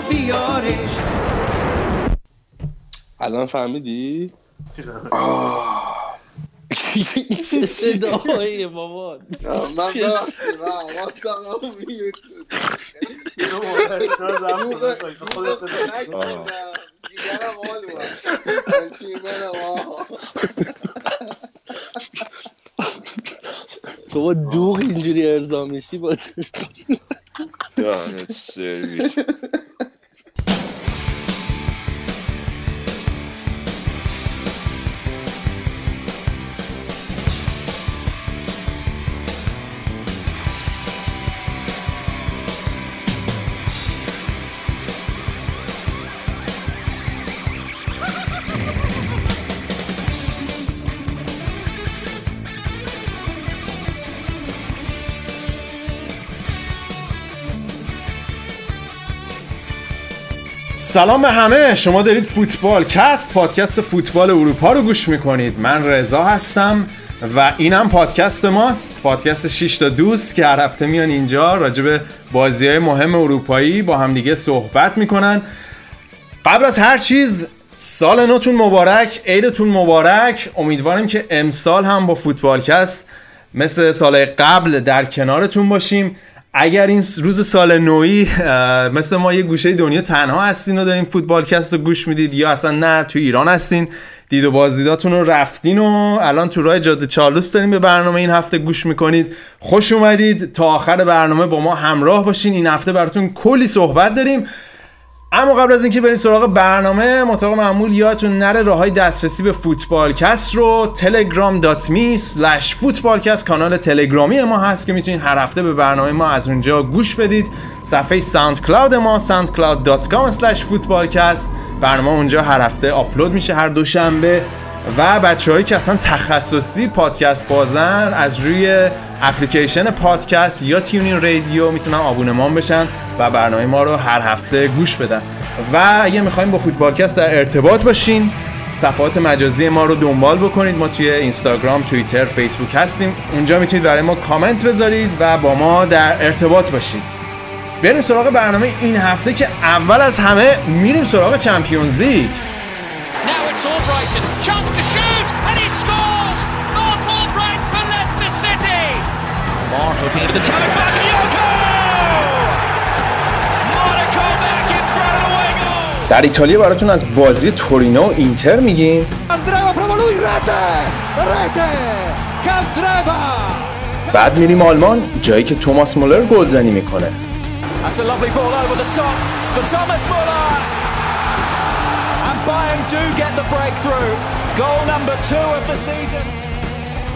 بیارش. الان فهمیدی؟ صدای بابا. من. بابا دوغ اینجوری ارضا میشی با دهنت سرویس سلام به همه. شما دارید فوتبال کست پادکست فوتبال اروپا رو گوش می‌کنید. من رضا هستم و اینم پادکست ماست. پادکست 6 تا دوست که هر هفته میان اینجا راجع به بازی های مهم اروپایی با همدیگه صحبت می‌کنن. قبل از هر چیز سال نوتون مبارک عیدتون مبارک. امیدواریم که امسال هم با فوتبالکست مثل سال قبل در کنارتون باشیم. اگر این روز سال نوی مثل ما یه گوشه دنیا تنها هستین و دارین فوتبالکست رو گوش می‌دید یا اصلا نه تو ایران هستین دید و بازدیداتون رو رفتین و الان تو راه جاده چالوس دارین به برنامه این هفته گوش می‌کنید. خوش اومدید. تا آخر برنامه با ما همراه باشین. این هفته براتون کلی صحبت داریم. اما قبل از اینکه بریم سراغ برنامه مطابق معمول یادتون نره راه های دسترسی به فوتبالکست رو telegram.me slash فوتبالکست کانال تلگرامی ما هست که می‌تونید هر هفته به برنامه ما از اونجا گوش بدید. صفحه SoundCloud ما soundcloud.com slash فوتبالکست برنامه اونجا هر هفته آپلود میشه هر دوشنبه. و بچه هایی که اصلا تخصصی پادکست بازن از روی اپلیکیشن پادکست یا TuneIn Radio می‌تونن آبونمان بشن و برنامه ما رو هر هفته گوش بدن. و اگه می‌خوایم با فوتبالکست در ارتباط باشین صفحات مجازی ما رو دنبال بکنید. ما توی اینستاگرام، توییتر، فیسبوک هستیم. اونجا می‌تونید برای ما کامنت بذارید و با ما در ارتباط باشید بریم سراغ برنامه این هفته که اول از همه میریم سراغ چمپیونز لیگ. It's Albrighton. Chance to shoot, and he scores! Mark Albright for Leicester City! Mark looking into the telling back and Yoko! Monaco back in front of the away goal! در ایتالیا براتون از بازی تورینو و اینتر میگیم Andreva prova lui, rete! Rete! Candreva! بعد میریم آلمان جایی که توماس مولر گلزنی می‌کنه That's a lovely ball over the top for Thomas Muller!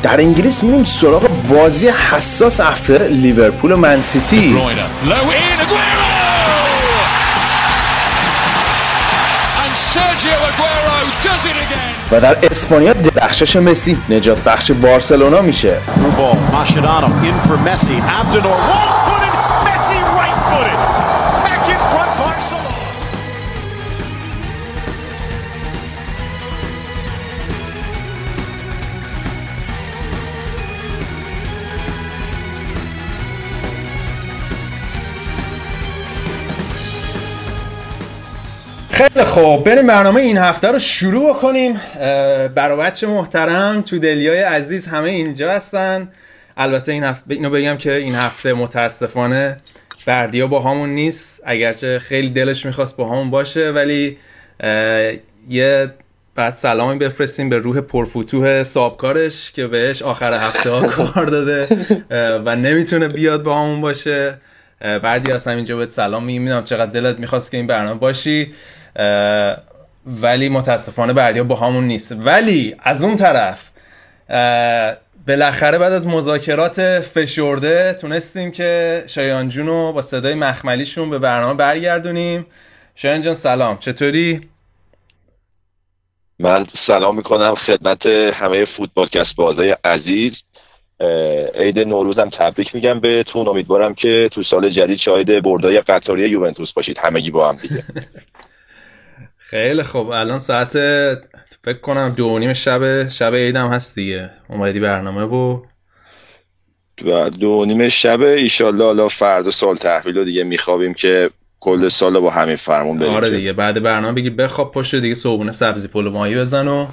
در انگلیس میریم سراغ بازی حساس هفته لیورپول و منسیتی Bruyne, low in, Aguero! And Sergio Aguero does it again! و در اسپانیا درخشش مسی. نجات بخش بارسلونا میشه. خیلی خوب. بریم برنامه این هفته رو شروع بکنیم اه، برا بچه محترم تو دلیای عزیز همه اینجا هستن. البته این هفته اینو بگم که این هفته متاسفانه بردیا با همون نیست. اگرچه خیلی دلش می‌خواست با همون باشه ولی یه بعد سلامی بفرستیم به روح پرفتوه سابکارش که بهش آخر هفته ها کار داده و نمی‌تونه بیاد با همون باشه. بردی از اینجا بهت سلام میگم می‌دونم چقدر دلت می‌خواست که این برنامه باشی. ولی متاسفانه بردیا با همون نیست. ولی از اون طرف بالاخره بعد از مذاکرات فشرده تونستیم که شایان جون رو با صدای مخملیشون به برنامه برگردونیم. شایان جان سلام. چطوری؟ من سلام می‌کنم خدمت همه فوتبالکست بازای عزیز. عید نوروزم تبریک میگم بهتون. امیدوارم که تو سال جدید شاهد بردای قطاری یوونتوس باشید. همگی با هم دیگه. خیلی خوب. الان ساعت فکر کنم دو و نیم شب شب عیدم هست دیگه. اومدی برنامه و و دو و نیم شب ایشالله حالا فردا سال تحویل رو دیگه میخوابیم که کل سال با همین فرمون بریم آره. دیگه. بعد برنامه بگی بخواب پشت دیگه صبحونه سبزی پلو ماهی بزن و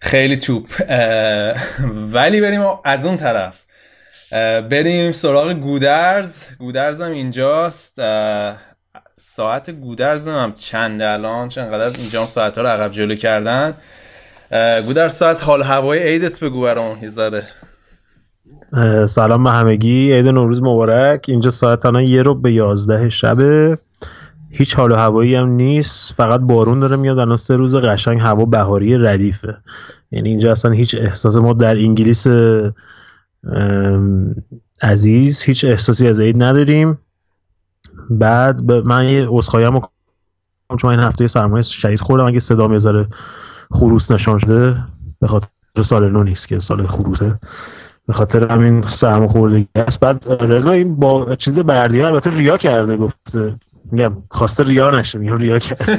خیلی توپ. ولی بریم از اون طرف. بریم سراغ گودرز. گودرز هم اینجاست ساعت گودرز هم چند الان چندقدر اینجا ساعت ها رو عقب جلو کردن. گودرز تو حال هوای عیدت بگو ذره. اه، سلام به همگی. عید نوروز مبارک. اینجا ساعت الان یه رو به یازده شبه. هیچ حال و هوایی هم نیست. فقط بارون داره میاد. الان سه روز قشنگ هوا بهاری ردیفه. یعنی اینجا اصلا هیچ احساس ما در انگلیس عزیز هیچ احساسی از عید نداریم. بعد ب- من یه عذرخواهی چون من این هفته سرمایه شدید خوردم. اگه صدام یه ذره خروس نشان شده به خاطر سال نو نیست که سال خروسه. به خاطر همین سرماخوردگی است. بعد رضا این با چیز بردی البته ریا کرده گفته. میگم خواسته ریا نشه میگم ریا کرده.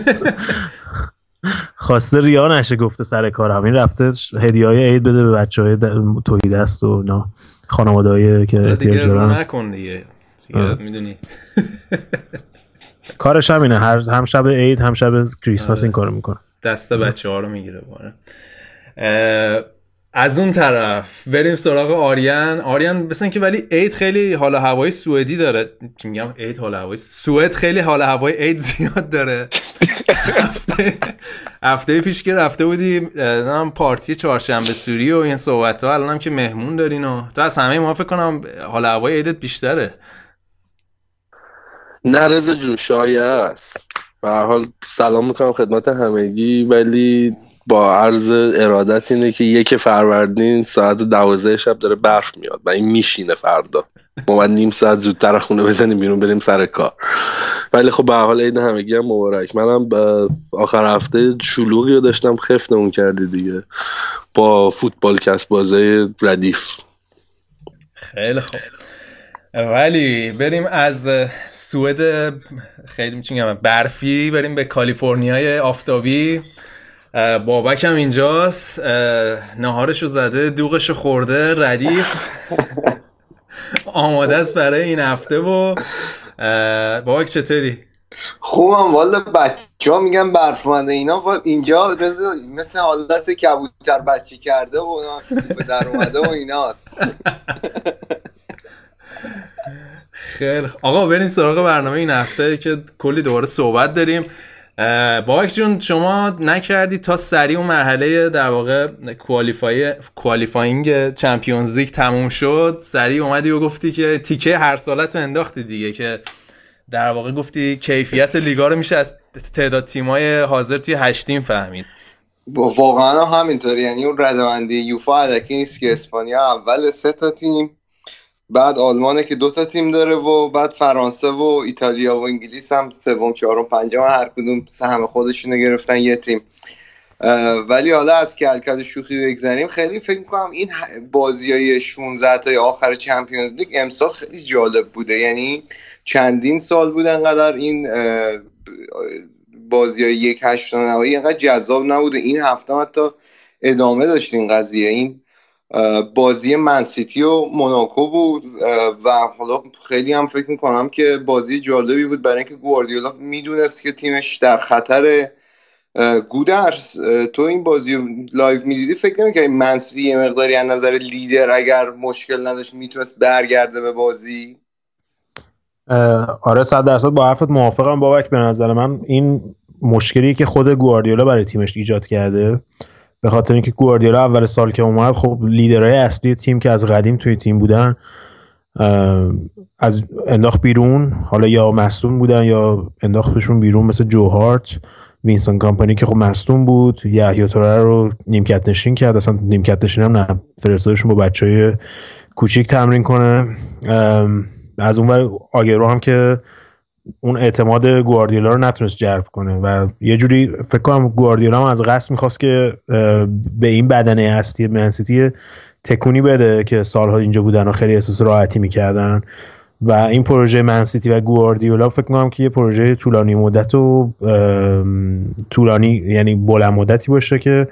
خواسته ریا نشه گفته سر کار همین رفته هدیه های عید بده به بچه های توی دست و اینا. خانواده که احتیاج دیگه نکن دیگه. می‌دونی. کارش همینه. هر هم شب عید هم شب کریسمس آره. این کارو می‌کنه. دست بچه ها رو می‌گیره باره از اون طرف بریم سراغ آریان. آریان مثل که ولی عید خیلی حال هوای سوئدی داره. چی میگم؟ عید حال هوای سوئد خیلی حال هوای عید زیاد داره. هفته هفته پیش که رفته بودیم هم پارتی چهارشنبه سوری و این صحبت ها الان هم که مهمون دارین و تو از همه ما فکر کنم حال هوای عیدت بیشتره. نه رضا جون شایع است. به حال سلام می‌کنم خدمت همگی ولی با عرض ارادت اینه که یک فروردین ساعت دوازده شب داره برف میاد و این میشینه فردا. ما باید نیم ساعت زودتر خونه بزنیم بیرون بریم سر کار. ولی خب به حال عید همگی هم مبارک. منم آخر هفته شلوغی رو داشتم خفتمون کردی دیگه. با فوتبال بازه ردیف. خیلی خوب. ولی بریم از سوئد خیلی چی میگم برفی بریم به کالیفرنیای آفتابی. بابک هم اینجاست. نهارشو زده دوغشو خورده ردیف. آماده است برای این هفته و بابک چطوری؟ خوبم. والا بچه ها میگن برفمنده اینا. وا- اینجا مثل حالت کبوتر بچه کرده و به در اومده و ایناست. خیلی. آقا بریم سراغ برنامه این هفته که کلی دوباره صحبت داریم. بابک جون شما نکردی تا سریع اون مرحله در واقع qualify qualifying Champions League تموم شد سریع اومدی و گفتی که تیکه هر سالت رو انداختی دیگه که در واقع گفتی کیفیت لیگا رو میشه از تعداد تیمای حاضر توی هشت تیم فهمید. واقعا هم همینطوری. یعنی اون ردبندی یوفا الکی نیست که اسپانیا اول سه تا تیم بعد آلمانه که دو تا تیم داره و بعد فرانسه و ایتالیا و انگلیس هم سوم چهارم پنجم هر کدوم سهم خودشونو گرفتن یه تیم. ولی حالا از کلکل شوخی بگذریم خیلی فکر می‌کنم این بازی های 16 تا آخر چمپیونز لیگ امسال خیلی جالب بوده. یعنی چندین سال بود انقدر این بازی های یک هشت نهایی اینقدر جذاب نبوده. این هفته حتی ادامه داشت این قضیه. این بازی منسیتی و موناکو بود و حالا خیلی هم فکر می‌کنم که بازی جالبی بود برای اینکه گواردیولا می‌دونست که تیمش در خطر گودرز. تو این بازی live می‌دیدی؟ فکر نمی‌کنی منسیتی یه مقداری از نظر لیدر اگر مشکل نداشت می‌تونست برگرده به بازی؟ آره صد درصد با حرفت موافقم بابک. به نظر من این مشکلی که خود گواردیولا برای تیمش ایجاد کرده به خاطر اینکه گواردیولا اول سال که اومد خب لیدرهای اصلی تیم که از قدیم توی تیم بودن رو انداخت بیرون. حالا یا مصدوم بودن یا انداختشون بیرون مثل جو هارت وینسنت کمپانی که خب مصدوم بود. یحیی توره رو نیمکت نشین کرد. اصلا نیمکت نشین هم نه فرستادشون با بچه های کوچیک تمرین کنه. از اون آگرو هم که اون اعتماد گواردیولا رو نتونست جلب کنه و یه جوری فکر کنم گواردیولا هم از قصد می‌خواست که به این بدنه هسته‌ی منسیتی تکونی بده که سالها اینجا بودن و خیلی احساس راحتی می‌کردن. و این پروژه منسیتی و گواردیولا فکر کنم که یه پروژه طولانی مدت و طولانی یعنی بلند مدتی باشه که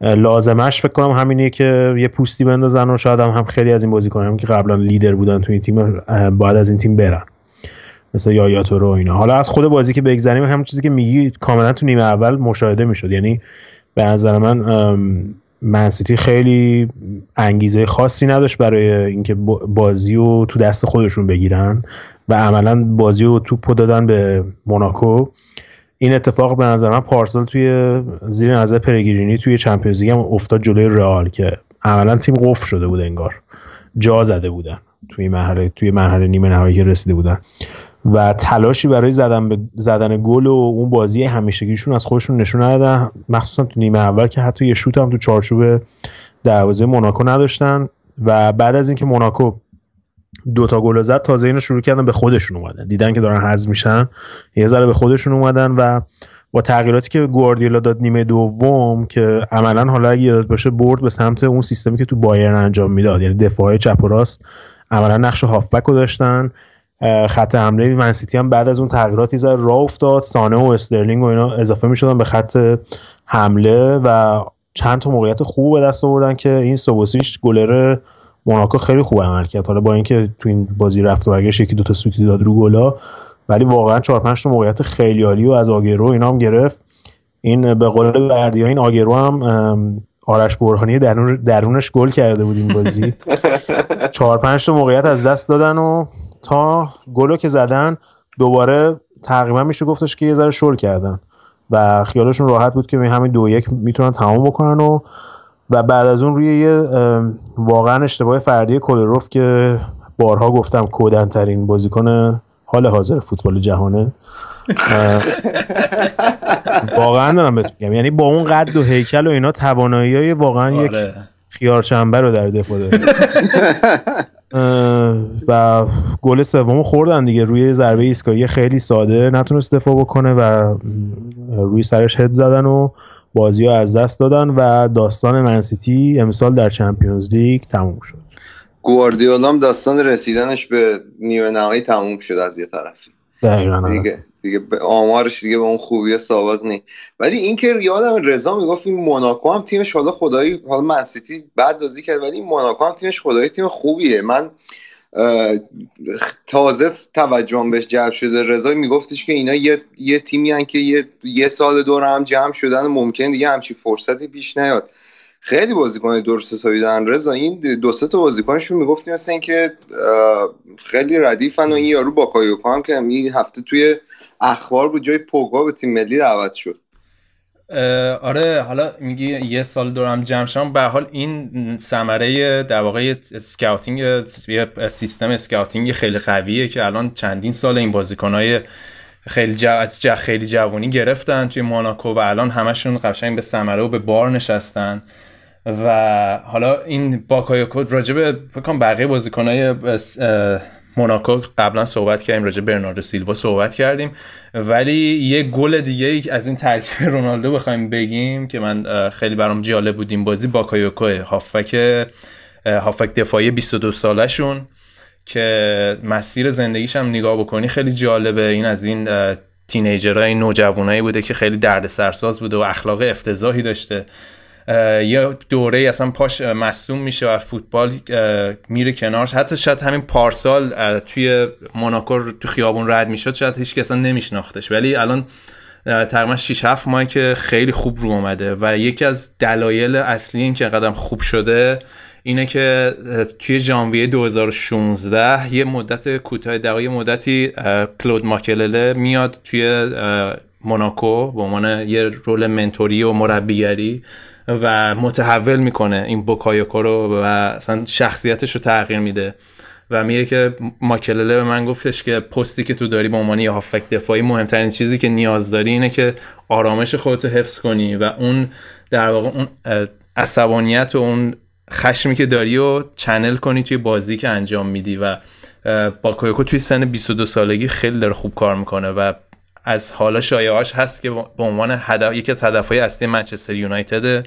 لازمش فکر کنم همینه که یه پوستی بندازن و شاید هم, هم خیلی از این بازیکنان که قبلا لیدر بودن تو این تیم باید از این تیم برن. مثل یایا رو اینا. حالا از خود بازی که بگذریم همون چیزی که میگی کاملا تو نیمه اول مشاهده می‌شد. یعنی به نظر من منسیتی خیلی انگیزه خاصی نداشت برای اینکه بازی رو تو دست خودشون بگیرن و عملا بازی رو توپ دادن به موناکو. این اتفاق به نظر من پارسال توی زیر نظر پرگیرینی توی چمپیونز هم افتاد جلوی رئال که عملا تیم قفل شده بود انگار. جا زده بودن توی مرحله توی مرحله نیمه نهایی که رسیده بودن. و تلاشی برای زدن به زدن گل و اون بازی همیشگیشون از خودشون نشون ندادن. مخصوصا تو نیمه اول که حتی یه شوت هم تو چارچوب دروازه موناکو نداشتن و بعد از اینکه موناکو دو تا گل زد تازه اینو شروع کردن به خودشون اومدن. دیدن که دارن حذف میشن یه ذره به خودشون اومدن و با تغییراتی که گواردیولا داد نیمه دوم که عملا حالا اگه یاد باشه برد به سمت اون سیستمی که تو بایرن انجام می‌داد. یعنی دفاع چپ و راست عملا نقش هافبک رو داشتن. خط حمله منسیتی هم بعد از اون تغییراتی زد راه افتاد سانه و استرلینگ و اینا اضافه می‌شدن به خط حمله و چند تا موقعیت خوب به دست آوردن که این سوبوسیش گلر موناکو خیلی خوب عمل کرد. حالا با اینکه تو این بازی رفت و برگشت یکی دو تا سوتی داد رو گلا ولی واقعا 4 5 تا موقعیت خیلی عالی و از آگرو اینا هم گرفت. این به قول بردیا این آگرو هم آرش برهانی درون درونش گل کرده بود این بازی. 4 5 تا موقعیت از دست دادن و تا گلو که زدن دوباره تقریبا میشه گفتش که یه ذره شل کردن و خیالشون راحت بود که همین دو یک می‌تونن تمام بکنن و و بعد از اون روی یه واقعا اشتباه فردی کولروف که بارها گفتم کودن ترین بازیکن حال حاضر فوتبال جهانه واقعا دارم بهت میگم یعنی با اون قد و هیکل و اینا توانایی واقعا یک آره. خیار چنبه رو در دفاع داره. و گل سوم خوردن دیگه. روی ضربه ایستگاهی خیلی ساده نتونست دفاع بکنه و روی سرش هد زدن و بازی ها از دست دادن و داستان منسیتی امسال در چمپیونز لیگ تموم شد. گواردیولا هم داستان رسیدنش به نیمه نهایی تموم شد از یه طرفی. آره. دیگه دیگه آمارش دیگه به اون خوبی سابق نی. ولی اینکه یادم رضا می‌گفت این موناکو هم تیمش حالا خدایی حالا منسیتی بعد بازی کرد ولی این موناکو هم تیمش خدایی تیم خوبیه. من تازه توجهم بهش جلب شده. رضا میگفتش که اینا یه, یه تیمی هن که یه, یه سال دور هم جمع شدن ممکن دیگه همچی فرصتی پیش نیاد. خیلی بازیکن درست حسابی دارن رضا این دو سه تا بازیکنشون می‌گفتی مثل اینکه خیلی ردیفن و این یارو باکایوکو هم که این هفته توی اخبار بود جای پوگبا به تیم ملی دعوت شد. آره حالا میگی یه سال دور هم جمع شدن. به حال این ثمره در واقع scouting system scouting خیلی قویه که الان چندین سال این بازیکنهای خیلی جو... از جا خیلی جوانی گرفتن توی موناکو و الان همشون قشنگ به ثمره و به بار نشستن. و حالا این باکایوکو راجع بهش بکنم بقیه بازیکنهای موناکو قبلا صحبت کردیم راجع برناردو سیلوا صحبت کردیم. ولی یه گل دیگه از این ترکیب موناکو بخوایم بگیم که من خیلی برام جالب بود این بازی باکایوکو هافبک هافبک دفاعی 22 ساله شون که مسیر زندگیش هم نگاه بکنی خیلی جالبه. این از این teenager های نوجوانایی بوده که خیلی دردسرساز بوده و اخلاق افتضاحی داشته. یه دوره اصلا پاش مصوم میشه و فوتبال میره کنارش. حتی شاید همین پارسال توی موناکو تو خیابون رد می‌شد شاید هیچ اصلا نمیشناختش. ولی الان تقریبا 6 7 ماه که خیلی خوب رو اومده و یکی از دلایل اصلی این که قدم خوب شده اینه که توی ژانویه 2016 یه مدت کوتاه دقیقه مدتی کلود ماکلله میاد توی موناکو به عنوان یه رول منتوری و مربیگری. و متحول می‌کنه این بوکایوکو رو و اصلا شخصیتش رو تغییر میده. و میگه که ماکلله به من گفتش که پستی که تو داری به عنوان یه هافک دفاعی مهمترین چیزی که نیاز داری اینه که آرامش خودتو حفظ کنی و اون در واقع اون عصبانیت و اون خشمی که داری و چنل کنی توی بازی که انجام میدی. و باکایوکو توی سن 22 سالگی خیلی داره خوب کار می‌کنه و از حالا شایعاش هست که به عنوان هدف یکی از هدفهای اصلی منچستر یونایتد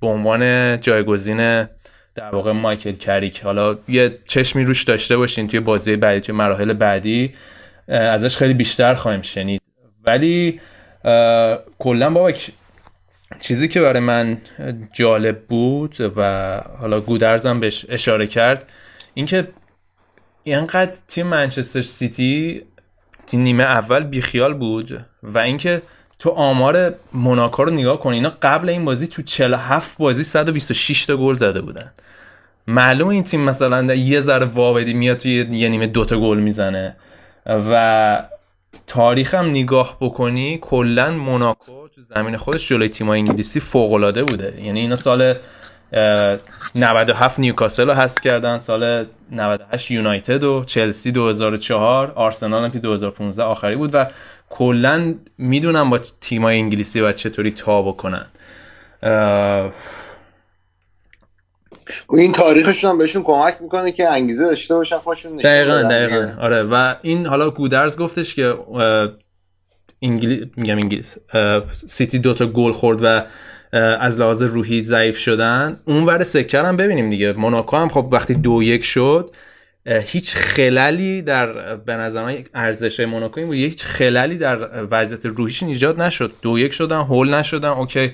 به عنوان جایگزین در واقع مایکل کریک. حالا یه چشمی روش داشته باشین توی بازی بعدی توی مراحل بعدی ازش خیلی بیشتر خواهیم شنید. ولی کلا بابا چیزی که برای من جالب بود و حالا گودرزم بهش اشاره کرد اینکه اینقدر تیم منچستر سیتی نیمه اول بیخیال بود و اینکه تو آمار موناکو رو نگاه کن اینا قبل این بازی تو 47 بازی 126 تا گل زده بودن. معلوم این تیم مثلا یه ذره وابدی میاد توی یه نیمه دوتا گل می‌زنه. و تاریخ هم نگاه بکنی کلا موناکو تو زمین خودش جلوی تیمای انگلیسی فوق بوده. یعنی اینا سال 97 نیوکاسل رو حذف کردن سال 98 یونایتد و چلسی 2004 آرسنال هم که 2015 آخری بود و کلا می‌دونم با تیمای انگلیسی و چطوری تا بکنن. این تاریخشون هم بهشون کمک می‌کنه که انگیزه داشته باشن خودشون دقیقا دقیقا. آره. و این حالا گودرز گفتش که انگلیس میگم انگلیس سیتی دوتا گل خورد و از لحاظ روحی ضعیف شدن. اون ور سکه هم ببینیم دیگه. موناکو هم خب وقتی دو یک شد هیچ خللی در به نظر ارزش موناکو این بود. هیچ خللی در وضعیت روحیشون ایجاد نشد. دو یک شدن هول نشدن. okay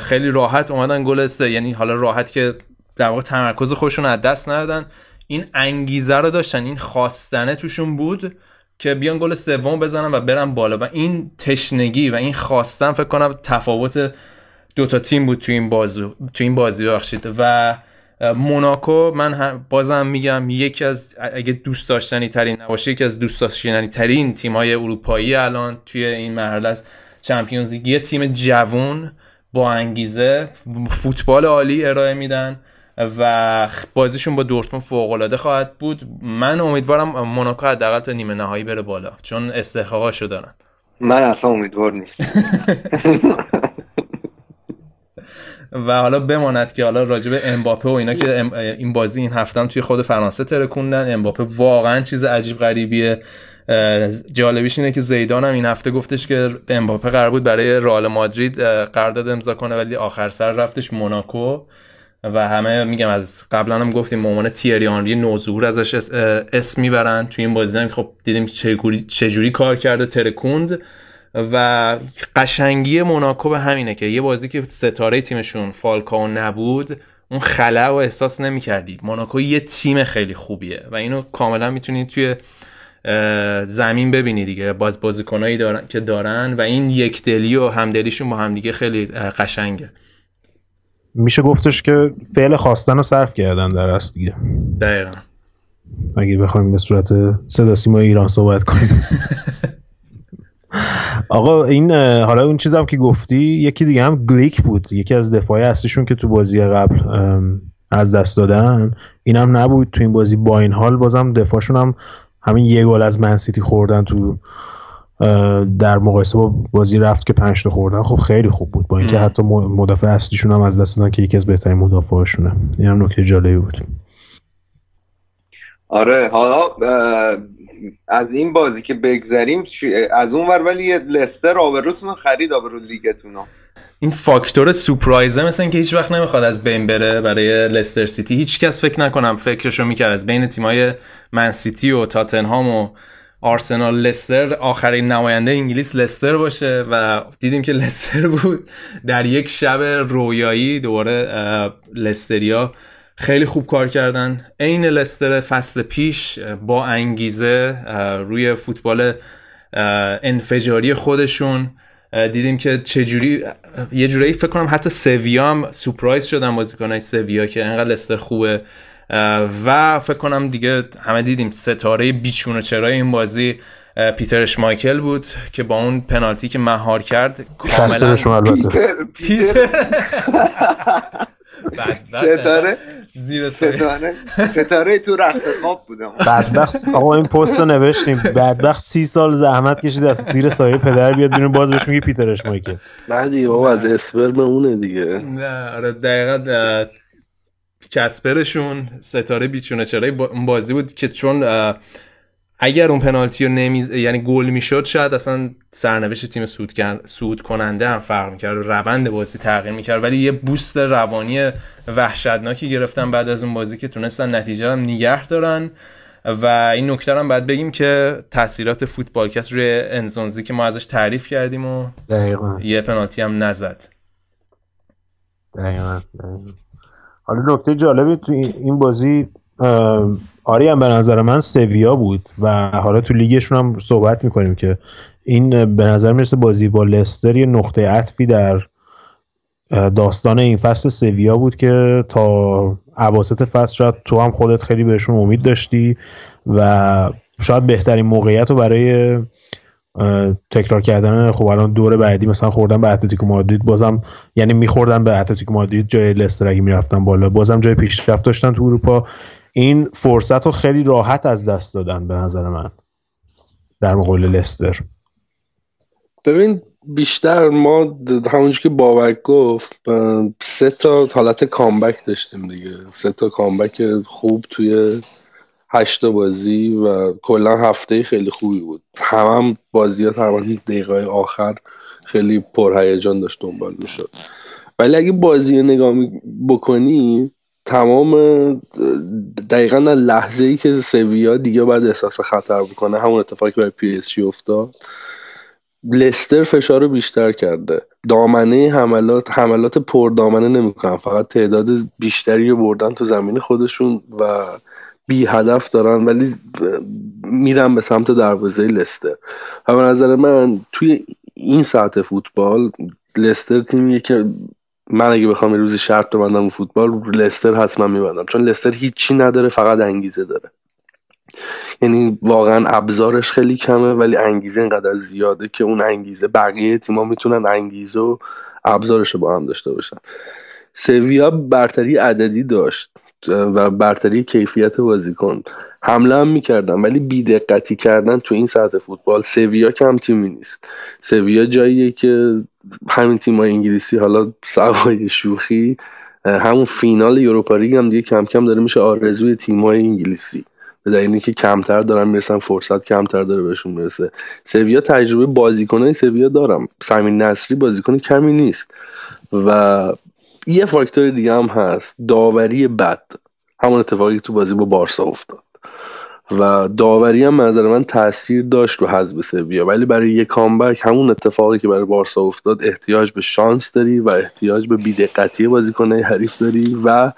خیلی راحت اومدن گل سه. یعنی حالا راحت که در واقع تمرکز خودشون از دست ندادن. این انگیزه رو داشتن. این خواستنه توشون بود که بیان گل سوم بزنن و برن بالا. و این تشنگی و این خواستن فکر کنم تفاوت دو تا تیم بود تو این بازی تو این بازی بخشید و موناکو من بازم میگم یکی از اگه دوست داشتنی ترین نباشه یکی از دوست داشتنی ترین تیم های اروپایی الان توی این مرحله از چمپیونز لیگ. یه تیم جوون با انگیزه فوتبال عالی ارائه میدن و بازیشون با دورتموند فوق العاده خواهد بود. من امیدوارم موناکو حداقل تا نیمه نهایی بره بالا چون استحقاقاشو دارن. من اصلا امیدوار نیستم. و حالا بماند که حالا راجب امباپه و اینا که این بازی این هفتم توی خود فرانسه ترکوندن. امباپه واقعا چیز عجیب غریبیه. جالبیش اینه که زیدان هم این هفته گفتش که امباپه قرار بود برای رئال مادرید قرارداد امضا کنه ولی آخر سر رفتش موناکو. و همه میگم از قبلا هم گفتیم عنوان تیری آنری نوزور ازش اسم می‌برن. توی این بازی هم خب دیدیم چجوری چجوری کار کرده ترکوند. و قشنگی موناکو به همینه که یه بازی که ستاره تیمشون فالکاو نبود اون خلا و احساس نمی‌کردی. موناکو یه تیم خیلی خوبیه و اینو کاملا می‌تونید توی زمین ببینی دیگه. باز بازیکنایی دارن که دارن و این یک دلی و همدلیشون با همدیگه خیلی قشنگه. میشه گفتش که فعل خواستن رو صرف کردن در اصل دیگه. دقیقا. اگه بخوایم به صورت صدا سیما ایران صحبت کنیم. آقا این حالا اون چیزم که گفتی یکی دیگه هم گلیک بود. یکی از دفاعی اصلیشون که تو بازی قبل از دست دادن. اینم نبود تو این بازی. با این حال بازم دفاعشون هم همین یه گل از منسیتی خوردن تو در مقایسه با بازی رفت که پنج تا خوردن. خب خیلی خوب بود. با اینکه حتی مدافع اصلیشون هم از دست دادن که یکی از بهترین مدافعاشونه. این هم نکته جالبی بود. آره حالا از این بازی که بگذریم از اون ور ولی لستر آبروتون خرید آبرو لیگتون این factor surprise ه مثل اینکه هیچ وقت نمی‌خواد از بین بره برای لستر سیتی. هیچ کس فکر نکنم فکرشو می‌کرد از بین تیمای من سیتی و تاتنهام و آرسنال لستر. آخرین نماینده انگلیس لستر باشه و دیدیم که لستر بود در یک شب رویایی دوباره لستریا خیلی خوب کار کردن. عین لستر فصل پیش با انگیزه روی فوتبال انفجاری خودشون دیدیم که چجوری یه جورایی فکر کنم حتی سویا هم سپرایز شدن بازیکنای سویا که انقدر لستر خوبه. و فکر کنم دیگه همه دیدیم ستاره بیچون و چرای این بازی پیتر اشمایکل بود که با اون پنالتی که مهار کرد کاملا پیتر ستاره؟ زیر ستاره؟ ستاره تو رخت خواب بودم بدبخت. آقا این پست رو نوشتیم. بدبخت سی سال زحمت کشید از زیر سایه پدر بیاد بیرون. باز بهش میگه پیتر اشمایکل. بعدی بابا از اسپرم اونه دیگه. نه آره دقیقا کسپرشون ستاره بیچونه. اون بازی بود که چون اگر اون پنالتی رو نمی یعنی گل می‌شد شاید اصلا سرنوشت تیم سود سود کننده هم فرق می‌کرد و روند بازی تغییر می‌کرد ولی یه بوست روانی وحشتناکی گرفتن بعد از اون بازی که تونستن نتیجه هم نگه دارن و این نکته هم باید بگیم که تاثیرات فوتبالکست روی انزونزی که ما ازش تعریف کردیم و دقیقا. یه پنالتی هم نزد دقیقا, دقیقا. حالا نکته جالبی تو این بازی کاری هم به نظر من سویا بود و حالا تو لیگشون هم صحبت می‌کنیم که این به نظر می‌رسه بازی با لستر یه نقطه عطفی در داستان این فصل سویا بود که تا عواسط فصل شاید تو هم خودت خیلی بهشون امید داشتی و شاید بهترین موقعیت رو برای تکرار کردن خب الان دور بعدی مثلا خوردن به اتلتیکو مادرید بازم یعنی میخوردن به اتلتیکو مادرید جای لستر اگه می‌رفتن بالا بازم جای پیشرفت داشتن تو اروپا. این فرصت رو خیلی راحت از دست دادن به نظر من. در مقابل لستر. ببین بیشتر ما همونجور که بابک گفت سه تا حالت کامبک داشتیم دیگه. سه تا کامبک خوب توی هشت بازی و کلا هفته خیلی خوبی بود. هم, هم بازی ها تقریبا دقیقه آخر خیلی پرهیجان داشت دنبال می‌شد. ولی اگه بازی رو نگاه بکنی تمام دقیقا لحظه ای که سویا دیگه باید احساس خطر بکنه همون اتفاقی برای پی اس جی افتاد لستر فشار رو بیشتر کرده. دامنه حملات حملات پر دامنه نمی‌کنن فقط تعداد بیشتری رو بردن تو زمین خودشون و بی هدف دارن ولی میرن به سمت دروازه لستر. و به نظر من توی این ساعت فوتبال لستر تیمیه که من اگه بخوام روزی شرط ببندم فوتبال لستر حتما میبندم. چون لستر هیچی نداره فقط انگیزه داره. یعنی واقعا ابزارش خیلی کمه ولی انگیزه اینقدر زیاده که اون انگیزه بقیه تیما می‌تونن انگیزه و ابزارش با هم داشته باشن. سویا برتری عددی داشت و برتری کیفیت بازیکن. حمله هم می‌کردن ولی بیدقتی کردن تو این ساعت فوتبال سویا کم تیمی نیست. سویا جاییه که همین تیمای انگلیسی حالا سوای شوخی همون فینال یوروپا هم دیگه کم کم داره میشه آرزوی تیمای انگلیسی. به دلیلی که کمتر دارن می‌رسن فرصت کمتر داره بهشون می‌رسه. سویا تجربه بازیکنای سویا دارم. سمین نصری بازیکن کمی نیست. و یه فاکتور دیگه هم هست. داوری بد. همون اتفاقی تو بازی با بارسا افتاد. و داوری هم نظر من تاثیر داشت رو حذف سویا. ولی برای یه کامبک همون اتفاقی که برای بارسا افتاد احتیاج به شانس داری و احتیاج به بیدقتی بازیکنه حریف داری و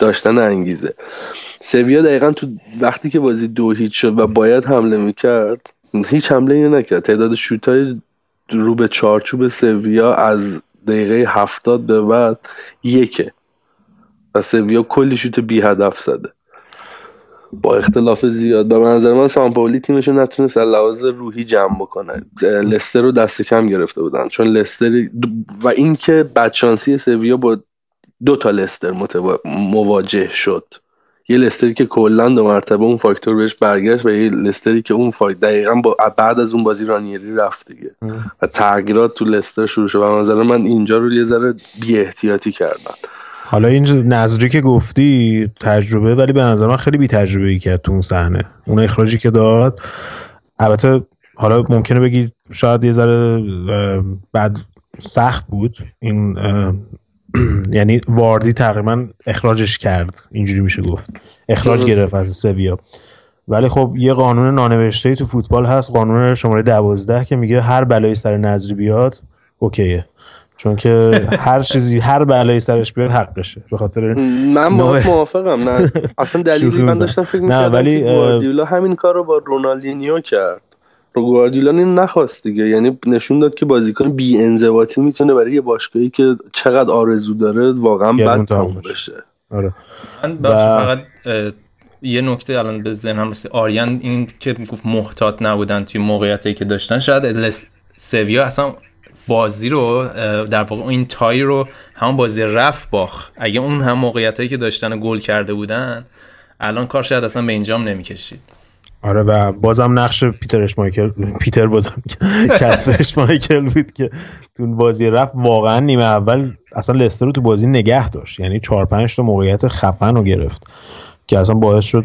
داشتن انگیزه. سویا دقیقا تو وقتی که بازی دو هیچ شد و باید حمله می‌کرد هیچ حمله اینو نکرد. تعداد شوتای رو به چارچوب سویا از دقیقه هفتاد به بعد یکه. و سویا کلی شوت بی هدف زده. با اختلاف زیاد و نظر من سامپولی تیمش رو نتونست لحاظ روحی جمع بکنه. لستر رو دست کم گرفته بودن چون لستر و اینکه بدشانسی سویا با دو تا لستر مواجه شد. یه لستری که کلا دو مرتبه اون فاکتور بهش برگشت و یه لستری که اون فاکتور دقیقا با بعد از اون بازی رانیری رفت دیگه. و تغییرات تو لستر شروع شد و نظر من اینجا رو یه ذره بی احتیاطی کردن. حالا این نظری که گفتی تجربه ولی به نظر من خیلی بی تجربه ای کرد تو اون صحنه. اون اخراجی که داد البته حالا ممکنه بگی شاید یه ذره بعد سخت بود. این یعنی واردی تقریبا اخراجش کرد. اینجوری میشه گفت. اخراج گرفت از سویا. ولی خب یه قانون نانوشته تو فوتبال هست قانون شماره دوازده که میگه هر بلایی سر نظری بیاد اوکیه. چون که هر چیزی هر بلایی سرش بیاد حقشه به خاطر من موافقم. نه. اصلا دلیلی من داشتم فکر می‌کردم ولی گواردیولا همین کار رو با رونالدینیو کرد. رو گواردیولا این نخواست دیگه. یعنی نشون داد که بازیکن بی انضباطی می‌تونه برای یه باشگاهی که چقدر آرزو داره واقعا بد تموم بشه. آره. من فقط یه نکته الان به ذهنم رسید. آریان این که گفت محتاط نبودن توی موقعیتی که داشتن شاید سویا اصلا بازی رو در واقع این تای رو همون بازی رفت باخ اگه اون هم موقعیتایی که داشتن گل کرده بودن الان کار شاید اصلا به اینجام نمی‌کشید. آره و بازم نقش پیتر مایکل پیتر بازم کسپر مایکل بود که تو بازی رفت. واقعا نیمه اول اصلا لستر رو تو بازی نگه داشت. یعنی 4 5 تا موقعیت خفن رو گرفت که اصلا باعث شد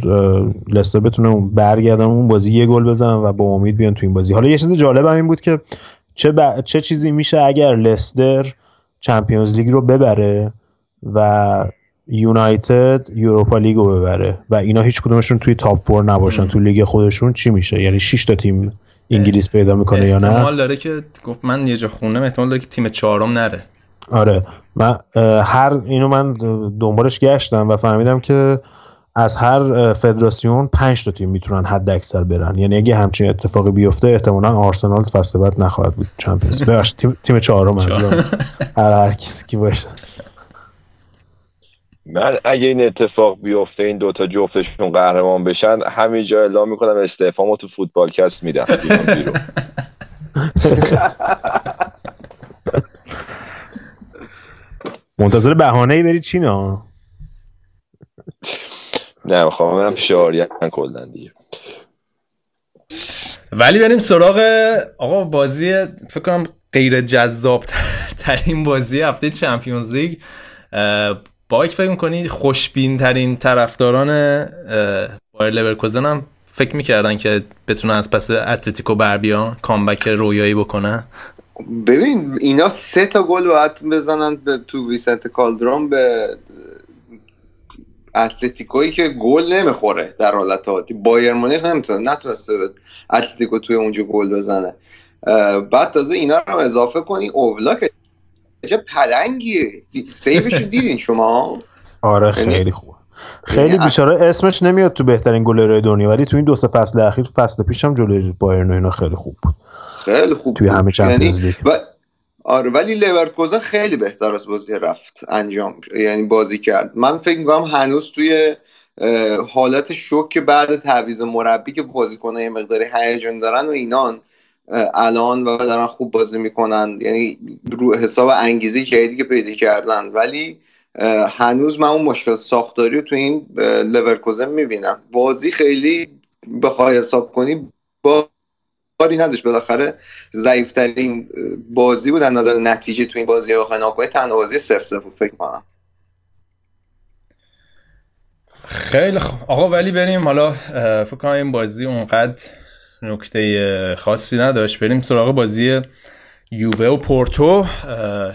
لستر بتونه برگردن اون بازی یه گل بزنن و با امید بیان تو این بازی. حالا یه چیز جالب هم این بود که چه, چه چیزی میشه اگر لستر چمپیونز لیگ رو ببره و یونایتد یوروپا لیگ رو ببره و اینا هیچ کدومشون توی top four نباشن تو لیگ خودشون چی میشه؟ یعنی 6 تا تیم انگلیس پیدا می‌کنه یا نه؟ احتمال داره که گفت من یه جا خونم احتمال داره که تیم چهارم نره. آره. من هر اینو من دنبالش گشتم و فهمیدم که از هر فدراسیون 5 تا تیم می‌تونن حد اکثر برن. یعنی اگه همچین اتفاقی بیفته احتمالا آرسنال فصل بعد نخواهد بود. چمپیونز ببخشید تیم تیم چهارم منظورم هر هر کسی کی باشه. من اگه این اتفاق بیفته این دوتا جفتشون قهرمان بشن همینجا اعلام می‌کنم استعفامو تو فوتبالکست میدم. بیرون بیرون. منتظر بهانه ای بری چین ها نه می‌خوام برم پیش آریان کلا دیگه. ولی بریم سراغ آقا بازی فکر کنم غیر جذاب ترین بازی هفته چمپیونز لیگ. بابک فکر می‌کنی خوشبین ترین طرفداران بایر لورکوزن هم فکر می‌کردن که بتونن از پس اتلتیکو بر بیان comeback رویایی بکنن؟ ببین اینا سه تا گل باید بزنن به تو ویسنت کالدرون به اتلتیکویی که گل نمی‌خوره در حالت عادی. بایر مونیخ نمی‌تونه نتونسته به اتلتیکو توی اونجا گل بزنه. بعد تازه اینا رو هم اضافه کنی اوبلاک چه پلنگیه. سیوشو دیدین شما؟ آره یعنی- خیلی خوب خیلی یعنی بیچاره اسمش نمیاد تو بهترین گلرهای دنیا ولی تو این دو سه فصل اخیر فصل پیشم جلوی بایرن و اینا خیلی خوب بود. خیلی خوب توی. همه چمپیونز یعنی لیگ. آره ولی لورکوزن خیلی بهتر از بازی رفت انجام یعنی بازی کرد. من فکر می‌کنم هنوز توی حالت شوک بعد تعویض مربی که بازیکن‌ها یه مقداری هیجان دارن و اینان الان و دارن خوب بازی می‌کنن. یعنی رو حساب انگیزه که پیدا کردن. ولی هنوز من اون مشکل ساختاری رو تو این لورکوزن می‌بینم. بازی خیلی بخوای حساب کنی با کاری نداشت. بالاخره ضعیفترین بازی بود. از نظر نتیجه تو این بازی آخر ناکوی تنها بازی صفر صفر بود فکر کنم. خیلی خوب آقا ولی بریم حالا فکر کنم این بازی اونقدر نکته خاصی نداشت. بریم سراغ بازی یووه و پورتو.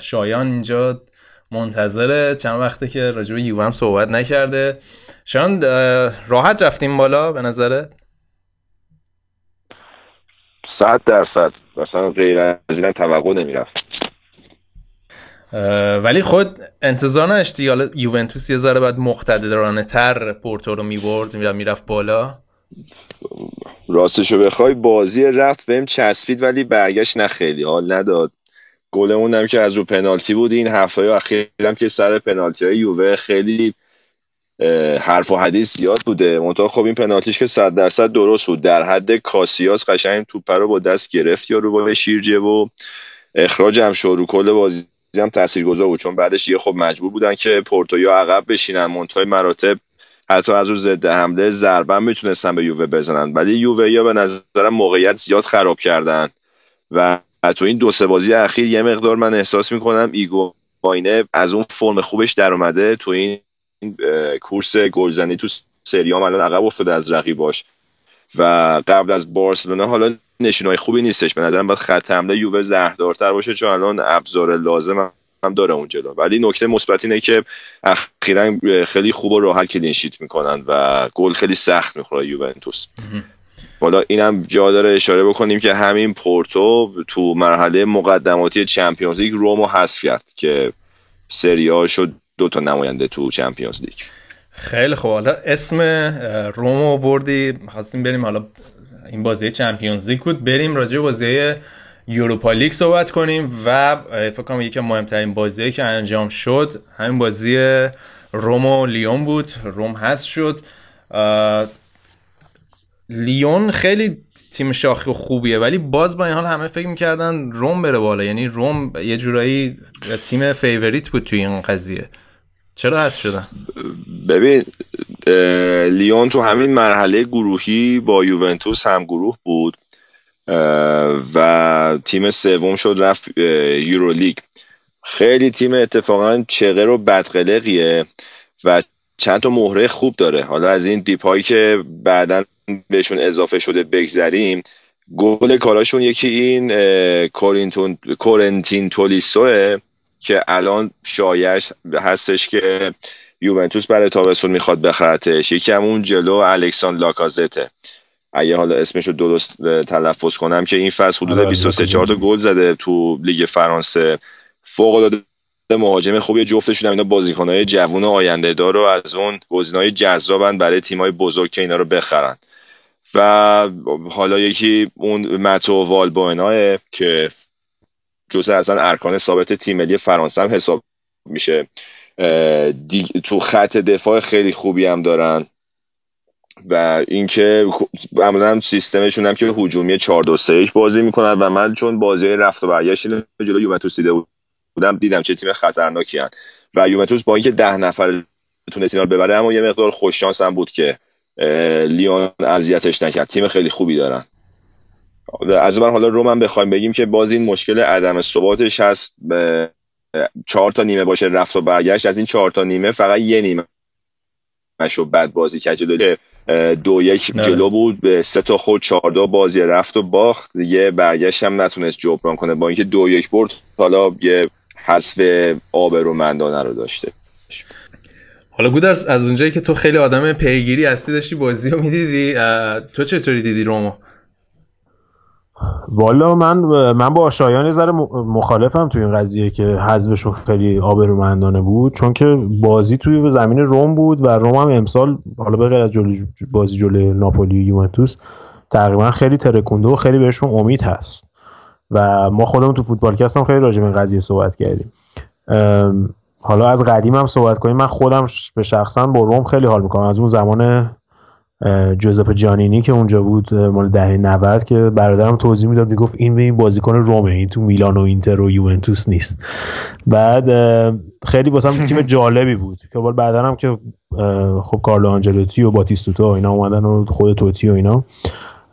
شایان اینجا منتظره چند وقته که راجع به یووه هم صحبت نکرده. شایان راحت رفتیم بالا به نظره صد درصد. مثلا غیر از اینم توقع نمی‌رفت. ولی خود انتظار نداشتی. حالا یوونتوس یه ذره بعد مقتدرانه تر پورتو رو می‌برد می‌رفت بالا. راستشو بخوای بازی رفت بهم چسبید ولی برگشت نه خیلی. حال نداد. گلمون هم که از رو پنالتی بود این هفته اخیرم که سر پنالتی های یووه خیلی حرف و حدیث زیاد بوده. منتها خب این پنالتیش که صد درصد درست بود. در حد کاسیاس قشنگ توپ رو با دست گرفت یا رو با شیرجه و اخراج هم شد. رو کل بازی هم تاثیرگذار بود. چون بعدش دیگه خب مجبور بودن که پورتو یا عقب بشینن. منتهای مراتب حتی از رو ضد حمله ضربه می‌تونستن به یووه بزنن. ولی یووه یا به نظرم موقعیت زیاد خراب کردن. و تو این دو سه بازی اخیر یه مقدار من احساس می‌کنم ایگو باینه از اون فرم خوبش در اومده. تو این کورس گلزنی تو سریام الان عقب افتاده از رقیباش. و قبل از بارسلونا حالا نشونهای خوبی نیستش. به نظرم باید خط حمله یووه زهردارتر باشه چون الان ابزار لازم هم داره اون جلو ولی نکته مثبت اینه که اخیرا خیلی خوب و راحت کلین شیت می‌کنن و گل خیلی سخت می‌خوره یوونتوس. حالا اینم جا داره اشاره بکنیم که همین پورتو تو مرحله مقدماتی چمپیونز لیگ رومو حذف کرد که سریا شد دو تا نماینده تو چمپیونز لیگ. خیلی خوب. حالا اسم اه، رومو وردی خواستیم بریم حالا این بازی چمپیونز لیگ بود. بریم راجع به بازی یوروپا لیگ صحبت کنیم و فکر کنم یکی مهمترین بازیایی که انجام شد همین بازی روم و لیون بود. روم هست شد. لیون خیلی تیم شاخی و خوبیه ولی باز با این حال همه فکر می‌کردن روم بره بالا. یعنی روم یه جورایی تیم favorite بود توی این قضیه. چرا هست شدن؟ ببین لیون تو همین مرحله گروهی با یوونتوس هم گروه بود و تیم سوم شد رفت یورولیگ. خیلی تیم اتفاقا چغر و بدقلقیه و چند تا مهره خوب داره. حالا از این دیپایی که بعدا بهشون اضافه شده بگذریم گلکاراشون یکی این کورنتین تولیسوه که الان شایش هستش که یوونتوس برای تابستون می‌خواد بخرتش. یکی هم اون جلو الکسان لاکازته. اگه حالا اسمش رو درست تلفظ کنم که این فصل حدود آره، 23 لاکازت. 4 تا گل زده تو لیگ فرانسه. فوق العاده مهاجم خوبی جفتشون هم اینا بازیکنهای جوون و آینده دار و از اون گزینه‌های جذابن برای تیمای بزرگ که اینا رو بخرن. و حالا یکی اون متو والبوئناه که جزء اصلا ارکان ثابت تیم ملی فرانسه هم حساب میشه. تو خط دفاع خیلی خوبی هم دارن. و اینکه معمولا سیستمشون هم که هجومی 4 2 3 بازی می‌کنن و من چون بازی رفت و برگشت جلو یوونتوس دیده بودم دیدم چه تیم خطرناکی هن. و یوونتوس با اینکه ده نفر تونست اینا ببره اما یه مقدار خوش هم بود که لیون اذیتش نکرد. تیم خیلی خوبی دارن. از اون حالا روم هم بخوایم بگیم که باز این مشکل عدم ثباتش هست. چهار تا نیمه باشه رفت و برگشت. از این چهار تا نیمه فقط یه نیمه مشو بد بازی کرد جلو. دو یک نه. جلو بود. به سه تا خود چهار دو بازی رفت و باخت. دیگه برگشت هم نتونست جبران کنه. با اینکه دو یک برد حالا یه حذف آبرومندانه رو داشته. حالا گودرس از اونجایی که تو خیلی آدم پیگیری هستی داشتی بازی رو می‌دیدی تو چطوری دیدی رومو؟ والا من من با شایان ذره مخالفم توی این قضیه که حذفشون خیلی آبرومندانه بود چون که بازی توی زمین روم بود و روم هم امسال حالا به غیر از جلوی بازی جلوی ناپولی و یوونتوس تقریبا خیلی ترکونده و خیلی بهشون امید هست. و ما خودمون تو فوتبالکست هم خیلی راجع به این قضیه صحبت کردیم. حالا از قدیم هم صحبت کنیم. من خودم به شخصا با روم خیلی حال می‌کنم. از اون زمان جوزپه جانینی که اونجا بود مال دهه 90 که برادرم توضیح می‌داد می‌گفت این به این بازیکن رومه این تو میلان و اینتر و یوونتوس نیست. بعد خیلی واسم تیم جالبی بود که بعد بعدا هم که خب کارلو آنجلوتی و باتیستوتا اینا اومدن و خود توتی و اینا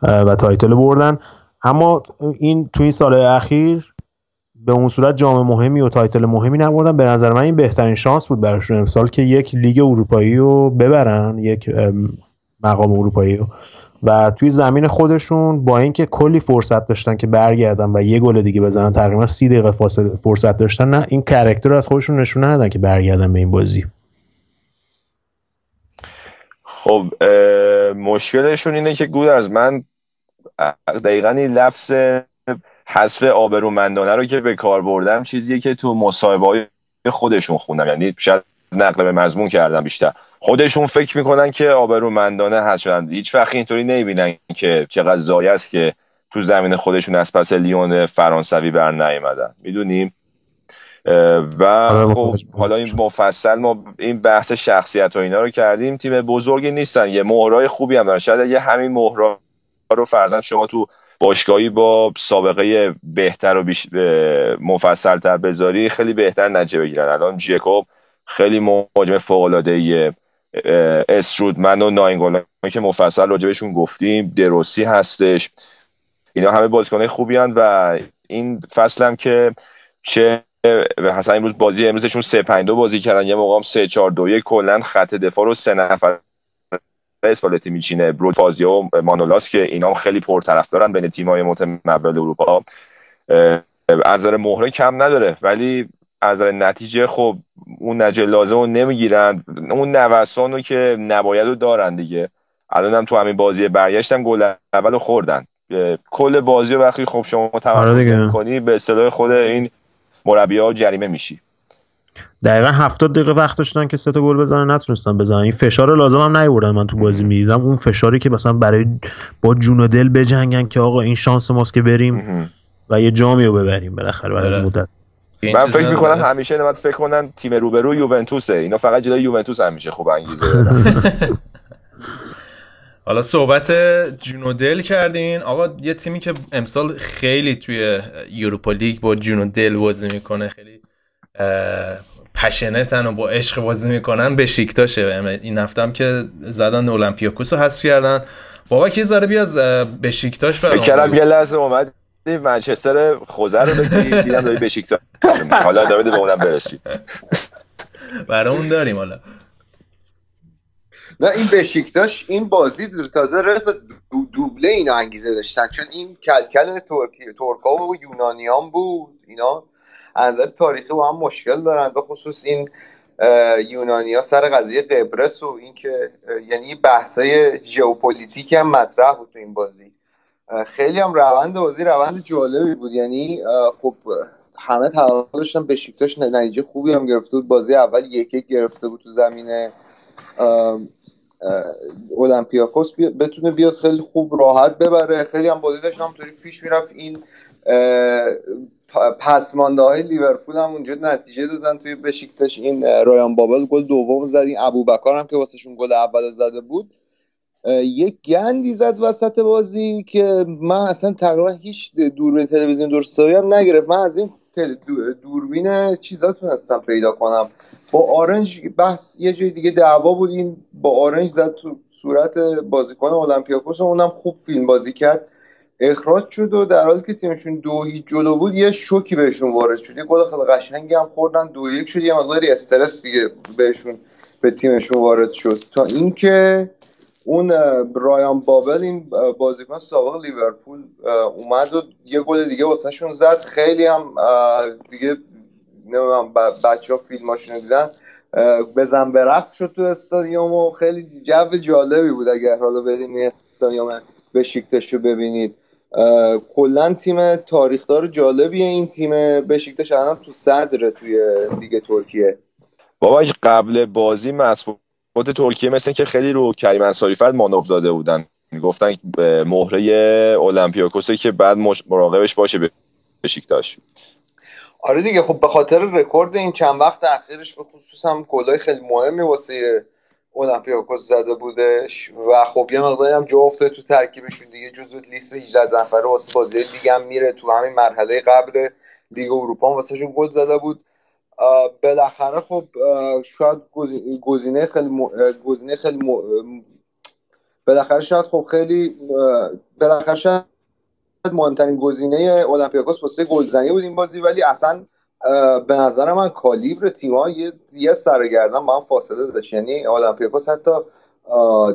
و title بردن. اما این تو این سال اخیر به اون صورت جام مهمی و title مهمی نبردن. به نظر من این بهترین شانس بود براشون امسال که یک لیگ اروپایی رو ببرن یک مقام اروپایی و توی زمین خودشون با اینکه کلی فرصت داشتن که برگردن و یه گل دیگه بزنن تقریبا سی دقیقه فرصت داشتن نه این character رو از خودشون نشون ندادن که برگردن به این بازی. خب مشکلشون اینه که از من دقیقا این لفظ حذف آبرومندانه رو که به کار بردم چیزیه که تو مصاحبه خودشون خوندم. یعنی شاید نقل به مضمون کردن بیشتر. خودشون فکر می‌کنن که آبرومندانه هست شدن هیچ وقت اینطوری نمی‌بینن که چقدر زایه است که تو زمین خودشون از پس لیون فرانسوی بر نیومدن. می‌دونیم؟ و آره، خب حالا این مفصل ما این بحث شخصیت و اینا رو کردیم. تیم بزرگی نیستن. یه مهرای خوبی هم دارن. شاید یه همین مهرا رو فرزن شما تو باشگاهی با سابقه بهتر و بیش مفصل تر بذاری خیلی بهتر نجه بگیرن. الان جیکوب خیلی مهاجم فوق العاده استرودمن و ناینگولا که مفصل راجبشون گفتیم دروسی هستش. اینا همه بازیکنای خوبی هن و این فصل هم که چه حسن امروز بازی امروزشون 3 5 2 بازی کردن یه موقع هم 3 4 2 1 کلا خط دفاع رو سه نفر اسپالتی میچینه. برود فازیا و مانولاس که اینا هم خیلی پرطرفدارن بین تیم‌های متمول اروپا. از نظر مهره کم نداره ولی از نتیجه خب اون نجه لازم رو نمی‌گیرن. اون نوسان رو که نباید رو دارن دیگه. الان هم تو همین بازی برگشتم گل اول خوردن. کل بازی رو وقتی خب شما تمرکز آره کنی به اصطلاح خود این مربی ها جریمه میشی. دقیقا هفتاد دقیقه وقت داشتن که سه تا گل بزنن نتونستن بزنن. این فشار لازم هم نیوردن من تو بازی می‌دیدم. اون فشاری که مثلا برای با جون و دل بجنگن که آقا این شانس ماست که بریم و یه جامی رو ببریم بالاخره بعد از آره. مدت. من فکر می‌کنم همیشه باید فکر کنن تیم روبرو یوونتوسه. اینا فقط جلوی یوونتوس همیشه خوب انگیزه. حالا صحبت جونو کردین. آقا یه تیمی که امسال خیلی توی یوروپا لیگ با جونو دل بازی می‌کنه خیلی پشنتن و با عشق بازی می‌کنن به شیکتاشه. این هفتم که زدن اولمپیاکوس رو حذف کردن. بابا کی زاره بیاز به شیکتاش فکر کردم یه لحظه اومد. منچستر خوزه رو بگیری دیدم داری بشیکتاش حالا ادامه به اونم برسید برای اون داریم حالا. نه این بشیکتاش این بازی تازه رس دو دوبله اینا انگیزه داشتن. چون این کلکل ترکی ترکا و یونانیان بود. اینا از نظر تاریخی با هم مشکل دارن. به خصوص این یونانیا سر قضیه قبرس و اینکه یعنی بحثای ژئوپلیتیک هم مطرح بود تو این بازی. خیلی هم روند بازی روند جالبی بود. یعنی خب همه توقع داشتن بشیکتاش نتیجه خوبی هم گرفته بود. بازی اول یک یک گرفته بود تو زمین اولمپیاکوس بتونه بیاد خیلی خوب راحت ببره. خیلی هم بازی داشت همونطوری پیش می‌رفت. این پسمانده های لیورپول هم اونجا نتیجه دادن توی بشیکتاش این رایان بابل گل دوم زد. این ابوبکر هم که واسهشون گل اول زده بود. یک گندی زد وسط بازی که من اصلا تقریبا هیچ دوربین تلویزیون درست هم نگرفت. من از این دوربین چیزا تونستم پیدا کنم. با آرنج بحث یه جای دیگه دعوا بود. این با آرنج زد تو صورت بازیکن المپیاکوس اونم خوب فیلم بازی کرد. اخراج شد و در حالی که تیمشون دو هیچ جلو بود یه شوکی بهشون وارد شد. یه گل خیلی قشنگی هم خوردن. دو یک شد. یه مقداری استرس دیگه بهشون به تیمشون وارد شد. تا اینکه اون رایان بابل این بازیکن سابق لیورپول اومد و یه گل دیگه واسهشون زد. خیلی هم دیگه نمی‌دونم بچه ها فیلماشون دیدن. بزن برفت شد تو استادیوم و خیلی جو جالبی بود اگر حالا برین استادیوم بشیکتش رو ببینید کلا تیم تاریخدار جالبیه این تیم. بشیکتش الان تو صدره توی لیگ ترکیه. بابا قبل بازی مطبوعات ترکیه مثل که خیلی رو کریم انصاری فرد مانوف داده بودن. گفتن مهره اولمپیاکوسه که بعد مراقبش باشه به بشیکتاش آره دیگه خب به خاطر رکورد این چند وقت اخیرش به خصوص هم گلای خیلی مهمی واسه اولمپیاکوس زده بودش و خب یه مقداری هم جا افتاده تو ترکیبشون دیگه جزو لیست 18 نفره واسه بازی دیگه هم میره تو همین مرحله قبل لیگ اروپا واسه شون گل زده بود. بالاخره خب شاید گزینه خیلی گزینه خیلی بالاخره شاید خب خیلی بالاخره شاید مهمترین گزینه اولمپیاکوس واسه گلزنی بود این بازی ولی اصلا به نظر من کالیبر تیم‌ها یه یه سرگردن با هم فاصله داشت. یعنی اولمپیاکوس حتی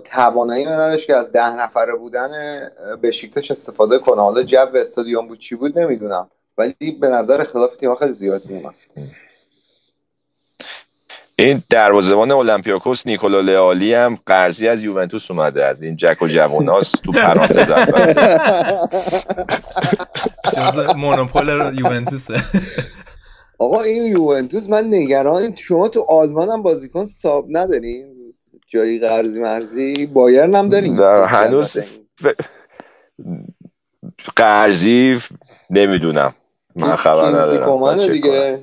توانایی نداشت که از ده نفره بودن بشیکتش استفاده کنه. حالا جو استادیوم بود چی بود نمی‌دونم. ولی به نظر خلاف تیم‌ها خیلی زیاد میومد این دروازه‌بان اولمپیاکوس نیکولا لئالی هم قرضی از یوونتوس اومده. از این جک و جووناس تو پرانتز جز مونوپول یوونتوسه. آقا این یوونتوس من نگران شما تو آلمان هم بازیکن صاحب ندارین؟ جایی قرضی مرزی بایرن هم دارین؟ هنوز. قرضی نمی‌دونم. من خبر ندارم. دیگه.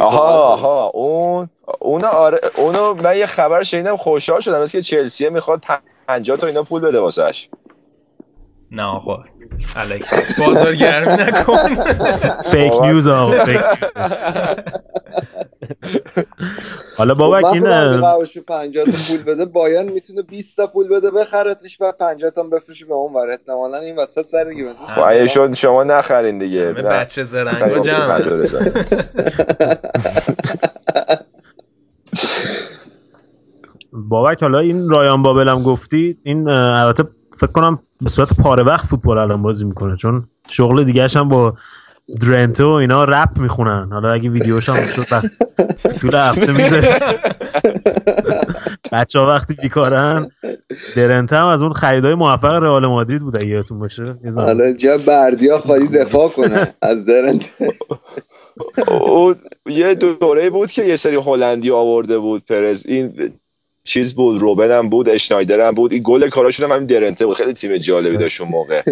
آها آها اون اون آره اونو من یه خبر شنیدم خوشحال شدم مثل که چلسی می‌خواد 50 تا اینا پول بده واسش نه آقا الک بازار گرمی نکن. فیک نیوز آقا فیک حالا بابک این قرارشو 50 تا پول بده بایرن می‌تونه 20 تا پول بده بخرتش بعد 50 تا بفروشه به اون ور احتمالاً این وسط سر یوونتوس خب شد شما نخرین دیگه. بچه زرنگا جمع. بابک حالا این رایان بابل هم گفتی این البته فکر کنم به صورت پاره وقت فوتبال الان بازی می‌کنه چون شغل دیگهش هم با درنته و اینا رپ می‌خونن. حالا اگه ویدیوش هم شد بس. طول هفته می‌ذاره. بچه ها وقتی بیکارن درنته هم از اون خریدای موفق رئال مادرید بود اگه یادتون باشه. حالا جا بردیا خالی دفاع کنه از درنته یه دوره بود که یه سری هلندی آورده بود پرز. این چیز بود روبن هم بود اشنایدر هم بود. این گل کاراشون هم همین درنته بود. خیلی تیم جالبی داشت اون موقع.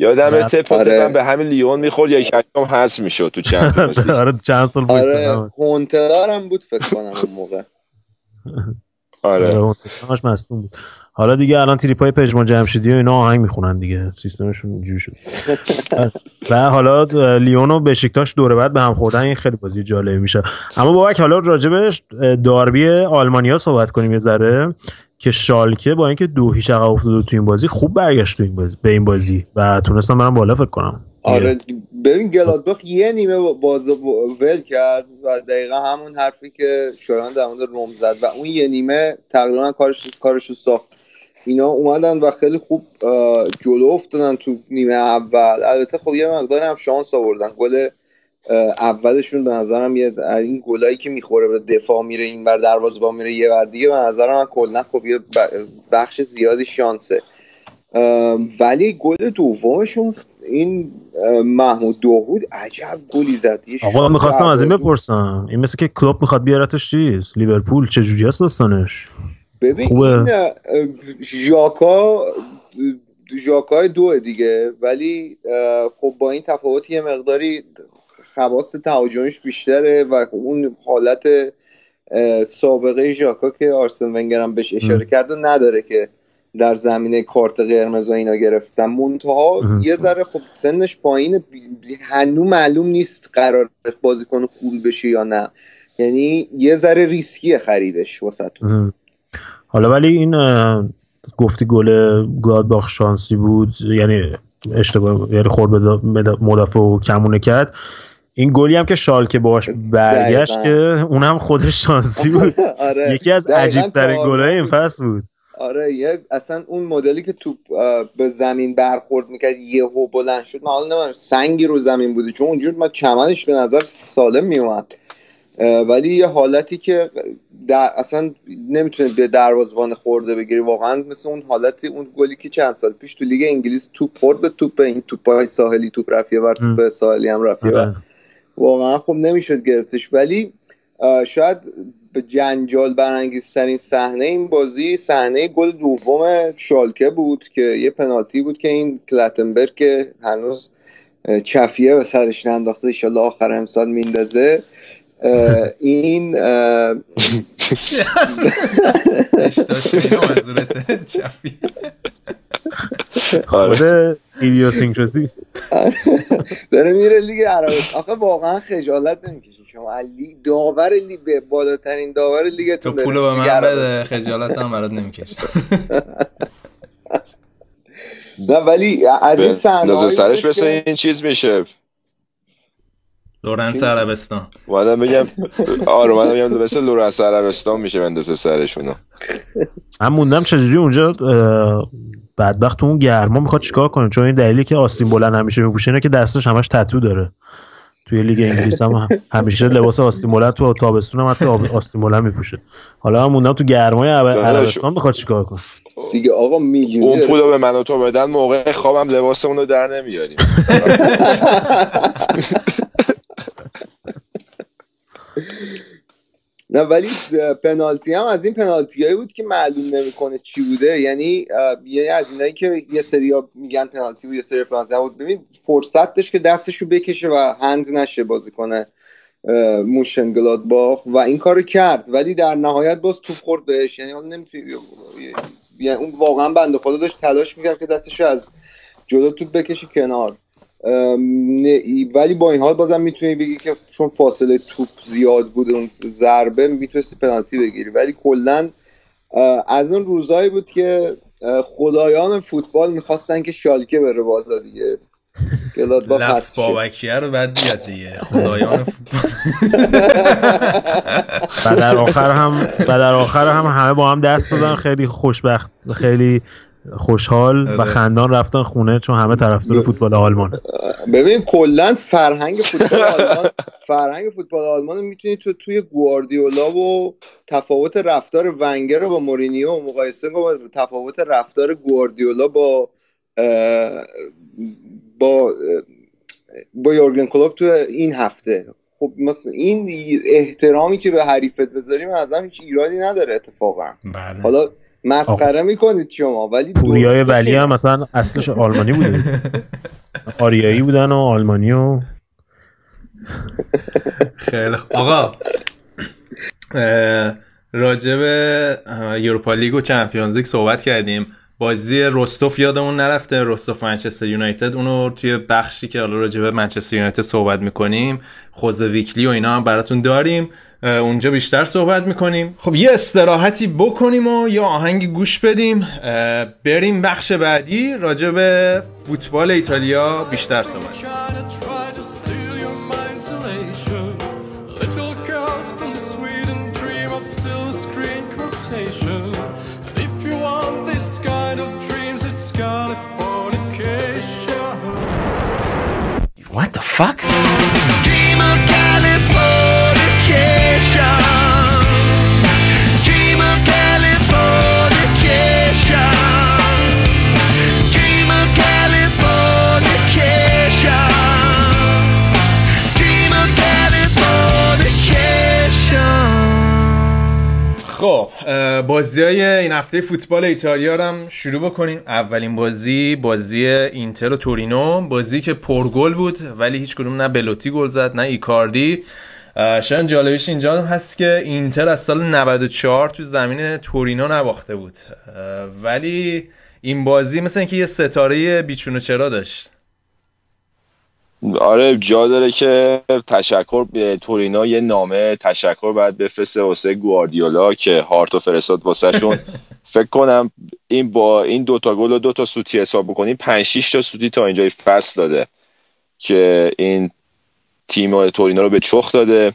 یادم تپ آره. به همین لیون می‌خورد یک هشتم حذف می‌شد تو چند سال آره چند سال آره هونتلر هم بود فکر کنم اون موقع. آره. همش مصدوم بود. حالا دیگه الان تریپای پژمان جمشیدی و اینا آهنگ می‌خونن دیگه. سیستمشون اینجوری شد. و حالا لیون و بشیکتاش دوره بعد به هم خوردن این خیلی بازی جالبی میشه. اما بابک حالا راجبش داربی آلمانیا صحبت کنیم یه ذره. که شالکه با اینکه دو هیچ عقب افتاد تو این بازی خوب برگشت تو این بازی به این بازی و تونستم برم بالا فکر کنم. آره ببین گلادباخ یه نیمه باز ول کرد و دقیقا همون حرفی که شایان در مورد روم زد و اون یه نیمه تقریبا کارش کارش ساخت. اینا اومدن و خیلی خوب جلو افتادن تو نیمه اول. البته خب یه مقدار هم شانس آوردن. گل اولشون به نظرم یه این گلایی که می‌خوره به دفاع میره این بر دروازه با میره یه بر دیگه به نظرم من کلا خب یه بخش زیادی شانسه. ولی گل دومشون این محمود داوود عجب گلی زد. آقا می‌خواستم از این بپرسم. این مثل که کلوب می‌خواد بیارتش چیز؟ لیورپول چه جوری هست داستانش؟ ببین خوبه. این ژاکا ژاکای دو دیگه. ولی خب با این تفاوت یه مقداری خواست تهاجمیش بیشتره و اون حالت سابقه ژاکا که آرسن ونگر هم بهش اشاره کرد و نداره که در زمینه کارت قرمز و اینا گرفتن. منتها یه ذره خب سنش پایین هنو معلوم نیست قرار بازیکن خوب بشه یا نه. یعنی یه ذره ریسکیه خریدش واسه حالا ولی این گفتی گل گلادباخ شانسی بود. یعنی اشتباه یعنی خورد به مدافع و کمونه کرد. این گلی هم که شالکه باش برگشت که اونم خودش شانسی بود. آره. یکی از عجیب ترین گلای این فصل بود. آره یک اصلا اون مدلی که توپ به زمین برخورد می‌کرد یهو بلند شد. من حالا سنگی رو زمین بوده چون اونجور ما چمنش به نظر سالم میومد ولی یه حالتی که در اصلا نمی‌تونه به دروازه‌بان خورده بگیری. واقعا مثل اون حالتی اون گلی که چند سال پیش تو لیگ انگلیس توپ خورد به توپ این توپای ساحلی توپ رفیه بر توپ ساحلی هم رفیه آره. واقعا خب نمی‌شد گرفتش. ولی شاید به جنجال برانگیزترین صحنه این بازی صحنه گل دوم شالکه بود که یه پنالتی بود که این کلاتنبرگ که هنوز چفیه به سرش ننداخته ایشالله آخر امسال میندازه. این خود ایدیوسینکرسی داره میره لیگ عربستان آخه واقعا خجالت نمی‌کشی شما علی داور لیگ بالاترین داور لیگتون تو پولو به من بده خجالت هم برات نمی‌کشه. نه ولی از این صحنه سرش مثل این چیز میشه. لورنس عربستان. اومدم بگم آره اومدم بگم مثل لورنس عربستان میشه بندازه سرشونو. من موندم چجوری اونجا بدبخت اون گرما می‌خواد چیکار کنه؟ چون این دلیلی که آستین بلند همیشه میپوشه اینه که دستش همش تتو داره. توی لیگ انگلیس هم همیشه لباس آستین بلند تو تابستون هم حتی آستین بلند میپوشه. حالا من موندم تو گرمای عربستان می‌خواد چیکار کنه. دیگه آقا میلیون اون پولو به من و تو بدن موقع خوابم لباس اونو در نمیاریم. نه ولی پنالتی هم از این پنالتی هایی بود که معلوم نمی‌کنه چی بوده. یعنی یه از اینایی که یه سری میگن پنالتی بود یه سری پنالتی بود ببین فرصت داشت که دستشو بکشه و هند نشه بازیکن مونشن گلادباخ و این کارو کرد. ولی در نهایت باز توپ خورد بهش. یعنی حالا نمی‌تونی یعنی اون واقعا بنده خدا داشت تلاش می‌کرد که دستشو از جلو توپ بکشه کنار. ولی با این حال بازم می‌تونی بگی که چون فاصله توپ زیاد بود اون ضربه می‌تونستی پنالتی بگیری. ولی کلا از اون روزایی بود که خدایان فوتبال می‌خواستن که شالکه بره بالا دیگه. لفظ بابکیه رو بعد بیاد دیگه. خدایان و در آخر هم و در آخر هم همه با هم دست دادن. خیلی خوشبخت خیلی خوشحال و آره. خندان رفتن خونه چون همه طرفدار فوتبال آلمان ببین کلا فرهنگ فوتبال آلمان فرهنگ فوتبال آلمان می‌تونی تو توی گواردیولا و تفاوت رفتار ونگر رو با مورینیو مقایسه با تفاوت رفتار گواردیولا با با با یورگن کلوپ تو این هفته خب مثلا این احترامی که به حریفت بذاریم از هم هیچ ایرادی نداره اتفاقا بله. حالا مسخره می‌کنید شما ولی پوریای ولی هم مثلا اصلش آلمانی بوده. آریایی بودن و آلمانی و خیلی آقا راجب یوروپا لیگ و چمپیونز لیگ صحبت کردیم. بازی رستوف یادمون نرفته. رستوف منچستر یونایتد. اونو توی بخشی که حالا راجب منچستر یونایتد صحبت می‌کنیم. خوز ویکلی و اینا هم براتون داریم. اونجا بیشتر صحبت می‌کنیم. خب یه استراحتی بکنیم و یه آهنگ گوش بدیم. بریم بخش بعدی راجع به فوتبال ایتالیا بیشتر صحبت What the fuck? بازی های این هفته فوتبال ایتالیا هم شروع بکنیم. اولین بازی بازی اینتر و تورینو بازی که پرگل بود ولی هیچ کدوم نه بلوتی گل زد نه ایکاردی. شاید جالبیش اینجا هست که اینتر از سال 94 تو زمین تورینو نباخته بود. ولی این بازی مثل اینکه یه ستاره بیچون و چرا داشت. آره جا داره که تشکر به تورینا یه نامه تشکر باید بفرسته واسه گواردیولا که هارتو فرستاد واسه شون فکر کنم این با این دوتا گل و دوتا سوتی حساب بکنیم 5 6 تا سوتی تا اینجای فصل داده که این تیم تورینا رو به چخ داده.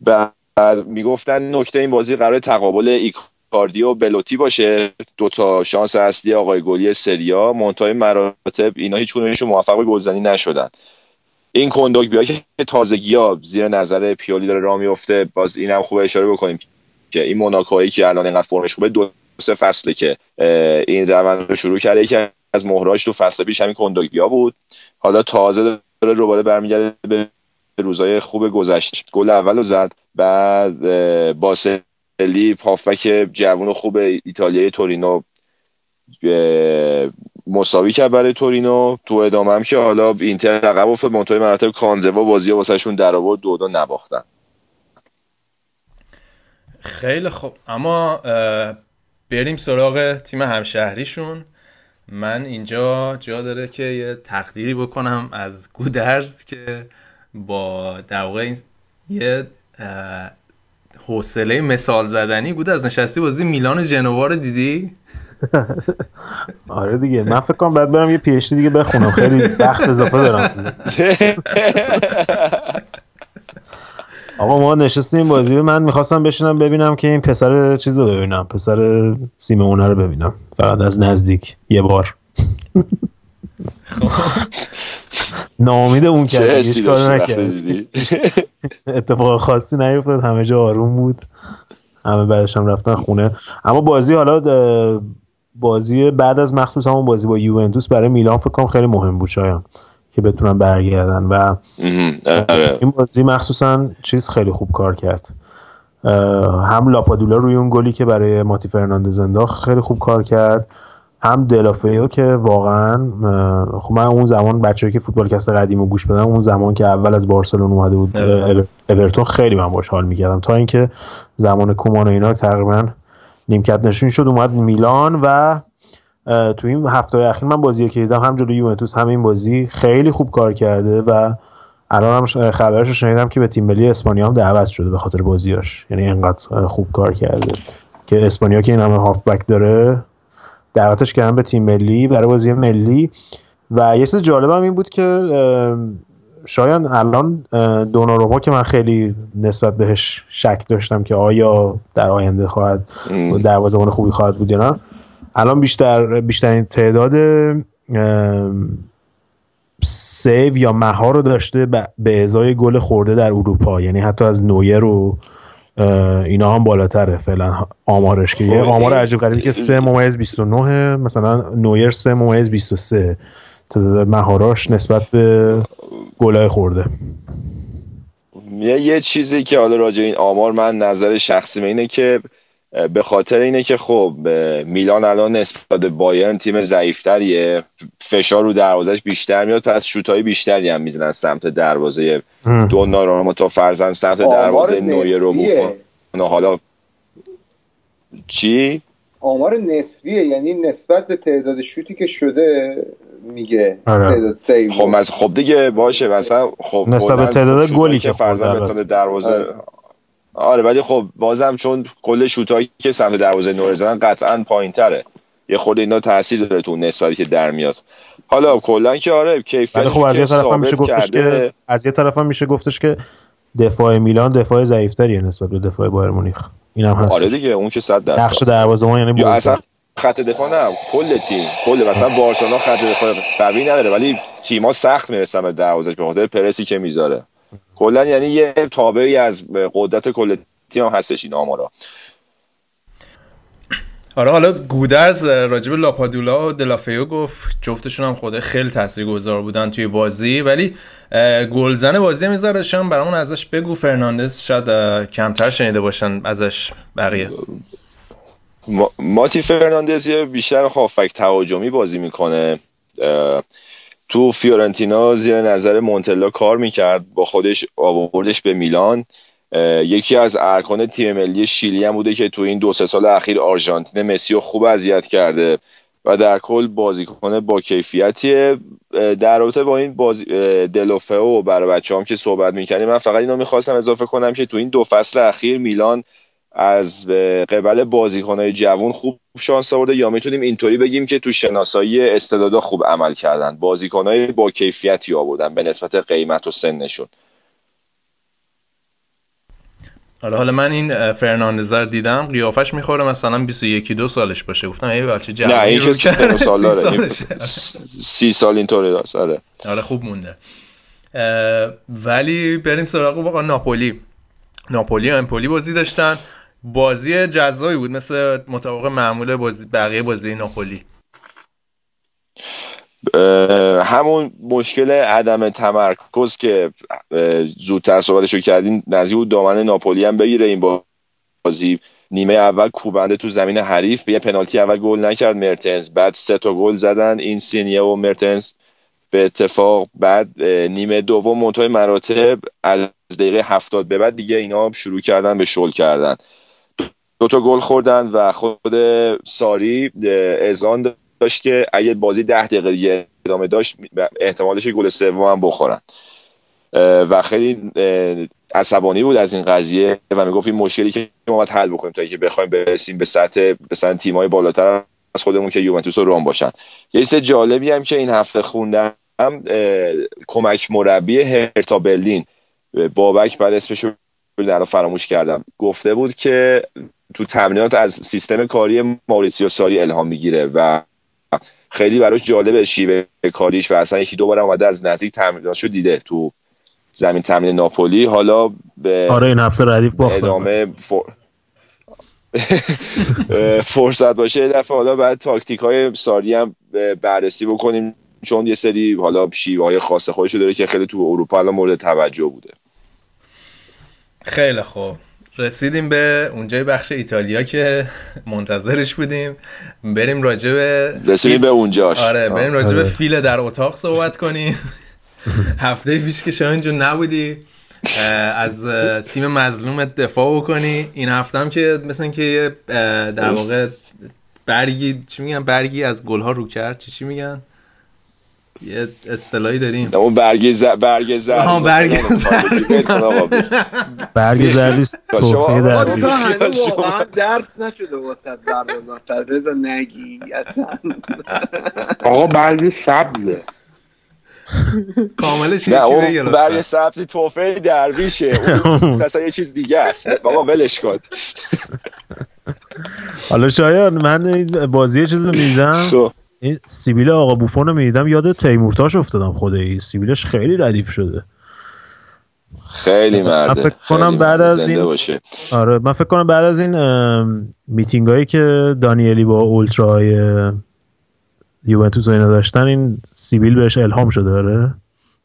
بعد می‌گفتن نکته این بازی قرار تقابل ایکاردی و بلوتی باشه. دوتا شانس اصلی آقای گلی سریا منتهای مراتب اینا هیچ موفق به گلزنی نشدن. این کندوک بیا که تازگی ها زیر نظر پیولی داره راه میفته باز اینم خوب اشاره بکنیم که این موناکویی که الان اینقدر فرمش خوبه دو سه فصله که این روند رو شروع کرده. یکی از مهراش تو فصل پیش همین کندوک بود. حالا تازه داره روباره برمیگرده به روزای خوب گذشت. گل اول رو زد بعد باسلی پافک جوون خوب ایتالیای تورینو مساوی کرد برای تورینو. تو ادامه هم که حالا اینتر عقب افتاد منتهای مراتب کاندوا بازی واسهشون در آورد دو دو نباختن. خیلی خوب. اما بریم سراغ تیم همشهریشون. من اینجا جا داره که یه تقدیری بکنم از گودرز که با در واقع یه حوصله مثال زدنی گودرز نشستی بازی میلان جنوا رو دیدی؟ آره دیگه. من فکر کنم بعد برم یه پیشتی دیگه بخونم. خیلی وقت اضافه دارم. آقا ما نشستیم بازی من می‌خواستم بشینم ببینم که این پسر چیز رو ببینم. پسر سیمونه رو ببینم. فقط از نزدیک. یه بار. نامید اون کرد اتفاق خاصی نیفتاد. همه جا آروم بود. همه بعدش هم رفتن خونه. اما بازی حالا بازی بعد از مخصوص همون بازی با یوونتوس برای میلان فکر کنم خیلی مهم بود شاید که بتونن برگردن و آره. این بازی مخصوصا چیز خیلی خوب کار کرد. هم لاپادولا روی اون گلی که برای ماتی فرناندز انداخت خیلی خوب کار کرد. هم دلافیو که واقعا خب من اون زمان بچه‌هایی که فوتبال کست قدیم رو گوش بدن اون زمان که اول از بارسلون اومده بود اورتون. خیلی من باش حال می‌کردم. تا اینکه زمان کومان و اینا تقریبا نیمکت نشون شد اومد میلان و تو این هفته اخیر من بازی که دیدم هم جلوی یوونتوس هم این بازی خیلی خوب کار کرده و الان هم خبرش رو شنیدم که به تیم ملی اسپانیا هم دعوت شده به خاطر بازیاش. یعنی انقدر خوب کار کرده. که اسپانیا که این همه هافبک داره دعوتش کردن به تیم ملی برای بازی ملی. و یه چیز جالب هم این بود که شاید الان دوناروما که من خیلی نسبت بهش شک داشتم که آیا در آینده خواهد دروازه‌بان خوبی خواهد بود یا نه الان بیشتر بیشترین تعداد save یا مهار رو داشته به ازای گل خورده در اروپا یعنی حتی از نویر و اینا هم بالاتره فعلا آمارش که یه خب، آمار عجیب غریبی که 3 ممیز 29 مثلا نویر 3 ممیز 23 تعداد مهاراش نسبت به گلای خورده. یه, یه چیزی که حالا راجع این آمار من نظر شخصی اینه که به خاطر اینه که خب میلان الان نسبت به بایرن تیم ضعیفتریه. فشار رو دروازش بیشتر میاد پس شوتای بیشتری هم می‌زنن سمت دروازه دوناروما تا فرزن سمت دروازه نویر رو بوفون حالا چی؟ آمار نسبیه یعنی نسبت به تعداد شوتی که شده میگه آره. خب از خب دیگه باشه مثلا خب نسبت به تعداد گلی که فرزن دروازه آره. آره ولی خب بازم چون کل شوتایی که سمت دروازه نور زدن قطعا پایین تره یه خود اینا تاثیر داره تو نسبتی که در میاد. حالا کلا که آره کیفیت خب از یه طرف هم میشه گفتش که از یه طرف هم میشه گفتش که دفاع میلان دفاع ضعیفتریه نسبت به دفاع بایر مونیخ. اینم هست. آره دیگه اون که 100 درصد. نقش دروازه‌بان یعنی یا اصلا خط دفاع نه کل تیم. کل مثلا بارسلونا خط دفاع قوی نداره ولی تیم‌ها سخت می‌رسن به دروازش به خاطر پرسی که می‌ذاره. کلا یعنی یه تابعی از قدرت کل تیم هستش این آمارا. آره حالا گودرز راجب لاپادولا و دلافیو گفت جفتشون هم خوده خیلی تاثیرگذار بودن توی بازی ولی گلزن بازی می‌ذاره شام برامون ازش بگو فرناندز شاید کمتر شنیده باشن ازش بقیه. ماتی فرناندز یه بیشتر هافبک تهاجمی بازی می‌کنه. تو فیورنتینا زیر نظر مونتلا کار می‌کرد. با خودش آوردش به میلان. یکی از ارکان تیم ملی شیلی هم بوده که تو این دو سه سال اخیر آرژانتین مسی رو خوب اذیت کرده و در کل بازیکن با کیفیتیه. در رابطه با این بازی دلوفئو برای بچه که صحبت می‌کنیم من فقط اینو می‌خواستم اضافه کنم که تو این دو فصل اخیر میلان از قبل بازیکنهای جوان خوب شانس آورده یا می‌تونیم اینطوری بگیم که تو شناسایی استعدادا خوب عمل کردن. بازیکنهای با کیفیتی آوردن به نسبت قیمت و سنشون. حالا حالا من این فرناندز رو دیدم قیافش می‌خوره مثلا 21 دو سالش باشه. گفتم ای بچه جوانی نه این سی سال داره. سی سال اینطوری داره آره. آره خوب مونده. ولی بریم سراغ ناپولی. ناپولی و امپولی بازی داشتن. بازی جذابی بود مثل مطابق معمول بازی بقیه بازی ناپولی. همون مشکل عدم تمرکز که زودتر صحبتشو کردیم نزدیک بود دامن ناپولی هم بگیره این بازی. نیمه اول کوبنده تو زمین حریف به یه پنالتی اول گل نکرد مرتنز. بعد سه تا گل زدن این سینیه و مرتنز به اتفاق. بعد نیمه دوم منتهای مراتب از دقیقه هفتاد به بعد دیگه اینا شروع کردن به شل کردن. دو تا گل خوردن و خود ساری ازان داشت که اگه بازی ده دقیقه دیگه ادامه داشت احتمالش گل سوم هم بخورن. و خیلی عصبانی بود از این قضیه و می‌گفت این مشکلی که ما باید حل بکنیم تا اینکه بخوایم برسیم به سطح مثلا تیم‌های بالاتر از خودمون که یوونتوس و روم باشن. یه چیز جالبی هم که این هفته خوندم کمک مربی هرتا برلین. بابک بعد اسمشو رو فراموش کردم. گفته بود که تو تمرینات از سیستم کاری ماریسیو ساری الهام می‌گیره و خیلی براش جالب شیوه کاریش و اصلا یکی دو بار اومده از نزدیک تمریناتشو دیده تو زمین تمرین ناپولی. حالا به آره این هفته ردیف باخت. ادامه فرصت باشه یه دفعه حالا بعد تاکتیک های ساری هم بررسی بکنیم چون یه سری حالا شیوه های خاص خودشو داره که خیلی تو اروپا الان مورد توجه بوده. خیلی خوب. رسیدیم به اونجای بخش ایتالیا که منتظرش بودیم. بریم راجع به رسیدیم به اونجاش. آره بریم راجع به فیل در اتاق صحبت کنیم. هفته پیش که شما اینجا نبودی از تیم مظلوم دفاع بکنی. این هفته هم که مثلا که در واقع برگی چی میگن؟ برگی از گلها رو کرد. چی چی میگن؟ یه اصطلاحی داریم. اون برگ ز... برگ زرد. ها برگ زرد. برگ زردی توفیه در واقعا درس نشده واسه در رضا نگی اصلا. آقا برگ سبزه. کاملش نه اون برگ سبزی توفه درویشه اون مثلا یه چیز دیگه است. بابا ولش کن. حالا شایان من بازی چیز میدم. این سیبیل آقا بوفون رو می‌دیدم یاد تیمورتاش افتادم خدایی سیبیلش خیلی ردیف شده. خیلی مرده. من فکر کنم بعد از این باشه. آره من فکر کنم بعد از این میتینگ هایی که دانیلی با اولترای یوونتوس اینا داشتن این سیبیل بهش الهام شده آره؟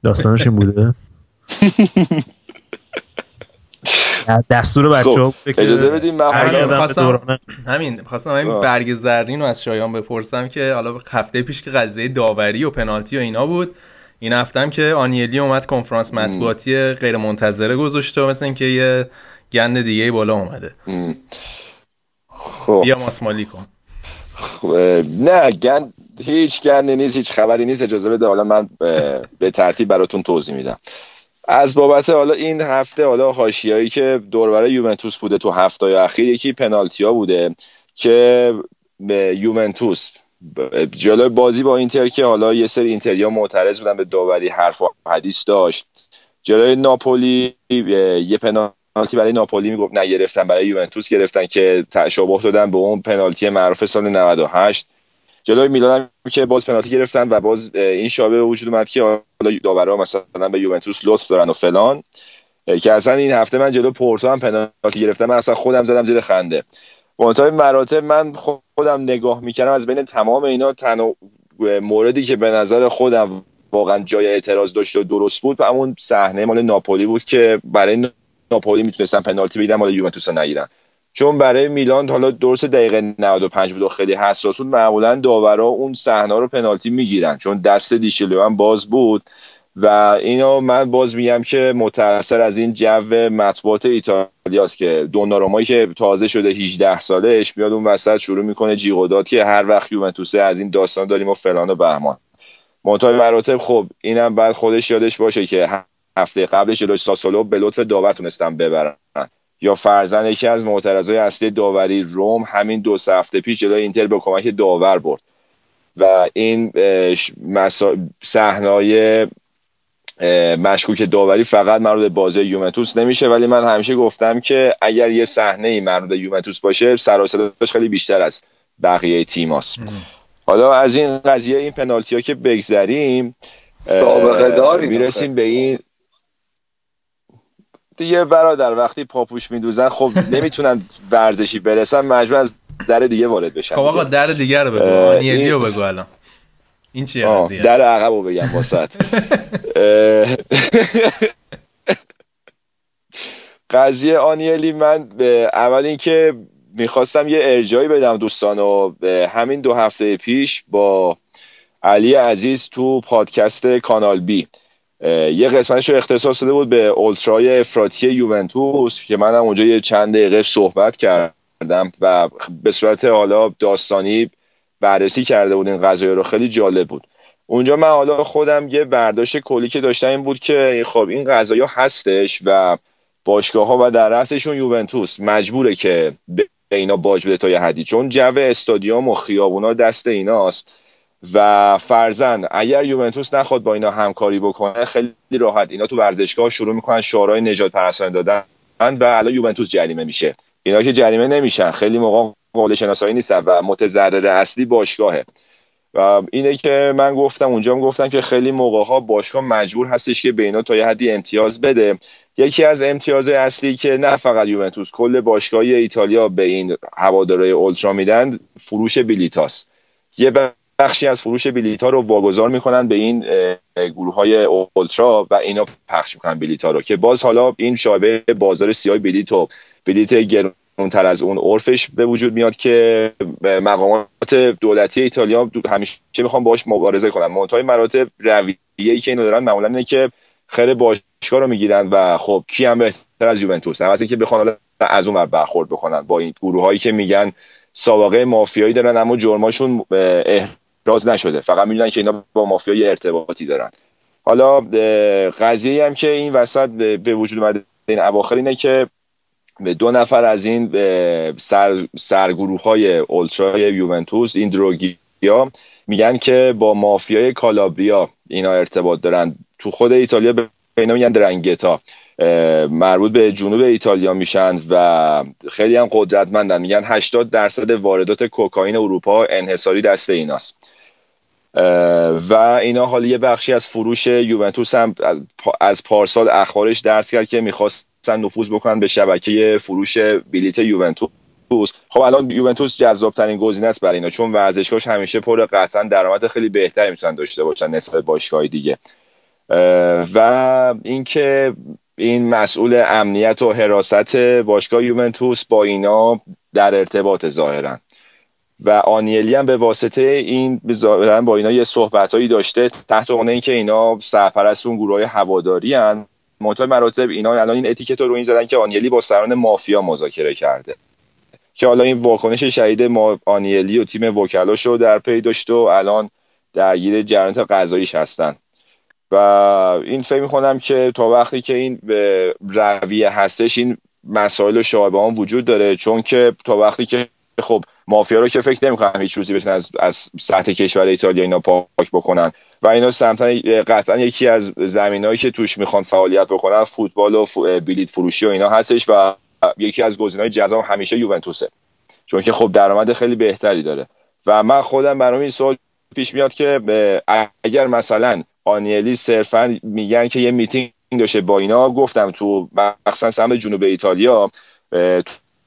داستانش این بوده. دستور بچه ها خب اجازه بدیم من همین خواستم همین برگ زرین رو از شایان بپرسم که حالا هفته پیش که قضیه داوری و پنالتی و اینا بود این هفته هم که آنیلی اومد کنفرانس مطبوعاتی غیر منتظره گذاشته و مثل اینکه یه گند دیگه بالا اومده. خب. بیا ماسمالی کن. خب نه گند هیچ گندی نیست هیچ خبری نیست اجازه بده حالا من به ترتیب براتون توضیح میدم. از بابت حالا این هفته حالا حاشیه‌ای که دوربر یوونتوس بوده تو هفته اخیر یکی پنالتیا بوده که به یوونتوس جلوی بازی با اینتر که حالا یه سری اینتریا معترض بودن به داوری حرف و حدیث داشت. جلوی ناپولی یه پنالتی برای ناپولی می‌گفت نگرفتن برای یوونتوس گرفتن که تشابه دادن به اون پنالتی معروف سال 98 جلوی میلان که باز پنالتی گرفتن و باز این شابه وجود اومد که حالا داورا مثلا به یوونتوس لطف دارن و فلان. که اصلا این هفته من جلو پورتو هم پنالتی گرفتم. من اصلا خودم زدم زیر خنده. منتهای مراتب من خودم نگاه می‌کردم از بین تمام اینا تنها موردی که به نظر خودم واقعا جای اعتراض داشت و درست بود. و همون صحنه مال ناپولی بود که برای ناپولی می‌تونستن پنالتی بگیرن مال یوونتوس نگیرن. چون برای میلان حالا درست دقیقه 95 بود و خیلی حساس بود معمولا داورا اون صحنه رو پنالتی می‌گیرن چون دست دیشلیو هم باز بود. و اینو من باز میگم که متاثر از این جو مطبوعات ایتالیاست که دونارومایی که تازه شده 18 سالش میاد اون وسط شروع می‌کنه جیغ که هر وقت یوونتوسه از این داستان داریم و فلان و بهمان. منتهای مراتب خب اینم بعد خودش یادش باشه که هفته قبلش جلوی ساسولو به لطف داور تونستن ببرن. یا فرزن یکی از معترضای اصلی داوری روم همین دو سه هفته پیش جلوی اینتر به کمک داور برد. و این صحنای مشکوک داوری فقط مربوط به بازی یوونتوس نمیشه ولی من همیشه گفتم که اگر یه صحنه ای مربوط به یوونتوس باشه سر خیلی بیشتر از بقیه تیماست حالا از این قضیه این پنالتی ها که بگذریم می‌رسیم به این دیگه برادر وقتی پاپوش میدوزن خب نمی‌تونن ورزشی برسن مجبور از در دیگه وارد بشن. خب آقا در دیگه رو بگو آنیلی رو بگو الان. این چیه در عقب رو بگم واسط قضیه آنیلی من اول اینکه می‌خواستم یه ارجایی بدم دوستان و همین دو هفته پیش با علی عزیز تو پادکست کانال بی. یه قسمتش رو اختصاص داده بود به اولترای افراطی یوونتوس که منم اونجا یه چند دقیقه صحبت کردم و به صورت حالا داستانی بررسی کرده بود این قضایی رو. خیلی جالب بود. اونجا من حالا خودم یه برداشت کلی که داشتم این بود که خب این قضایی هستش و باشگاه ها و در رأسشون یوونتوس. مجبوره که به اینا باج بده تا یه حدی. چون جو استادیوم و خیابونا دست ایناست. و فرزن اگر یوونتوس نخواد با اینا همکاری بکنه خیلی راحت. اینا تو ورزشگاه شروع می‌کنن شعارهای نجات پرستانی دادن و الان یوونتوس جریمه میشه. اینا که جریمه نمیشن. خیلی موقع قابل شناسایی نیستن و متضرر اصلی باشگاهه. و اینه که من گفتم اونجا گفتم که خیلی موقع ها باشگاه مجبور هستش که به اینا تا یه حدی امتیاز بده. یکی از امتیاز اصلی که نه فقط یوونتوس کل باشگاه ایتالیا به این هوادارهای اولترا میدن فروش بلیتاست یه بخشی از فروش بلیط ها رو واگذار می‌کنن به این گروه های اولترا و اینا پخش می‌کنن بلیط ها رو که باز حالا این شابه بازار سیاه بلیط و بلیط گرونتر از اون عرفش به وجود میاد که مقامات دولتی ایتالیا همیشه می‌خوان باش مبارزه کنن. منتهای مراتب رویه‌ای که اینو دارن معمولا اینه که خیر باشگاه رو می‌گیرن و خب کی هم بهتر از یوونتوس. از اینکه بخوان از اون برخورد بکنن با این گروه هایی که میگن سابقه مافیایی دارن اما جرماشون راز نشده. فقط می‌دونن که اینا با مافیا ارتباطی دارن. حالا قضیه هم که این وسط به وجود اومده این اواخر اینه که دو نفر از این سر سرگروه های اولترای یوونتوس این دروگیا میگن که با مافیای کالابریا اینا ارتباط دارن. تو خود ایتالیا به اینا میگن درنگتا. مربوط به جنوب ایتالیا میشن و خیلی هم قدرتمندن. میگن 80 درصد واردات کوکائین اروپا انحصاری دست ایناست. و اینا حالا یه بخشی از فروش یوونتوس هم از پارسال اخبارش درس کرد که می‌خواستن نفوذ بکنن به شبکه فروش بلیت یوونتوس. خب الان یوونتوس جذاب ترین گزینه است برای اینا چون ورزشگاهش همیشه پر قطعا درآمد خیلی بهتری می‌تونن داشته باشن نسبت باشگاه دیگه. و اینکه این مسئول امنیت و حراست باشگاه یوونتوس با اینا در ارتباط ظاهرا. و آنیلی هم به واسطه این ظاهرا با اینا یه صحبتهایی داشته تحت عنوان اینکه اینا سرپرست اون گروه هواداری ان منتها مراتب اینا الان این اتیکت رو این زدن که آنیلی با سران مافیا مذاکره کرده. که حالا این واکنش شهید ما آنیلی و تیم وکلاش رو در پی داشت و الان درگیر جریانات قضاییش هستن. و این فکر می‌کنم که تا وقتی که این به رویه هستش این مسائل و شایبه وجود داره. چون که تا وقتی که خب مافیا رو که فکر نمی‌کنم هیچ روزی بتونن از, از سطح کشور ایتالیا اینا پاک بکنن. و اینا سمتا قطعا یکی از زمینهایی که توش می‌خوان فعالیت بکنن فوتبال و بلیت فروشی و اینا هستش و یکی از گزینه‌های جذاب همیشه یوونتوسه. چون که خب درآمد خیلی بهتری داره. و من خودم برام این سوال پیش میاد که اگر مثلا آنیلی صرفا میگن که یه میتینگ داشته با اینا. گفتم تو مخصوصا سمت جنوب ایتالیا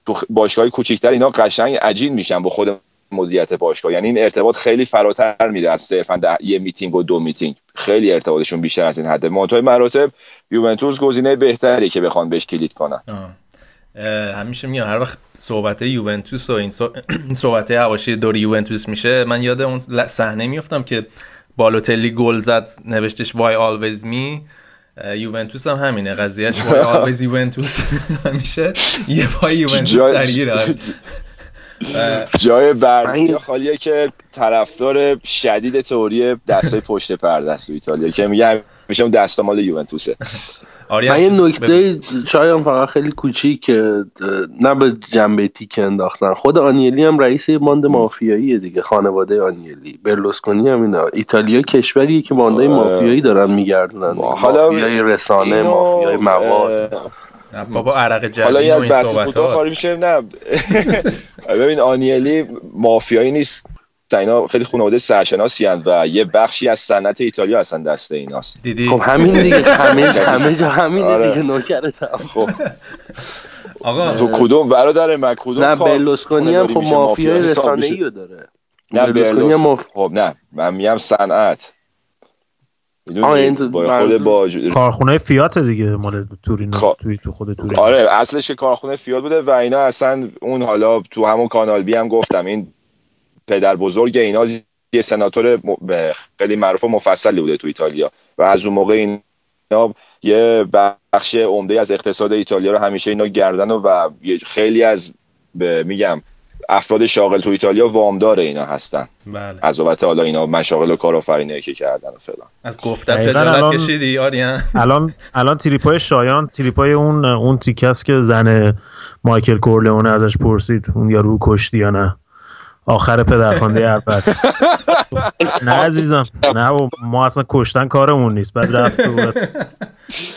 تو باشگاه کوچیکتر اینا قشنگ عجین میشن با خود مدیریت باشگاه. یعنی این ارتباط خیلی فراتر میره از صرفا یه میتینگ و دو میتینگ. خیلی ارتباطشون بیشتر از این حده. منتهای مراتب یوونتوس گزینه بهتری که بخوان بهش کلید کنن. همیشه میگم هر وقت صحبت یوونتوس و این صحبت حواشی دور یوونتوس میشه من یاد اون صحنه میفتم که بالوتلی گل زد نوشتش why always me یوونتوس هم همینه قضیهش why always یوونتوس؟ همیشه یه پای یوونتوس درگیره جای بردیا خالیه که طرفدار شدید تئوری دستای پشت پرده است تو ایتالیا که میگه همیشه اون دستا مال یوونتوسه. من یه نکته شاید فقط خیلی کوچیک نه به جنبه تیک انداختن. خود آنیلی هم رئیس باند مافیایی دیگه خانواده آنیلی. برلوسکونی هم اینا. ایتالیا کشوریه که باندهای مافیایی دارن میگردونن. مافیای رسانه مافیای مواد. بابا عرق حالا یه از بحث فوتبال میشه نه. ببین آنیلی مافیایی نیست. اینا خیلی خانواده سرشناسی و یه بخشی از صنعت ایتالیا هستن دست ایناست. دیدی؟ خب همین دیگه همه همه جا همین آره. دیگه نوکرتم خب. آقا تو کدوم برادر من کدوم نه بلوسکونی هم خب مافیای رسانه‌ای رو داره. نه بلوسکونی هم ماف... خب نه. من میگم صنعت. خود با کارخونه فیات دیگه مال تورین خب. توی تو خود تورین. آره اصلش کارخونه فیات بوده و اینا اصلا اون حالا تو همون کانال بی هم گفتم این پدر بزرگ اینا یه سناتور خیلی معروف و مفصلی بوده تو ایتالیا. و از اون موقع اینا یه بخش عمده از اقتصاد ایتالیا رو همیشه اینا گردن و خیلی از میگم افراد شاغل تو ایتالیا وامدار اینا هستن. بله. از بابت حالا اینا مشاغل و کارآفرینی که کردن و فلان. از گفتت خجالت کشیدی آریان الان الان تریپای شایان تریپای اون اون تیکس که زن مایکل کورلئونه ازش پرسید. اون یارو کشتی یا نه. آخر پدرخوانده اول. نه عزیزم نه ما اصلا کشتن کارمون نیست بعد رفت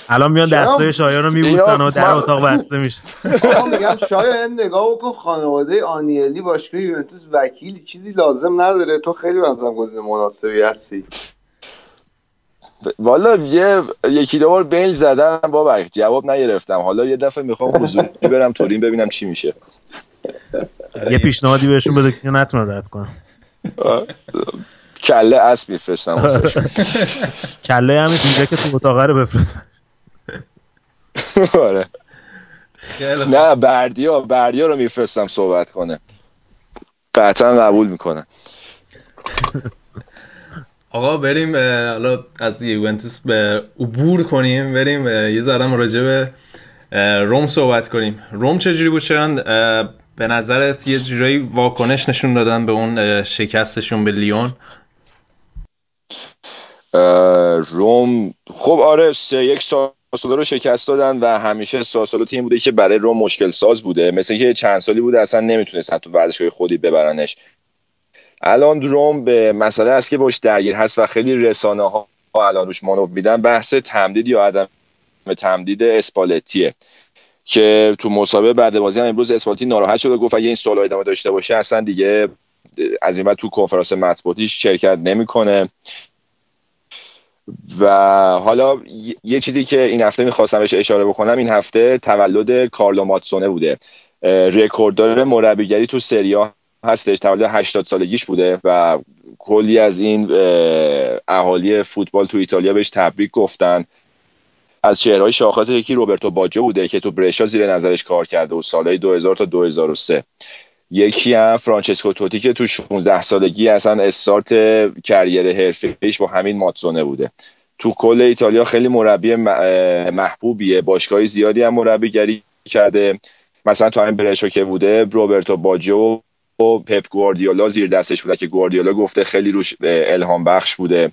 الان میان دستای شایان رو میبوسن و در اتاق بسته میشه. میگم شایان نگاه بکن خانواده آنیلی باشگاه یوونتوس وکیل چیزی لازم نداره. تو خیلی بنظرم گزینه مناسبی هستی. والا یه یکی دو بار بیل زدم بابا جواب نگرفتم. حالا یه دفعه می‌خوام حضوری برم تورین ببینم چی میشه. یه پیشنهادی بهشون بده که نتونه رد کنم کله اسب میفرستم کله همین اینجا که تو اتاقه رو بفرست آره. نه بردیا بردیا رو میفرستم صحبت کنه. قطعا قبول می‌کنه. آقا بریم حالا از یوونتوس به عبور کنیم. بریم یه ذره راجع به روم صحبت کنیم. روم چجوری بود؟ چند به نظرت یه جورایی واکنش نشون دادن به اون شکستشون به لیون؟ روم خب آره سه یک ساسولو رو شکست دادن و همیشه ساسولو تیم بوده که برای روم مشکل ساز بوده. مثل که چند سالی بوده اصلا نمی‌تونستن تو ورزشگاه خودی ببرنش. الان روم به مسئله است که باش درگیر هست و خیلی رسانه ها الان روش مانوف میدن. بحث تمدید یا عدم تمدید اسپالتیه. که تو مسابقه بعد بازی هم امروز اسپالتی ناراحت شده. گفت اگه این سوال ادامه داشته باشه اصلا دیگه از این بعد تو کنفرانس مطبوعاتیش شرکت نمی‌کنه. و حالا یه چیزی که این هفته می‌خواستم بهش اشاره بکنم این هفته تولد کارلو ماتسونه بوده. رکورددار مربیگری تو سریا هستش. تولد 80 سالگیش بوده و کلی از این اهالی فوتبال تو ایتالیا بهش تبریک گفتن. از چهرهای شاخص یکی روبرتو باجو بوده که تو برشا زیر نظرش کار کرده و سالهای 2000 تا 2003 یکی هم فرانچسکو توتی که تو 16 سالگی اصلا استارت کریر حرفه‌ایش با همین ماتزونه بوده. تو کل ایتالیا خیلی مربی محبوبیه باشگاه زیادی هم مربیگری کرده. مثلا تو همین برشا که بوده روبرتو باجو و پپ گواردیولا زیر دستش بوده که گواردیولا گفته خیلی روش الهام بخش بوده.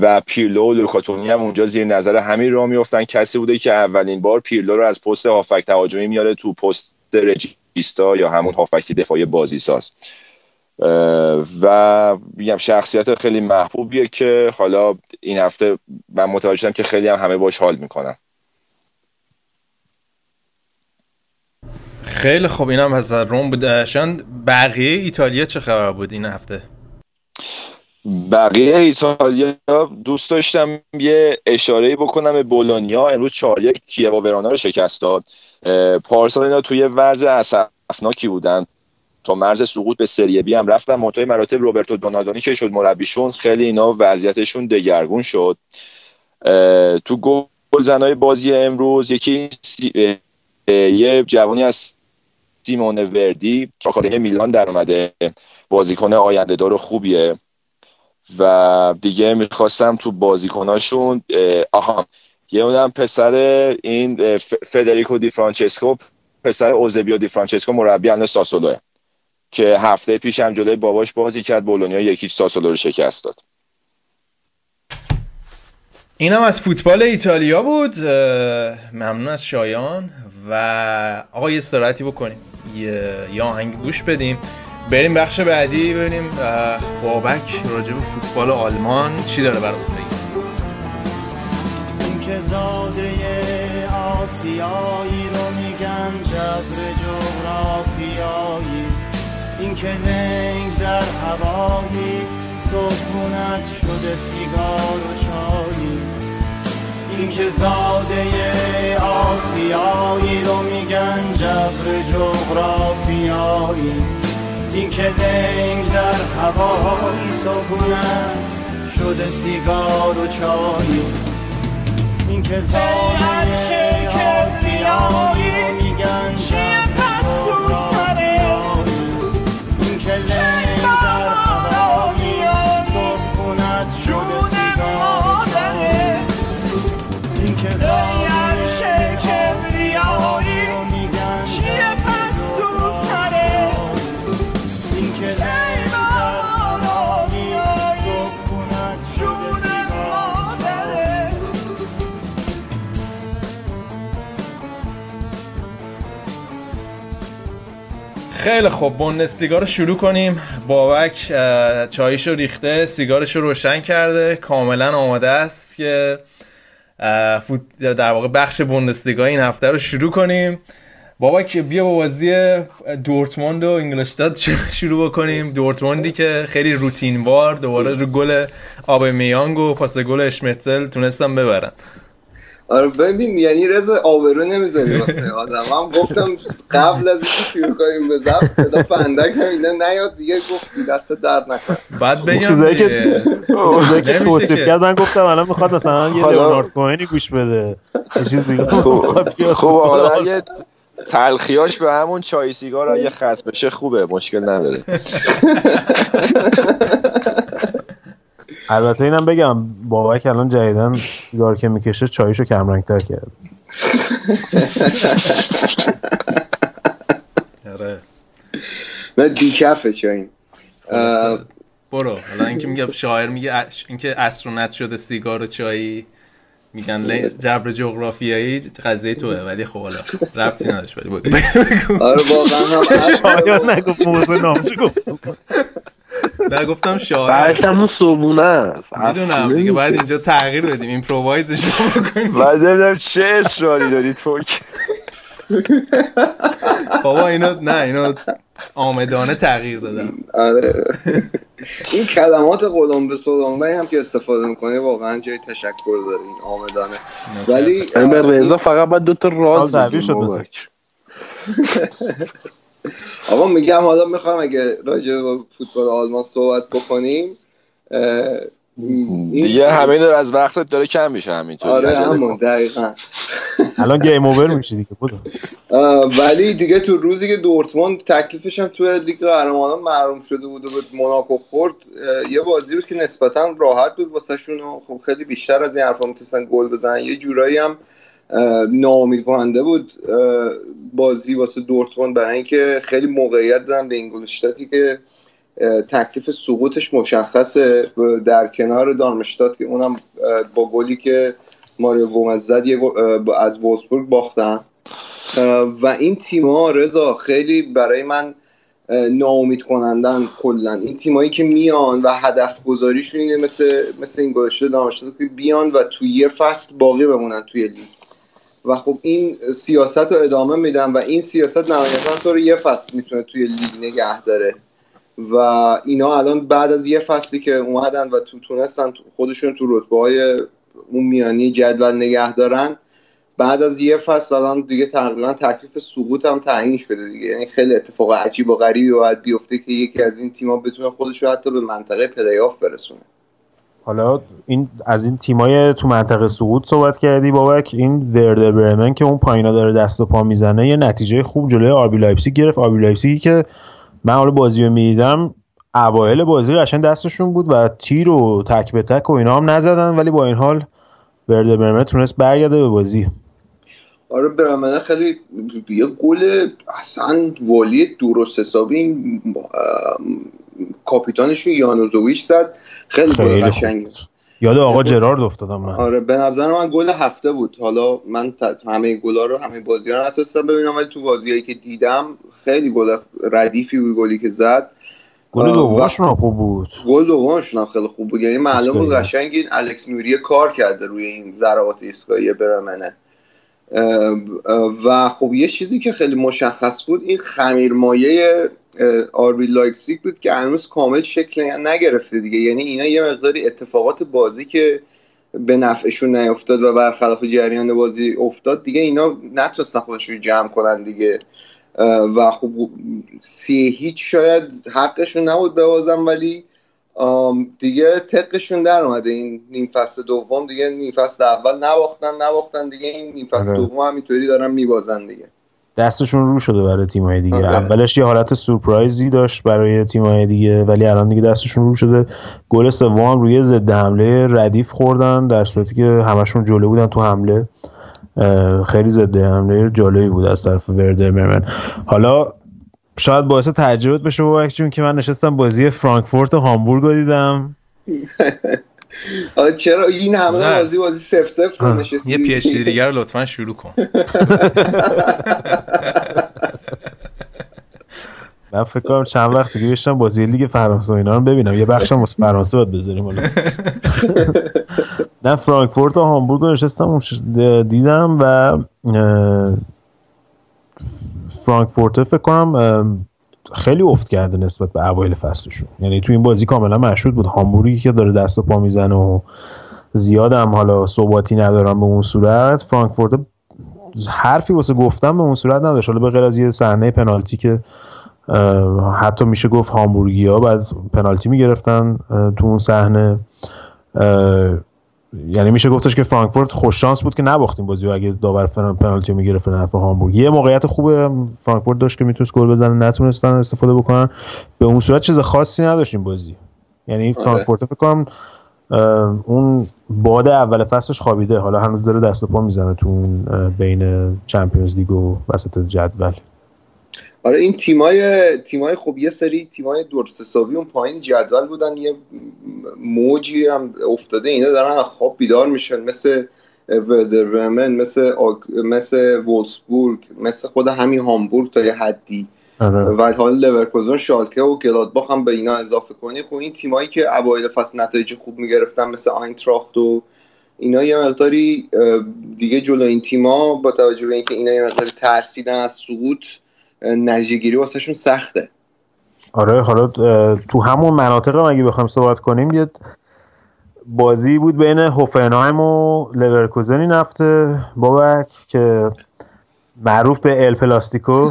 و پیرلو و لوکاتونی هم اونجا زیر نظر همین را میفتن کسی بوده که اولین بار پیرلو رو از پست هافک تهاجمی میاره تو پست رجیستا یا همون هافک دفاعی بازی ساز و میگم شخصیت خیلی محبوبیه که حالا این هفته من متوجه شدم که خیلی هم همه باش حال می‌کنن. خیلی خوب اینم از روم بود بقیه ایتالیا چه خبر بود این هفته؟ بقیه ایتالیا دوست داشتم یه اشاره بکنم به بولونیا. امروز 4 یک کیوا ورانا رو شکست داد. پارسال اینا توی وضع اسفناکی بودن. تا مرز سقوط به سری بی هم رفتن. منتهای مراتب روبرتو دونادونی که شد مربیشون. خیلی اینا وضعیتشون دگرگون شد. تو گل زنای بازی امروز یکی یه جوانی از سیمون وردی. آکادمی میلان در اومده. بازیکن آینده دار خوبیه. و دیگه می‌خواستم تو بازیکناشون آها یه اونم پسر این فدریکو دی فرانچسکو پسر اوزبیو دی فرانچسکو مربی الان ساسولوه که هفته پیش هم جلوی باباش بازی کرد بولونیا یکی ساسولو رو شکست داد. اینم از فوتبال ایتالیا بود ممنون از شایان. و آقا یه استراحتی بکنیم یه آهنگ گوش بدیم. بریم بخش بعدی ببینیم بابک راجع به فوتبال آلمان چی داره برامون بگه که زاده آسیایی رو میگن جبر جغرافیایی. این که ننگ در هوایی صبحونت شده سیگار و چایی. این که زاده آسیایی رو میگن جبر جغرافیایی. این که دنگ در هوایی سکونت شده سیگار و چایی این که زاده آسیایی خیلی خوب. بوندسلیگا رو شروع کنیم. بابک چایش رو ریخته سیگارش رو روشن کرده. کاملا آماده است که در واقع بخش بوندسلیگا این هفته رو شروع کنیم. بابک بیا با بازی دورتموند و انگلشتاد شروع بکنیم. دورتموندی که خیلی روتین وار دوباره رو گل آب میانگ و پاس گل اشمتزل تونستم ببرن. آره ببین یعنی رضا آبرو نمی‌ذاری واسه آدم. هم گفتم قبل از اینکه شروع کنیم به ضبط صدا فندک هم نیاد دیگه گفتی دست درد نکن بعد بگم چیزایی که چیزایی که توصیف کرد من گفتم الان می‌خواد مثلا یه لئونارد کوهنی گوش بده. یه چیزی خب حالا اگه تلخیاش به همون چای سیگار اگه خط بشه خوبه مشکل نداره. البته اینم بگم بابک الان جدیدن سیگار که می‌کشه چایشو کم تر کرد. آره. نه دیکفه چایم برو. حالا اینکه میگه شاعر میگه اینکه استرونت شده سیگار و چایی. میگن جبر جغرافیایی قضیه توه ولی خب حالا ربطی نداشت ولی بگو. آره واقعا هم شاید نگفت موضوع نامجو گفتم نه گفتم شاعر. بعدش همون صبونه است. می‌دونم دیگه باید اینجا تغییر بدیم ایمپرووایزش رو بکنیم بعد نمی‌دونم چه اصراری داری تو بابا اینو نه اینو آمدانه تغییر دادم. آره. این کلمات قلم به سلامبه هم که استفاده می‌کنه واقعا جای تشکر داره این آمدانه ولی به رضا فقط باید دوتا راز تعبیر شد آقا میگم حالا می‌خوام اگه راجع به فوتبال آلمان صحبت بکنیم دیگه همین داره از وقتت داره کم میشه همینطور آره همون دقیقا. الان گیم اوور میشه دیگه بودو ولی دیگه تو روزی که دورتموند تکلیفش هم تو لیگ قهرمانان محروم شده بود و به موناکو خورد یه بازی بود که نسبتا راحت بود واسه شون خب خیلی بیشتر از این حرفا می‌تونستن گل بزنن. یه جورایی هم ناامید کننده بود بازی واسه دورتموند برای اینکه خیلی موقعیت دادن به اینگلشتاتی که تکلیف سقوطش مشخصه در کنار دارمشتات که اونم با گلی که ماریو گومز زد از وولسبورگ باختن. و این تیم‌ها رضا خیلی برای من ناامید کنندن کلا. این تیمایی که میان و هدف گذاریشون اینه مثل مثل این گذاشته دانشجو که بیان و توی یه فصل باقی بمونن توی لیگ. و خب این سیاست رو ادامه میدن و این سیاست نهایتا تو رو یه فصل می‌تونه توی لیگ نگه داره. و اینا الان بعد از یه فصلی که اومدن و تو تونستن خودشون تو رتبه های اون میانی جدول نگه دارن بعد از یه فصل الان دیگه تقریبا تکلیف سقوط هم تعیین شده دیگه. یعنی خیلی اتفاق عجیب و غریبی باید بیفته که یکی از این تیم‌ها بتونه خودش رو حتی به منطقه پلی آف برسونه. حالا این از این تیمای تو منطقه سقوط صحبت کردی بابک. این وردر برمن که اون پایینا داره دست و پا می‌زنه یه نتیجه خوب جلوی آربی لایپزیگ گرفت. آربی لایپزیگی که من حالا بازی رو می‌دیدم اوایل بازی قشنگ دستشون بود و تیر و تک به تک و اینا هم نزدن ولی با این حال وردر برمن تونست برگرده به بازی. آره برامنه خیلی یه گل اصلا والی درست حسابی کاپیتانشون یانوزوویچ زد. خیلی گل قشنگی یاد آقا جرارد افتادم من آره به نظر من گل هفته بود. حالا من همه گلا رو همه بازی ها نتونستم ببینم ولی تو بازیایی که دیدم خیلی گل ردیفی بود گلی که زد. گل دومشون خوب بود. گل دومشون هم خیلی خوب بود. یعنی معلوم بود قشنگ این الکس نوری کار کرده روی این ضربات ایستگاهی برمنه. و خب یه چیزی که خیلی مشخص بود این خمیرمایه آربی لایپزیگ بود که هنوز کامل شکل نگرفته دیگه. یعنی اینا یه مقداری اتفاقات بازی که به نفعشون نیفتاد و برخلاف جریان بازی افتاد دیگه اینا نتونستن خودشون جمع کنن دیگه. و خب سی هیچ شاید حقشون نبود ببازن ولی دیگه تقشون در اومده. این نیم فصل دوم دیگه نیم فصل اول نباختن نباختن دیگه. این نیم فصل دوم همینطوری دارن میبازن دیگه. دستشون رو شده برای تیم‌های دیگه. آره. اولش یه حالت سورپرایزی داشت برای تیم‌های دیگه ولی الان دیگه دستشون رو شده. گل سوم روی ضد حمله ردیف خوردن در صورتی که همشون جلو بودن تو حمله. خیلی ضد حمله جالبی بود از طرف وردر برمن. حالا شاید باعث تعجبت بشه بابک جون که من نشستم بازی فرانکفورت و هامبورگ رو دیدم. چرا؟ این همه بازی بازی سف سف نشستی. یه پی اچ دی دیگه رو لطفا شروع کن. من فکر کنم چند وقت دیگه بشم بازی لیگ فرانسه و اینا رو ببینم. یه بخشم واسه فرانسه باید بذاریم حالا. نه فرانکفورت و هامبورگ رو نشستم دیدم و فرانکفورت فکر کنم خیلی افت کرده نسبت به اوایل فصلشون. یعنی تو این بازی کاملا مشهود بود. هامبورگی که داره دست و پا می‌زنه و زیاد هم حالا ثباتی ندارن به اون صورت فرانکفورت حرفی واسه گفتم به اون صورت نداشت. حالا به غیر از یه صحنه پنالتی که حتی میشه گفت هامبورگی ها بعد پنالتی می‌گرفتن تو اون صحنه یعنی میشه گفتش که فرانکفورت خوش شانس بود که نباختیم بازی و اگه داور پنالتی می‌گرفت نفع هامبورگ. یه موقعیت خوب فرانکفورت داشت که می‌تونست گل بزنه نتونستن استفاده بکنن. به اون صورت چیز خاصی نداشتیم بازی. یعنی فرانکفورت فکر کنم اون باد اول فصلش خوابیده. حالا هنوز داره دست و پا می‌زنه تو اون بین چمپیونز لیگ و وسط جدول. آره این تیمای تیمای خب یه سری تیمای درست حسابی اون پایین جدول بودن یه موجی هم افتاده اینا دارن خواب بیدار میشن مثل ودرمن مثل مثل وولسبورگ مثل خود همین هامبورگ تا یه حدی آره. و حال لورکوزن شالکه و گلادباخ هم به اینا اضافه کنی خب این تیمایی که اوایل فصل نتایج خوب می‌گرفتن مثل آینتراخت و اینا یه مقداری دیگه جلو این تیما با توجه به اینکه اینا یه مقداری ترسیدن از سقوط نتیجه واسهشون سخته. آره حالا تو همون مناطق هم اگه بخوایم صحبت کنیم یه بازی بود بین هوفنهایم و لورکوزن این هفته بابک که معروف به ال پلاستیکو.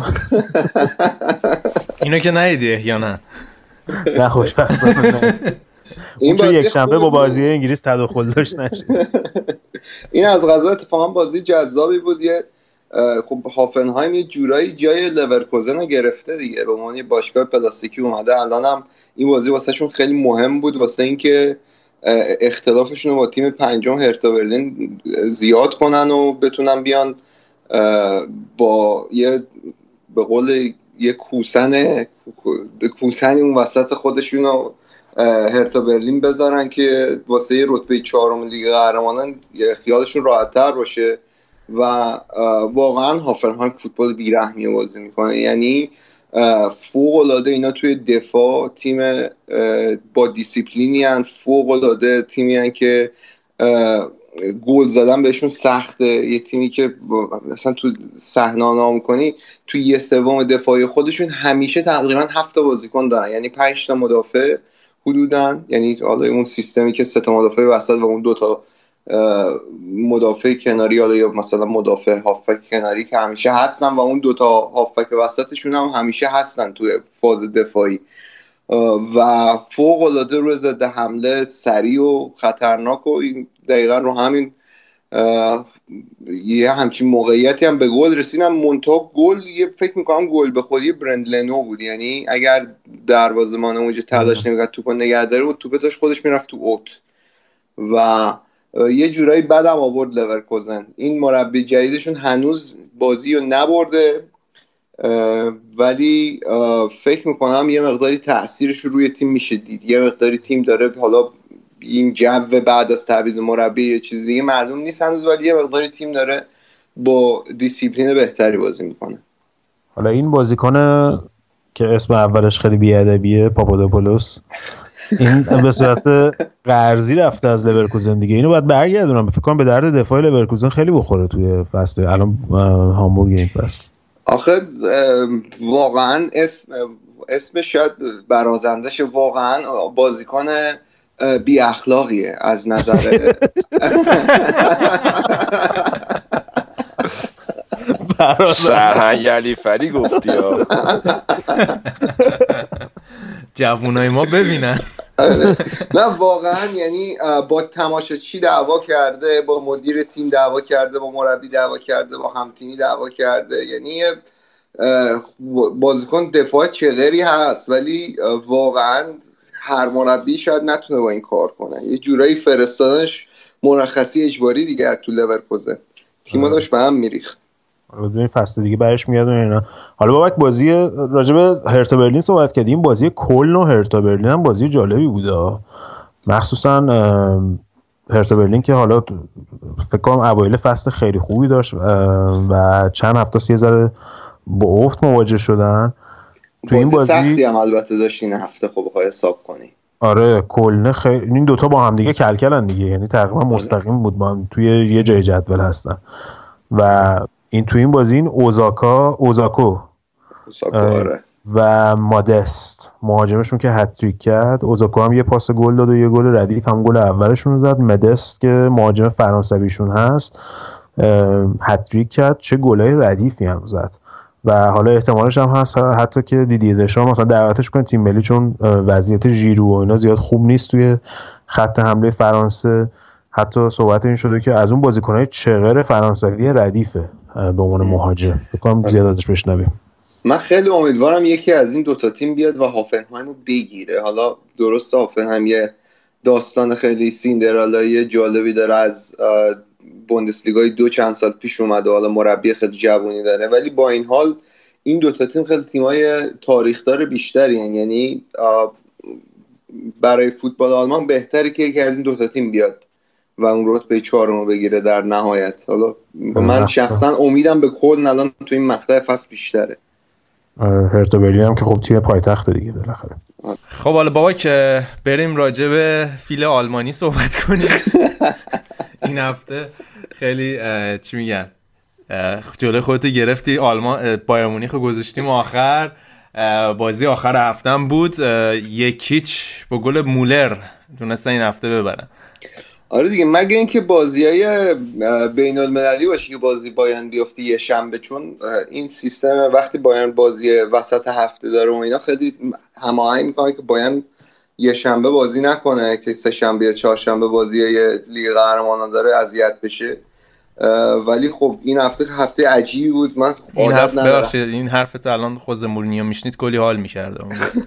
اینو که ندیدی یا نه؟ نه خوشبختانه این چون یک شنبه با بازی انگلیس تداخل داشت نشد. این از غذا اتفاقا بازی جذابی بود. یه خب هافنهایم یه جورایی جای لورکوزن رو گرفته دیگه. به عنوان باشگاه پلاستیکی اومده. الان هم این بازی واسهشون خیلی مهم بود. واسه اینکه اختلافشون رو با تیم پنجم هرتا برلین زیاد کنن و بتونن بیان با یه به قول یه کوسن کوسنی اون وسط خودشون رو هرتا برلین بذارن که واسه رتبه چهارم لیگ قهرمانان خیالشون راحتتر باشه. و واقعا هافنهایم فوتبال بیرحمی بازی می‌کنه. یعنی فوق العاده اینا توی دفاع تیم با دیسیپلینی هن. فوق العاده تیمی هن که گل زدن بهشون سخته. یه تیمی که مثلا تو صحنه نام کنی تو یه سوم دفاعی خودشون همیشه تقریبا هفت تا بازیکن دارن. یعنی پنج تا مدافع حدودا. یعنی حالا اون سیستمی که سه تا مدافع وسط و اون دو تا مدافع کناری حالا یا مثلا مدافع هافبک کناری که همیشه هستن و اون دوتا هافبک وسطشون هم همیشه هستن توی فاز دفاعی. و فوق العاده رو ضد حمله سریع و خطرناک و این دقیقا رو همین یه همچین موقعیتی هم به گل رسیدم مونتا گل یه فکر می‌کنم گل به خودی برند لنو بود. یعنی اگر دروازه‌بان اونجا تلاش نمی‌کرد توپ نگه داره و توپ داشت خودش می‌رفت تو اوت. و یه جورایی بدم آورد لورکوزن. این مربی جدیدشون هنوز بازی رو نبرده ولی فکر می‌کنم یه مقداری تاثیرش رو روی تیم میشه دید. یه مقداری تیم داره حالا این جو بعد از تعویض مربی یه چیز دیگه معلوم نیست هنوز ولی یه مقداری تیم داره با دیسیپلین بهتری بازی می‌کنه. حالا این بازیکن که اسم اولش خیلی بیادبیه پاپادوپولوس. این به صورت قرضی رفته از لورکوزن دیگه. اینو باید برگردونم. فکر کنم به درد دفاع لورکوزن خیلی بخوره توی فصل. الان هامبورگ این فصل. آخه واقعا اسم اسم شاید برازندش واقعا بازیکن بی اخلاقیه از نظر سرهنگ علی فری گفتی جوونای ما ببینن. نه واقعا یعنی با تماشاچی دعوا کرده با مدیر تیم دعوا کرده با مربی دعوا کرده با همتیمی دعوا کرده. یعنی بازیکن دفاع چغری هست ولی واقعا هر مربی شاید نتونه با این کار کنه. یه جورایی فرستادنش مرخصی اجباری دیگه تو لورکوزن تیما داشت به هم میریخت. این فصل دیگه برش میاد اینا حالا بابک بازی راجب هرتا برلین صحبت کردیم. بازی کلن و هرتا برلین هم بازی جالبی بوده. مخصوصا هرتا برلین که حالا فکر کنم اوایل فصل خیلی خوبی داشت. و چند هفته یه ذره با افت مواجه شدن. تو این بازی سختی هم البته داشت این هفته. خب بخوای حساب کنی. آره کلنه خیلی این دوتا با هم دیگه کلکلن دیگه. یعنی تقریبا مستقیم بود. با هم توی یه جای جدول هستن. و این تو این بازی این اوزاکا اوزاکو. آره. و مادست. مهاجمشون که هتریک کرد. اوزاکو هم یه پاس گل داد و یه گل ردیف هم گل اولشون زد. مدست که مهاجم فرانسویشون هست هتریک کرد. چه گلای ردیفی هم زد. و حالا احتمالش هم هست حتی که دیدی دشام مثلا دعوتش کنه تیم ملی چون وضعیت ژیرو و اینا زیاد خوب نیست توی خط حمله فرانسه. حتی صحبت این شده که از اون بازیکنهای چغر فرانسوی ردیفه به عنوان مهاجم. فکر کنم زیاد ازش بشنویم. من خیلی امیدوارم یکی از این دوتا تیم بیاد و هافنهایم رو بگیره. حالا درست هافنهایم یه داستان خیلی سیندرالایی جالبی داره از بوندسلیگای دو چند سال پیش اومده حالا مربی خیلی جوونی داره. ولی با این حال این دوتا تیم خیلی تیمای تاریخدار بیشتری. یعنی برای فوتبال آلمان بهتره که یکی از این دوتا تیم بیاد. و اون رتبه چهارم رو بگیره در نهایت. حالا من شخصا امیدم به کل الان تو این مقطع فصل بیشتره. هرتا برلین هم که خب تیم پایتخت دیگه بالاخره. خب حالا بابا که بریم راجع به فیل آلمانی صحبت کنیم. این هفته خیلی چی میگن؟ جلوی خودتو گرفتی آلمان بایر مونیخ گذاشتیم آخر. بازی آخر هفتم بود. یکیچ با گل مولر. تونستن این هفته ببرن. آره دیگه مگه اینکه بازی های بین المللی باشه که بازی بایان بیفته یه شنبه چون این سیستم وقتی بایان بازی وسط هفته داره و اینا خیلی هماهنگ می‌کنه که بایان یه شنبه بازی نکنه که سه شنبه یا چهار شنبه بازی لیگ قهرمانان داره اذیت بشه. ولی خب این هفته هفته عجیبی بود. من این هفته ببخشید این حرفت الان خود مورینیو میشنید کلی حال می‌کرد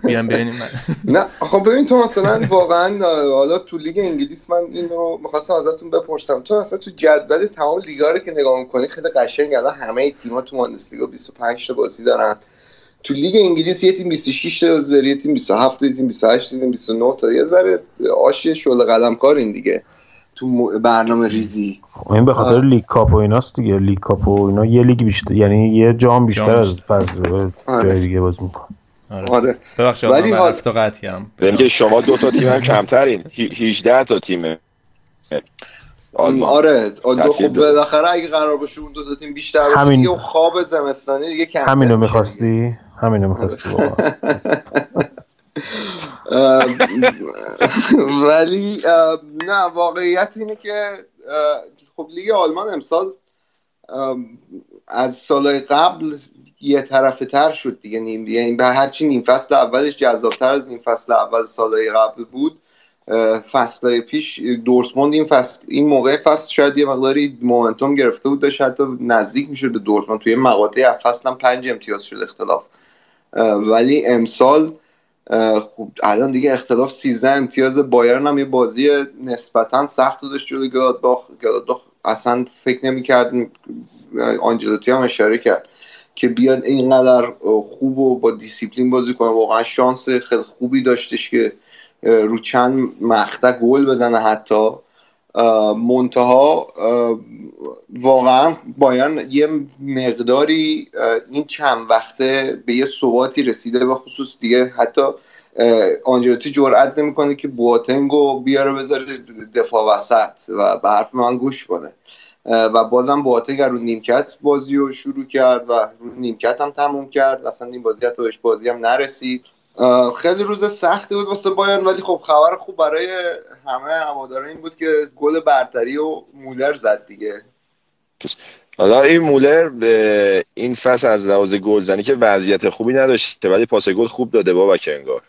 بیام ببینیم نه خب ببین تو مثلا واقعا حالا تو لیگ انگلیس من این رو می‌خواستم ازتون بپرسم. تو اصلا تو جدول تمام لیگا رو که نگاه می‌کنی خیلی قشنگ. الان همه تیم‌ها تو لیگا 25 تا بازی دارن. تو لیگ انگلیس یه تیم 26 تا زری یه تیم 27 تا تیم 28 تا تیم 29 تا. یه ذره آشی شغل قلم کار این دیگه. تو برنامه ریزی. این به خاطر لیگ کاپ و ایناست دیگه. لیگ کاپ و اینا یه لیگ بیشتر یعنی یه جام بیشتر از فرض جای دیگه بازی می‌کنه. آره. ببخشید ولی حال تو قطعی هم. شما دو تا تیم هم کمترین. 18 تا تیمه آلمان. آره. دو خب. بالاخره اگه قرار باشه اون دو تا تیم بیشتر باشه همین- دیگه اون خواب زمستانی دیگه کنسل همینو. می‌خواستی؟ همینو می‌خواستی واقعا. اه، ولی نه واقعیت اینه که خب لیگ آلمان امسال از سالهای قبل یه طرفه تر شد دیگه نیم یعنی به هرچی نیم فصل اولش جذابتر از نیم فصل اول سالهای قبل بود. فصل پیش دورتموند این فصل این موقع فصل شاید یه مقداری مومنتوم گرفته بود داشت حتی نزدیک می‌شد به دورتموند. توی مقاطعی از فصل هم پنج امتیاز شد اختلاف. ولی امسال خب الان دیگه اختلاف 13 امتیاز بایرن هم یه بازی نسبتا سخت داشت جلوی گلادباخ. گلادباخ اصلا فکر نمی‌کرد آنجلوتی هم اشاره کرد که بیاد اینقدر خوب و با دیسیپلین بازی کنه. واقعا شانس خیلی خوبی داشتش که رو چند مقطع گل بزنه حتی. منتها واقعا بایرن یه مقداری این چند وقته به یه ثباتی رسیده به خصوص دیگه. حتی آنجلوتی جرئت نمی‌کنه که بواتنگو بیاره بذاره دفاع وسط و به حرف من گوش کنه. و بازم بواتنگ رو نیمکت بازی رو شروع کرد و رو نیمکت هم تموم کرد. اصلا این بازی حتی بهش بازی هم نرسید. خیلی روز سختی بود واسه بایرن ولی خب خبر خوب برای همه هواداران این بود که گل برتری و مولر زد دیگه. حالا این مولر به این فصل از لحاظ گلزنی که وضعیت خوبی نداشته ولی پاس گل خوب داده بابک انگار.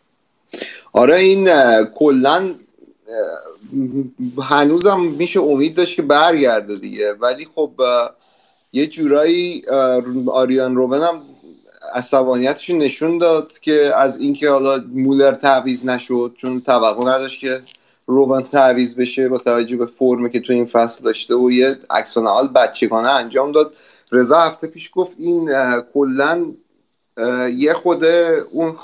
آره این کلا هنوزم میشه امید داشت که برگرده دیگه. ولی خب یه جورایی آریان روبن هم عصبانیتش نشون داد که از اینکه حالا مولر تعویض نشد چون توقع نداشت که روبن تعویض بشه با توجه به فرمی که تو این فصل داشته و یه العمل بچگانه انجام داد. رضا هفته پیش گفت این کلا یه خود اون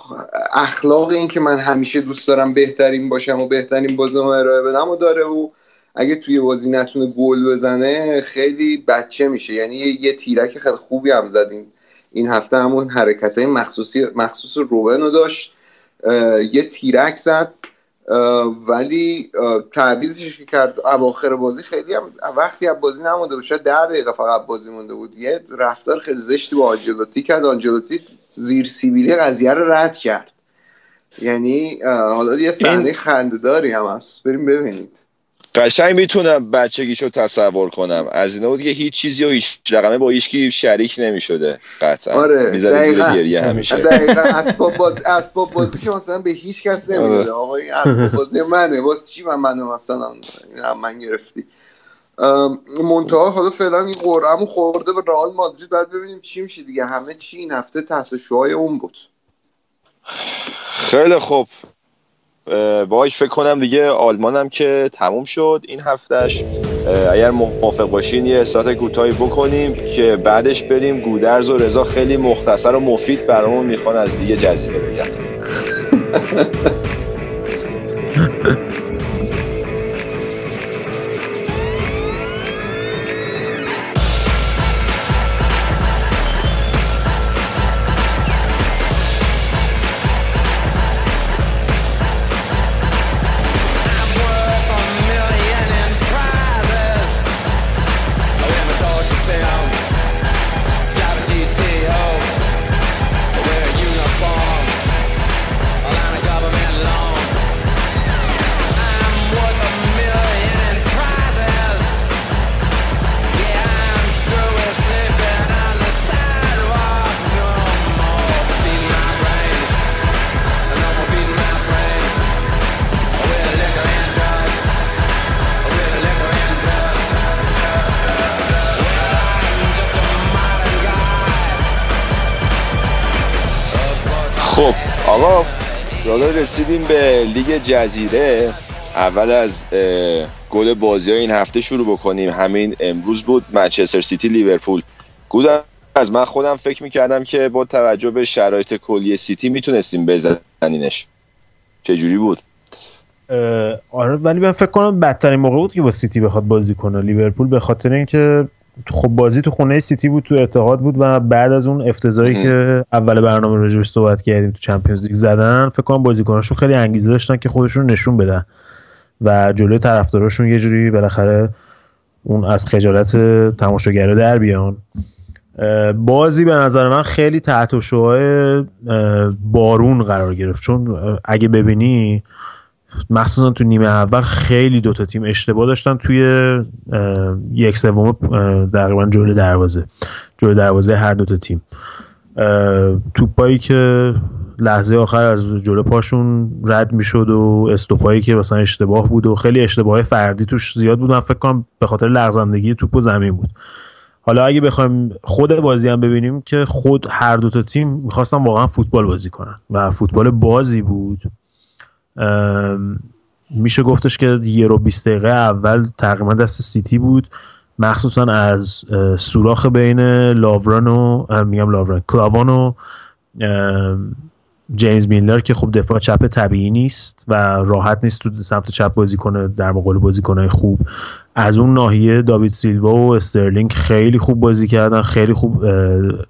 اخلاق این که من همیشه دوست دارم بهترین باشم و بهترین بازی رو ارائه بدم و داره و اگه توی بازی نتونه گل بزنه خیلی بچه میشه. یعنی یه, تیرک خیلی خوبی هم زد این, هفته همون حرکت های مخصوصی مخصوص روبن رو داشت یه تیرک زد. ولی اه، تعویضش که کرد اواخر بازی خیلی هم وقتی از بازی نمونده بود شاید ده دقیقه فقط بازی مونده بود. یه رفتار خیلی زشتی با آنجلوتی کرد. آنجلوتی زیر سیبیلی قضیه رو رد کرد. یعنی حالا یه صحنه خنده‌داری هم هست. بریم ببینید. قشنگ می‌تونم بچگیشو تصور کنم. از اینا بود که هیچ چیزی و هیچ رقمه با هیچکی شریک نمی‌شده. قطعا. آره دقیقاً. گریه همیشه. دقیقا. اسباب بازی اسباب بازیش مثلا به هیچ کس نمیده آره. آقا این اسباب بازی منه. واسه چی من منو مثلا من گرفتی؟ منتها حالا فعلا این قرعه‌مو خورده به رئال مادرید. بعد ببینیم چی میشه دیگه. همه چی این هفته تحت شوهای اون بود. خیلی خوب. باید فکر کنم دیگه آلمانم که تموم شد این هفتهش. اگر موافق باشین یه استارت کوتاهی بکنیم که بعدش بریم گودرز و رضا خیلی مختصر و مفید برامون می‌خوان از لیگ جزیره بگن رسیدیم به لیگ جزیره. اول از گل بازی این هفته شروع بکنیم. همین امروز بود منچستر سیتی لیورپول. گودرز من خودم فکر می‌کردم که با توجه به شرایط کلی سیتی می‌تونستیم بزنینش. چجوری بود؟ آره ولی من فکر کنم بدترین موقع بود که با سیتی بخواد بازی کنه. لیورپول به خاطر اینکه خب بازی تو خونه سیتی بود تو اتحاد بود و بعد از اون افتضاحی. که اول برنامه راجبش صحبت کردیم تو Champions League زدن فکر کنم بازیکناشون خیلی انگیزه داشتن که خودشون نشون بدن و جلوی طرفداراشون یه جوری بالاخره اون از خجالت تماشاگره در بیان بازی به نظر من خیلی تحت شوهای بارون قرار گرفت چون اگه ببینی مخصوصا تو نیمه اول خیلی دوتا تیم اشتباه داشتن توی یک سوم تقریبا جلوی دروازه. جلوی دروازه هر دوتا تیم. توپایی که لحظه آخر از جلو پاشون رد می‌شد و استوپایی که مثلا اشتباه بود و خیلی اشتباه فردی توش زیاد بود. من فکر کنم به خاطر لغزندگی توپ و زمین بود. حالا اگه بخوایم خود بازی هم ببینیم که خود هر دوتا تیم می‌خواستن واقعا فوتبال بازی کنن. و فوتبال بازی بود. میشه گفتش که یه رو 20 دقیقه اول تقریبا دست سیتی بود. مخصوصا از سوراخ بین لاوران و میگم لاوران کلاوان و جیمز میلر که خب دفاع چپ طبیعی نیست و راحت نیست تو سمت چپ بازی کنه در مقابل بازیکنهای خوب. از اون ناحیه داوید سیلوا و استرلینگ خیلی خوب بازی کردن خیلی خوب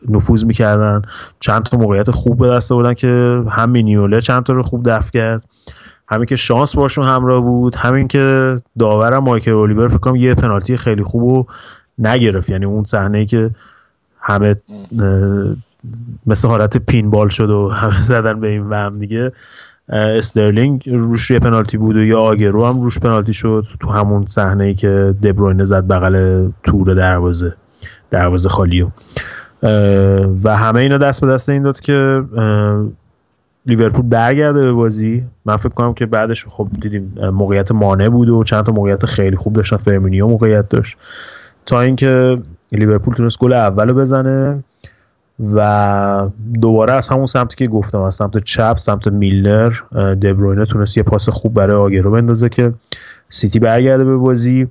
نفوذ می‌کردن. چند تا موقعیت خوب به دست آوردن که هم مینیوله چند تا رو خوب دفع کرد. همین که شانس باشون همراه بود همین که داورم مایکل اولیور فکر کنم یه پنالتی خیلی خوب رو نگرفت. یعنی اون صحنه که همه مثل حالت پین بال شد و همه زدن به این و اون دیگه استرلینگ روش یه پنالتی بود و یا آگرو هم روش پنالتی شد تو همون صحنه ای که دبروینه زد بغل تور دروازه دروازه خالی رو و. همه اینا دست به دست این داد که لیورپول برگرده به بازی. من فکر کنم که بعدش خب دیدیم موقعیت مانه بود و چند تا موقعیت خیلی خوب داشتن. فرمینیو موقعیت داشت. تا اینکه لیورپول تونست گل اولو بزنه. و دوباره از همون سمتی که گفتم از سمت چپ سمت میلنر دبروینه تونست یه پاس خوب برای آگرو بندازه که سیتی برگرده به بازی.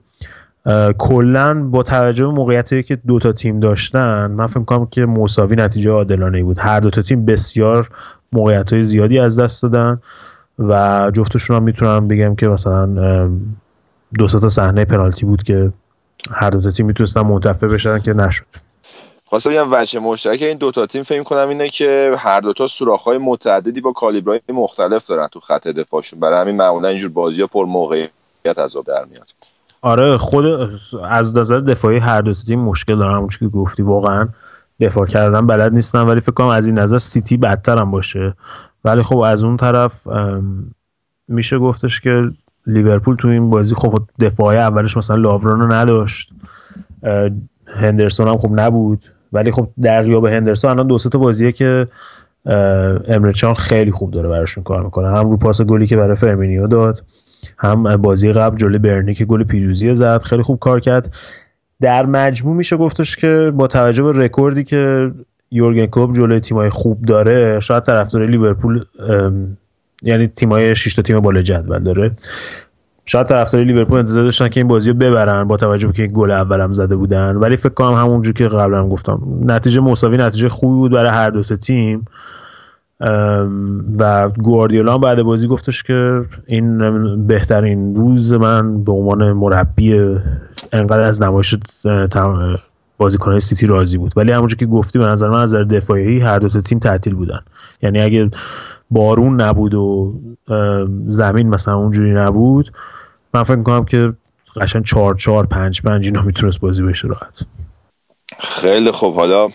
کلا با توجه به موقعیتی که دو تا تیم داشتن من فکر کنم که مساوی نتیجه عادلانه بود. هر دو تا تیم بسیار موقعیت های زیادی از دست دادن و جفتشون هم می‌تونم بگم که مثلا دو تا صحنه پنالتی بود که هر دو تا تیم می‌تونستن منتفع بشن که نشد. خواستم بگم وجه مشترک این دوتا تیم فکر کنم اینه که هر دوتا سوراخ‌های متعددی با کالیبرهای مختلف دارن تو خط دفاعشون. برای همین معمولا اینجور بازی ها پر موقعیت از در میاد. آره خود از نظر دفاعی هر دو تیم مشکل دارن. همون که گفتی واقعا دفاع کردن بلد نیستن. ولی فکر کنم از این نظر سیتی بدتر هم باشه. ولی خب از اون طرف میشه گفتش که لیورپول تو این بازی خب دفاعی اولش مثلا لاورن رو نداشت. هندرسون هم خب نبود. ولی خب در غیاب هندرسون الان دو تا بازیه که امره‌جان خیلی خوب داره براشون کار می‌کنه. هم رو پاس گلی که برای فرمینیو داد هم بازی قبل جلوی برنلی که گل پیروزی زد خیلی خوب کار کرد. در مجموع میشه گفتش که با توجه به رکوردی که یورگن کلوب جلوی تیمای خوب داره شاید طرفدار لیورپول یعنی تیمای 6 تا تیم بالا جدول داره. شاید طرفدار لیورپول انتظار داشتن که این بازی رو ببرن با توجه به که گل اولم زده بودن. ولی فکر کنم همونجور که قبلا گفتم. نتیجه مساوی نتیجه خوبی بود برای هر دو تا تیم. و گواردیولا بعد بازی گفتش که این بهترین روز من به عنوان مربی انقدر از نمایش بازیکنهای سیتی راضی بود. ولی همونجور که گفتی به نظر من از نظر دفاعی هر دو تا تیم تعطیل بودن. یعنی اگه بارون نبود و زمین مثلا اونجوری نبود من فکر کنم که قشن چهار چهار پنج پنج اینا می‌تونست بازی بشه راحت. خیلی خوب. حالا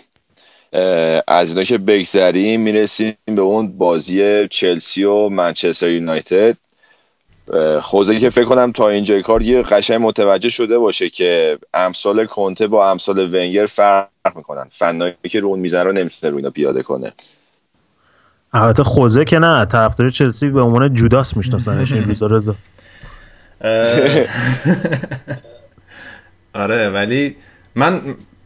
از اینا که بگذریم می‌رسیم به اون بازی چلسی و منچستر یونایتد. خوزه که فکر کنم تا اینجای کار یه قشنگ متوجه شده باشه که امثال کنته با امثال ونگر فرق می‌کنن. فنایی که رون میزن رو نمی‌تونه رو اینا پیاده کنه. البته خوزه که نه طرفدار چلسی به عنوان جوداس میشناسنش این روزا رضا آره ولی من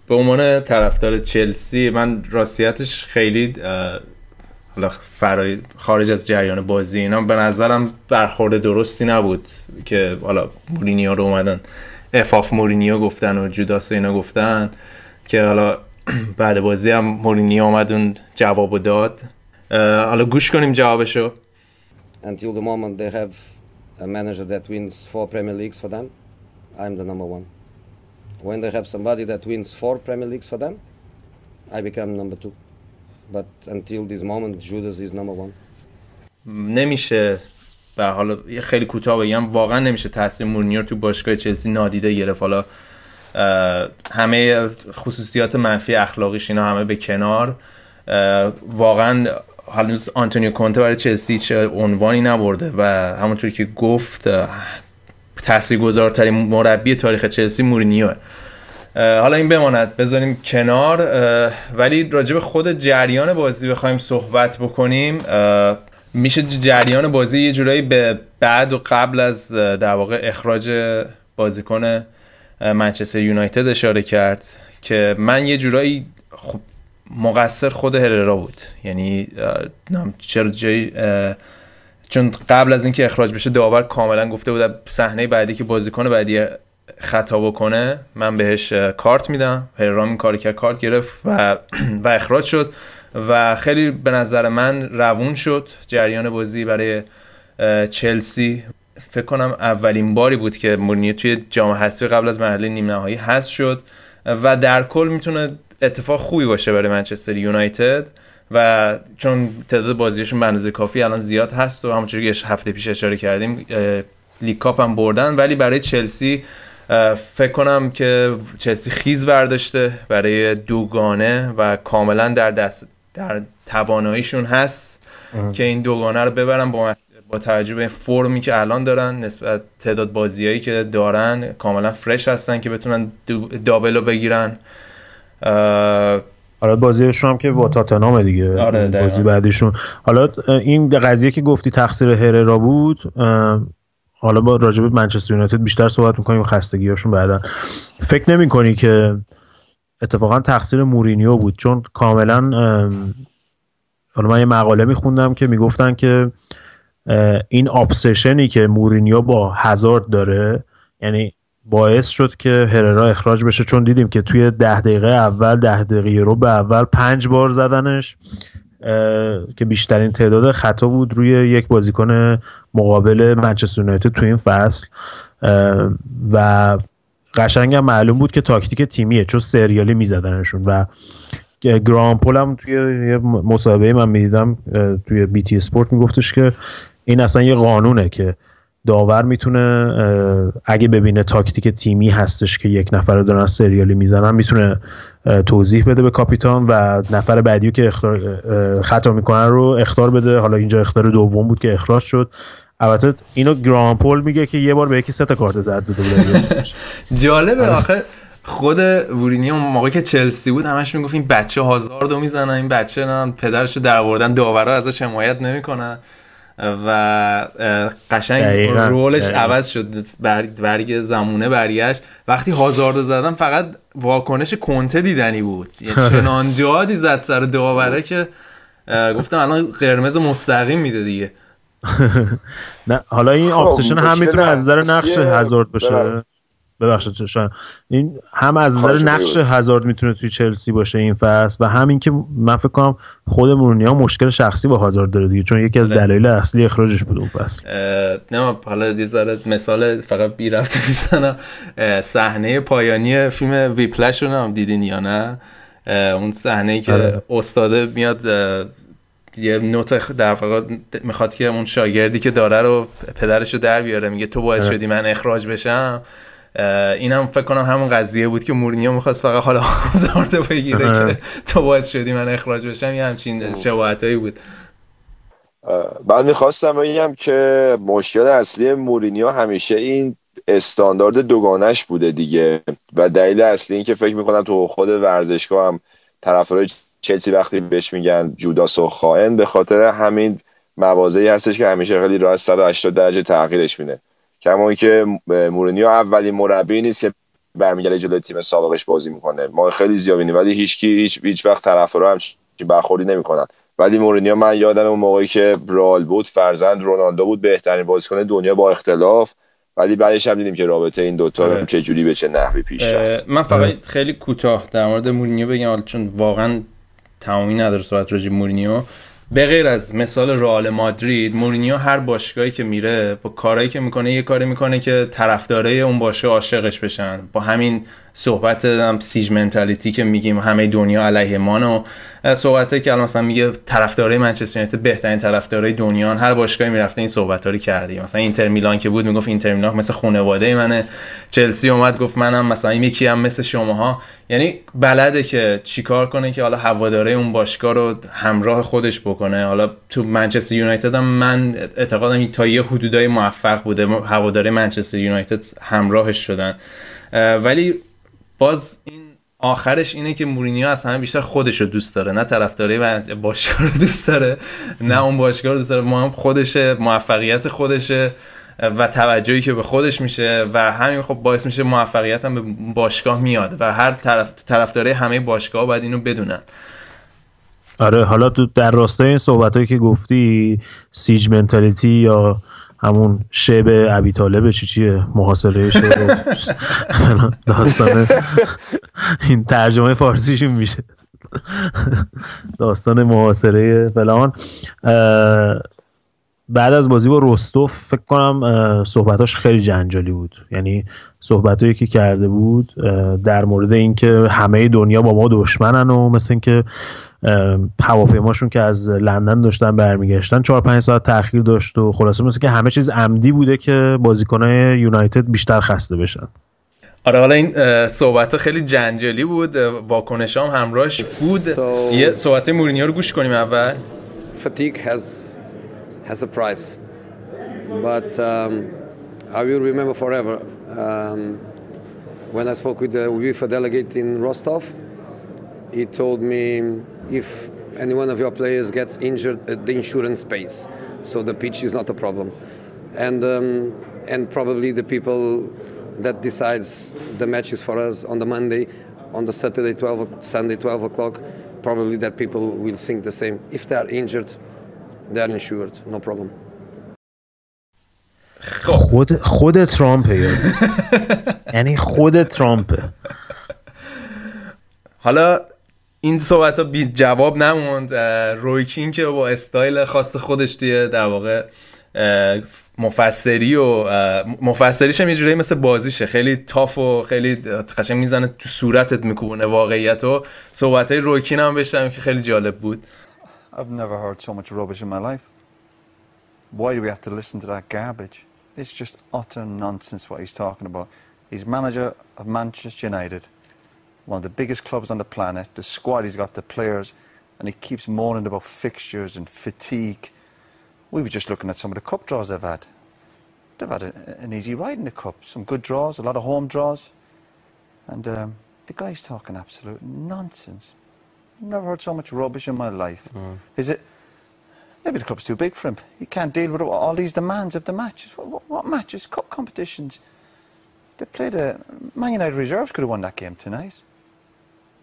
به عنوان طرفدار چلسی من راستیتش خیلی حالا فرای خارج از جریان بازی اینا به نظرم برخورد درستی نبود که حالا مورینیو رو اومدن. افاف مورینیو گفتن و جوداس اینا گفتن که حالا بعد بازی هم مورینیو اومد اون جواب داد. حالا گوش کنیم جوابشو. Until the moment they have a manager that wins four Premier Leagues for them, I'm the number one. When they have somebody that wins four Premier Leagues for them, I become number two. But until this moment, Judas is number one. نمیشه و حالا خیلی کوتاه بگم واقعا نمیشه تاثیر مورینیو تو باشگاه چلسی نادیده گرفت حالا همه خصوصیات منفی اخلاقیش اینا همه به کنار واقعا هنوز آنتونیو کونته برای چلسی هیچ عنوانی نبرده و همونطور که گفت تاثیرگذارترین مربی تاریخ چلسی مورینیوه. حالا این بماند بذاریم کنار. ولی راجب خود جریان بازی بخوایم صحبت بکنیم. میشه جریان بازی یه جورایی به بعد و قبل از در واقع اخراج بازیکن منچستر یونایتد اشاره کرد که من یه جورایی خب مقصر خود هررا بود. یعنی چرا جایی چون قبل از اینکه اخراج بشه داور کاملا گفته بود صحنه بعدی که بازیکن بعدی خطا بکنه من بهش کارت میدم. هررام این کاری کرد کارت گرفت و و اخراج شد. و خیلی به نظر من روون شد جریان بازی برای چلسی. فکر کنم اولین باری بود که مورینیو توی جام حذفی قبل از مرحله نیم نهایی حذف شد. و در کل می‌تونه اتفاق خوبی باشه برای منچستر یونایتد و چون تعداد بازیشون به اندازه کافی الان زیاد هست و همونجوری که هفته پیش اشاره کردیم لیگ کاپ هم بردن. ولی برای چلسی فکر کنم که چلسی خیز برداشته برای دوگانه و کاملا در دست در تواناییشون هست که این دوگانه رو ببرن با با توجه به فرمی که الان دارن نسبت تعداد بازیایی که دارن کاملا فرش هستن که بتونن دابل رو بگیرن. آره بازیشون هم که با تاتنامه دیگه. آره بازی بعدیشون. حالا این قضیه که گفتی تقصیر هررا بود حالا با راجب منچستر یونایتد بیشتر صحبت می‌کنیم خستگی هاشون بعدا. فکر نمی کنی که اتفاقا تقصیر مورینیو بود؟ چون کاملا حالا من یه مقاله میخوندم که می‌گفتن که این آبسشنی که مورینیو با هزارد داره یعنی باعث شد که هررا اخراج بشه چون دیدیم که توی ده دقیقه اول ده دقیقه رو به اول پنج بار زدنش که بیشترین تعداد خطا بود روی یک بازیکن مقابل منچستر یونایتد تو این فصل. و قشنگ معلوم بود که تاکتیک تیمیه چون سریالی میزدنشون. و گرام پول هم توی یه مصاحبه من می‌دیدم توی بی تی اسپورت میگفتش که این اصلا یه قانونه که داور می‌تونه اگه ببینه تاکتیک تیمی هستش که یک نفر دارن سریالی می‌زنن می‌تونه توضیح بده به کاپیتان و نفر بعدی که خطا می‌کنن رو اختار بده. حالا اینجا اختار دوم بود که اخراج شد. البته اینو گرام پول میگه که یه بار به یکی سه تا کارت زرد داده بود جالبه. آخه خود وورینی اون موقعی که چلسی بود همش می‌گفت این بچه هازاردو می‌زنن این بچه نه پدرشو در آوردن داورا ازش حمایت نمی‌کنن. و قشنگ رولش عوض شد. برگ زمونه برگشت. وقتی هازاردو زدن فقط واکنش کنته دیدنی بود. یه چنان جادی زد سر داوره که گفتم الان قرمز مستقیم میده دیگه. نه حالا این آبسشن هم می‌تونه از نظر نقش هزارد باشه. ببخشید شاید. این هم از نظر نقش هزارد می‌تونه توی چلسی باشه این فصل و همین که من فکر کنم خود مورینیو مشکل شخصی با هازارد داره دیگه چون یکی از دلایل اصلی اخراجش بود اون فصل. نه حالا ذره مثال فقط بی رفت می‌زنم. صحنه پایانی فیلم ویپلش رو هم دیدین یا نه؟ اون صحنه که آره. استاده میاد یه نوت در واقع می‌خواد که اون شاگردی که داره رو پدرش رو در بیاره میگه تو باعث شدی من اخراج بشم. اینم فکر کنم همون قضیه بود که مورینیو می‌خواست فقط حالا هازارد بگیره که تو باعث شدی من اخراج بشم یه همچین شباهتایی بود. من می‌خواستم بگم که مشکل اصلی مورینیو همیشه این استاندارد دوگانش بوده دیگه. و دلیل اصلی این که فکر می‌کنم تو خود ورزشگاه هم طرفدارای چلسی وقتی بهش میگن جوداس و خائن به خاطر همین موازهی هستش که همیشه خیلی راحت 180 درجه تغییرش میده. کما که مورینیو اولین مربی نیست که برمیگرده جلوی تیم سابقش بازی می‌کنه. ما خیلی زیاد ولی هیچ کی هیچ هیچ وقت طرفدارا هم برخوردی نمی‌کنن. ولی مورینیو من یادم اون موقعی که برال بود فرزند رونالدو بود بهترین بازیکن دنیا با اختلاف. ولی بعدش هم دیدیم که رابطه این دوتا آره. چه جوری به چه نحوی پیش رفت. من فقط خیلی کوتاه در مورد مورینیو بگم چون واقعا تمامی نداره صحبت راجع مورینیو به غیر از مثال رئال مادرید مورینیو هر باشگاهی که میره با کارهایی که می‌کنه یه کاری می‌کنه که طرفدارای اون باشه عاشقش بشن. با همین صحبت هم siege mentality که میگیم همه دنیا علیه مان و صحبت که الان مثلا میگه طرفدارای منچستر یونایتد بهترین طرفدارای دنیا هر باشگاهی می‌رفته این صحبت رو کردی. مثلا اینتر میلان که بود می‌گفت اینتر میلان مثل خانواده منه. چلسی اومد گفت منم مثلا یکی هم مثل شماها. یعنی بلده که چیکار کنه که حالا هواداره اون باشگاه رو همراه خودش بکنه. حالا تو منچستر یونایتد هم من اعتقادم تا یه حدودای موفق بوده. هواداره منچستر یونایتد همراهش شدن. ولی باز این آخرش اینه که مورینیو از همه بیشتر خودش رو دوست داره نه طرفدارای باشگاه رو دوست داره نه اون باشگاه رو دوست داره. ما هم خودشه موفقیت خودشه و توجهی که به خودش میشه و همین خب باعث میشه موفقیت هم به باشگاه میاد و هر طرف طرفدارای همه باشگاه باید اینو بدونن. آره حالا تو در راستای این صحبت که گفتی سیج منتالیتی یا همون شب ابی طالب چی چیه؟ محاصره شب داستان این ترجمه فارسیشون میشه. داستان محاصره فلان. بعد از بازی با رستوف فکر کنم صحبتاش خیلی جنجالی بود. یعنی صحبتایی که کرده بود در مورد اینکه همه دنیا با ما دشمنن و مثل اینکه هواپیماشون که از لندن داشتن برمیگشتن چهار پنج ساعت تاخیر داشت و خلاصه مثل که همه چیز عمدی بوده که بازیکنهای یونایتد بیشتر خسته بشن. آره حالا این صحبت ها خیلی جنجالی بود واکنش هم همراهش بود. So, یه صحبت مورینیو رو گوش کنیم اول. Fatigue has has a price. But um, I will remember forever. Um, when I spoke with the UEFA delegate in Rostov he told me if any one of your players gets injured the insurance pays so the pitch is not a problem and um, and probably the people that decides the matches for us on the Monday, on the Saturday 12, Sunday 12 o'clock, probably that people will think the same. If they are injured, they are insured, no problem. خود خود ترامپه یعنی خود ترامپه حالا این صحبت ها بی جواب نموند رویکین که با استایل خاص خودش توی در واقع مفسری و مفسریش هم یه جوری مثل بازیشه خیلی تاف و خیلی قشنگ می‌زنه تو صورتت میکوبونه واقعیت و صحبت های رویکین هم بشتم که خیلی جالب بود I've never heard so much rubbish in my life. Why do we have to listen to that garbage? It's just utter nonsense what he's talking about. He's manager of Manchester United, one of the biggest clubs on the planet. The squad he's got, the players, and he keeps moaning about fixtures and fatigue. We were just looking at some of the cup draws they've had. They've had a, an easy ride in the cup. Some good draws, a lot of home draws. And um, the guy's talking absolute nonsense. Never heard so much rubbish in my life. Mm. Is it? Maybe the club's too big for him. He can't deal with all these demands of the matches. What, what, what matches? Cup competitions. They played a. Man United reserves could have won that game tonight.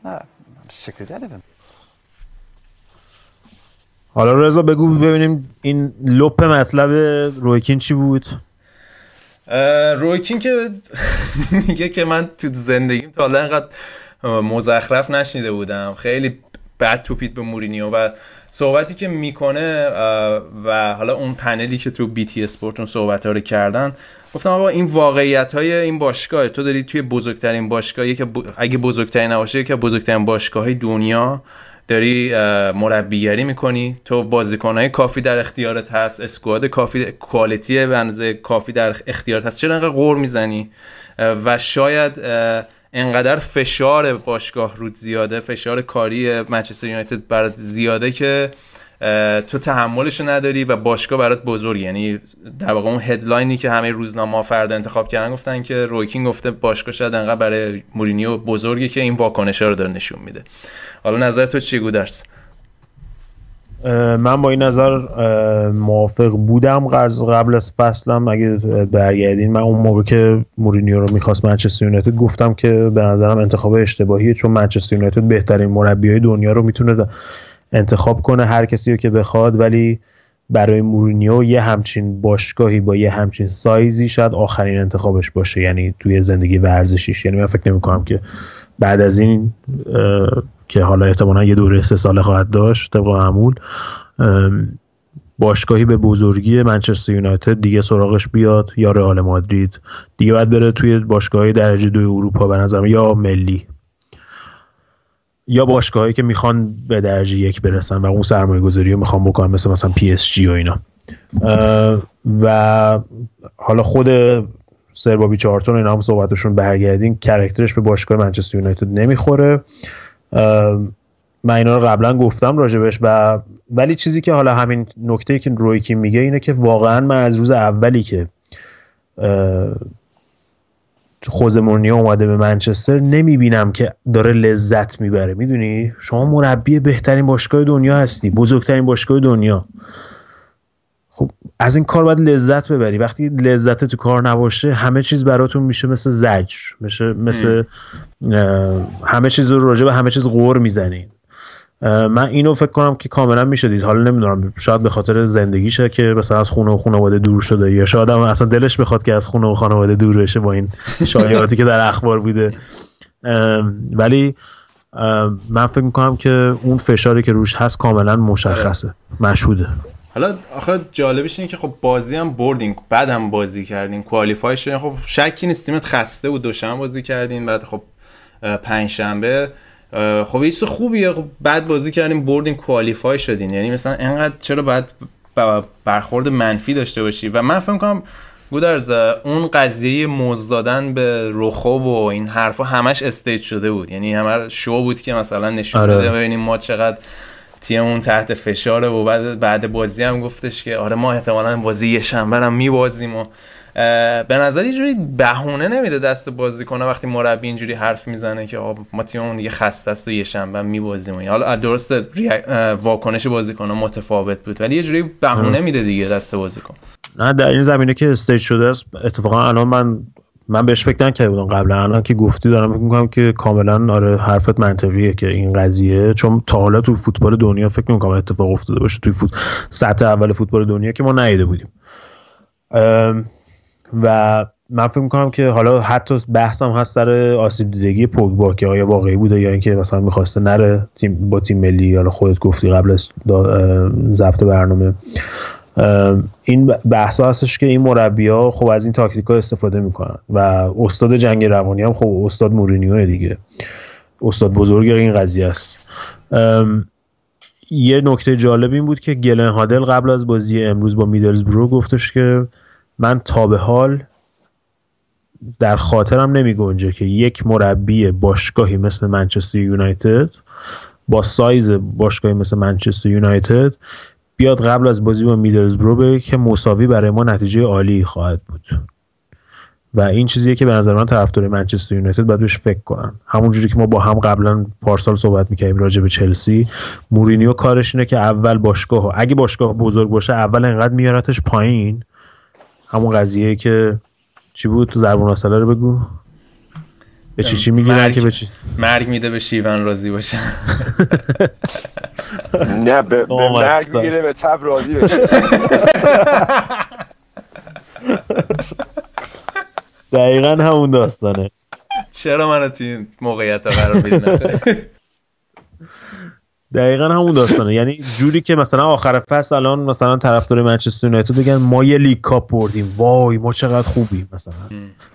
I'm sick to death of him. حالا رضا بگو ببینیم این لپ مطلب رویکین چی بود رویکین که میگه که من تو زندگیم تا حالا انقدر مزخرف نشنیده بودم خیلی بد توپید به مورینیو و صحبتی که می‌کنه و حالا اون پنلی که تو بی تی اسپورت اون صحبت ها رو کردن گفتم آقا این واقعیت های این باشگاه تو داری توی بزرگترین باشگاهی که اگه بزرگترین نباشه که بزرگترین باشگاه دنیا داری مربیگری می‌کنی. تو بازیکنهای کافی در اختیارت هست squad کافی quality به اندازه کافی در اختیارت هست. چرا انقدر غر می‌زنی؟ و شاید انقدر فشار باشگاه روت زیاده فشار کاری منچستر یونایتد برات زیاده که تو تحملش نداری و باشگاه برات بزرگ یعنی در واقع اون headline ی که همه روزنامه فردا انتخاب کردن گفتن که روی کین گفته باشگاه شاید انقدر برای مورینیو بزرگه که این واکنش رو داره نشون میده. حالا نظر تو چی گودرس من با این نظر موافق بودم. قبل از فصلم اگه برگردین من اون موقع که مورینیو رو می‌خواست منچستر یونایتد گفتم که به نظرم انتخاب اشتباهیه چون منچستر یونایتد بهترین مربیای دنیا رو می‌تونه انتخاب کنه هر کسی رو که بخواد ولی برای مورینیو یه همچین باشگاهی با یه همچین سایزی شاید آخرین انتخابش باشه یعنی توی زندگی ورزشیش یعنی من فکر نمی کنم که بعد از این که حالا احتمالا یه دوره سه ساله خواهد داشت طبق معمول باشگاهی به بزرگی منچستر یونایتد دیگه سراغش بیاد یا رئال مادرید. دیگه باید بره توی باشگاهی درجه دوی اروپا به نظرم یا ملی. یا باشگاهایی که می‌خوان به درجه یک برسن و اون سرمایه گذاری رو می‌خوان بکنن مثل مثلا پی اس جی و اینا. و حالا خود سربابی چارتون اینا هم صحبتشون برگردین کرکترش به باشگاه منچستر یونایتد نمی‌خوره. من اینا رو قبلا گفتم راجبش و ولی چیزی که حالا همین نکته که رویکی میگه اینه که واقعا من از روز اولی که خوزه مورینیو اومده به منچستر نمی‌بینم که داره لذت می‌بره. می‌دونی؟ شما مربی بهترین باشگاه دنیا هستی بزرگترین باشگاه دنیا. خب از این کار باید لذت ببری. وقتی لذت تو کار نباشه همه چیز براتون میشه مثل زجر میشه مثل همه چیز رو راجع به همه چیز غور می‌زنین. من اینو فکر کنم که کاملا میشه دید. حالا نمی‌دونم شاید به خاطر زندگیشه که مثلا از خونه و خانواده دور شده یا شاید هم اصلا دلش بخواد که از خونه و خانواده دور بشه با این شایعاتی که در اخبار بوده. ولی من فکر می‌کنم که اون فشاری که روش هست کاملا مشخصه مشهوده. حالا آخه جالبش اینه که خب بازی هم بردین بعد هم بازی کردین کوالیفای شدین. خب شکی نیست تیمت خسته بود دوشنبه بازی کردین بعد خب پنج شنبه خب یه خوبیه. خب بعد بازی کردیم بردین کوالیفای شدین یعنی مثلا انقدر چرا باید برخورد منفی داشته باشی؟ و من فکر کنم گودرز اون قضیه موز دادن به رخو و این حرفا همش استیج شده بود. یعنی همه شو بود که مثلا نشون آره. بده ببینیم ما چقدر تیممون تحت فشاره و بعد بعد بازی هم گفتش که آره ما احتمالا بازی یه شنبه هم میبازیم و به نظر یه جوری بهونه نمیده دست بازی کنه وقتی مربی اینجوری حرف می‌زنه که ما تیممون دیگه خسته است و یه شنبه میبازیم حالا درست واکنش بازیکن متفاوت بود ولی یه جوری بهونه میده دیگه دست بازیکن. نه در این زمینه که استیج شده است اتفاقا الان من من بهش فکر نکرده بودم قبلا. الان که گفتی دارم فکر می‌کنم که کاملا آره حرفت منطقیه که این قضیه. چون تا حالا تو فوتبال دنیا فکر می‌کنم اتفاق افتاده باشه توی فوت سطح اول فوتبال دنیا که ما ندیده بودیم. و من فکر می‌کنم که حالا حتی بحثم هست سر آسیب دیدگی پوگبا که آیا واقعی بوده یا اینکه مثلا می‌خواسته نره تیم با تیم ملی حالا خودت گفتی قبل از ضبط برنامه. این بحث هستش که این مربی ها خب از این تاکتیک ها استفاده می‌کنن و استاد جنگ روانی هم خب استاد مورینیو دیگه. استاد بزرگ این قضیه است. یه نکته جالب این بود که گلن هادل قبل از بازی امروز با میدلزبرو گفتش که من تا به حال در خاطرم نمی گنجه که یک مربی باشگاهی مثل منچستر یونایتد با سایز باشگاهی مثل منچستر یونایتد بیاد قبل از بازی با میدلزبرو بگه که مساوی برای ما نتیجه عالی خواهد بود. و این چیزیه که به نظر من طرفدار منچستر یونایتد باید بهش فکر کنن. همونجوری که ما با هم قبلا پارسال صحبت می‌کردیم راجع به چلسی مورینیو کارش اینه که اول باشگاه اگه باشگاه بزرگ باشه اول انقدر میارتش پایین همون قضیه که چی بود؟ تو زربون اصله رو بگو. به چی چی می‌گیرن که به چی مرگ میده به شیون راضی باشه. نه به, مرگ می‌گیره به تب راضی بشه. دقیقا همون داستانه. چرا منو توی این موقعیت قرار بدین؟ دقیقا همون داستانه. یعنی جوری که مثلا آخر فصل الان مثلا طرفدار منچستر یونایتد بگن ما یه لیگ کاپ بردیم. وای ما چقدر خوبیم مثلا.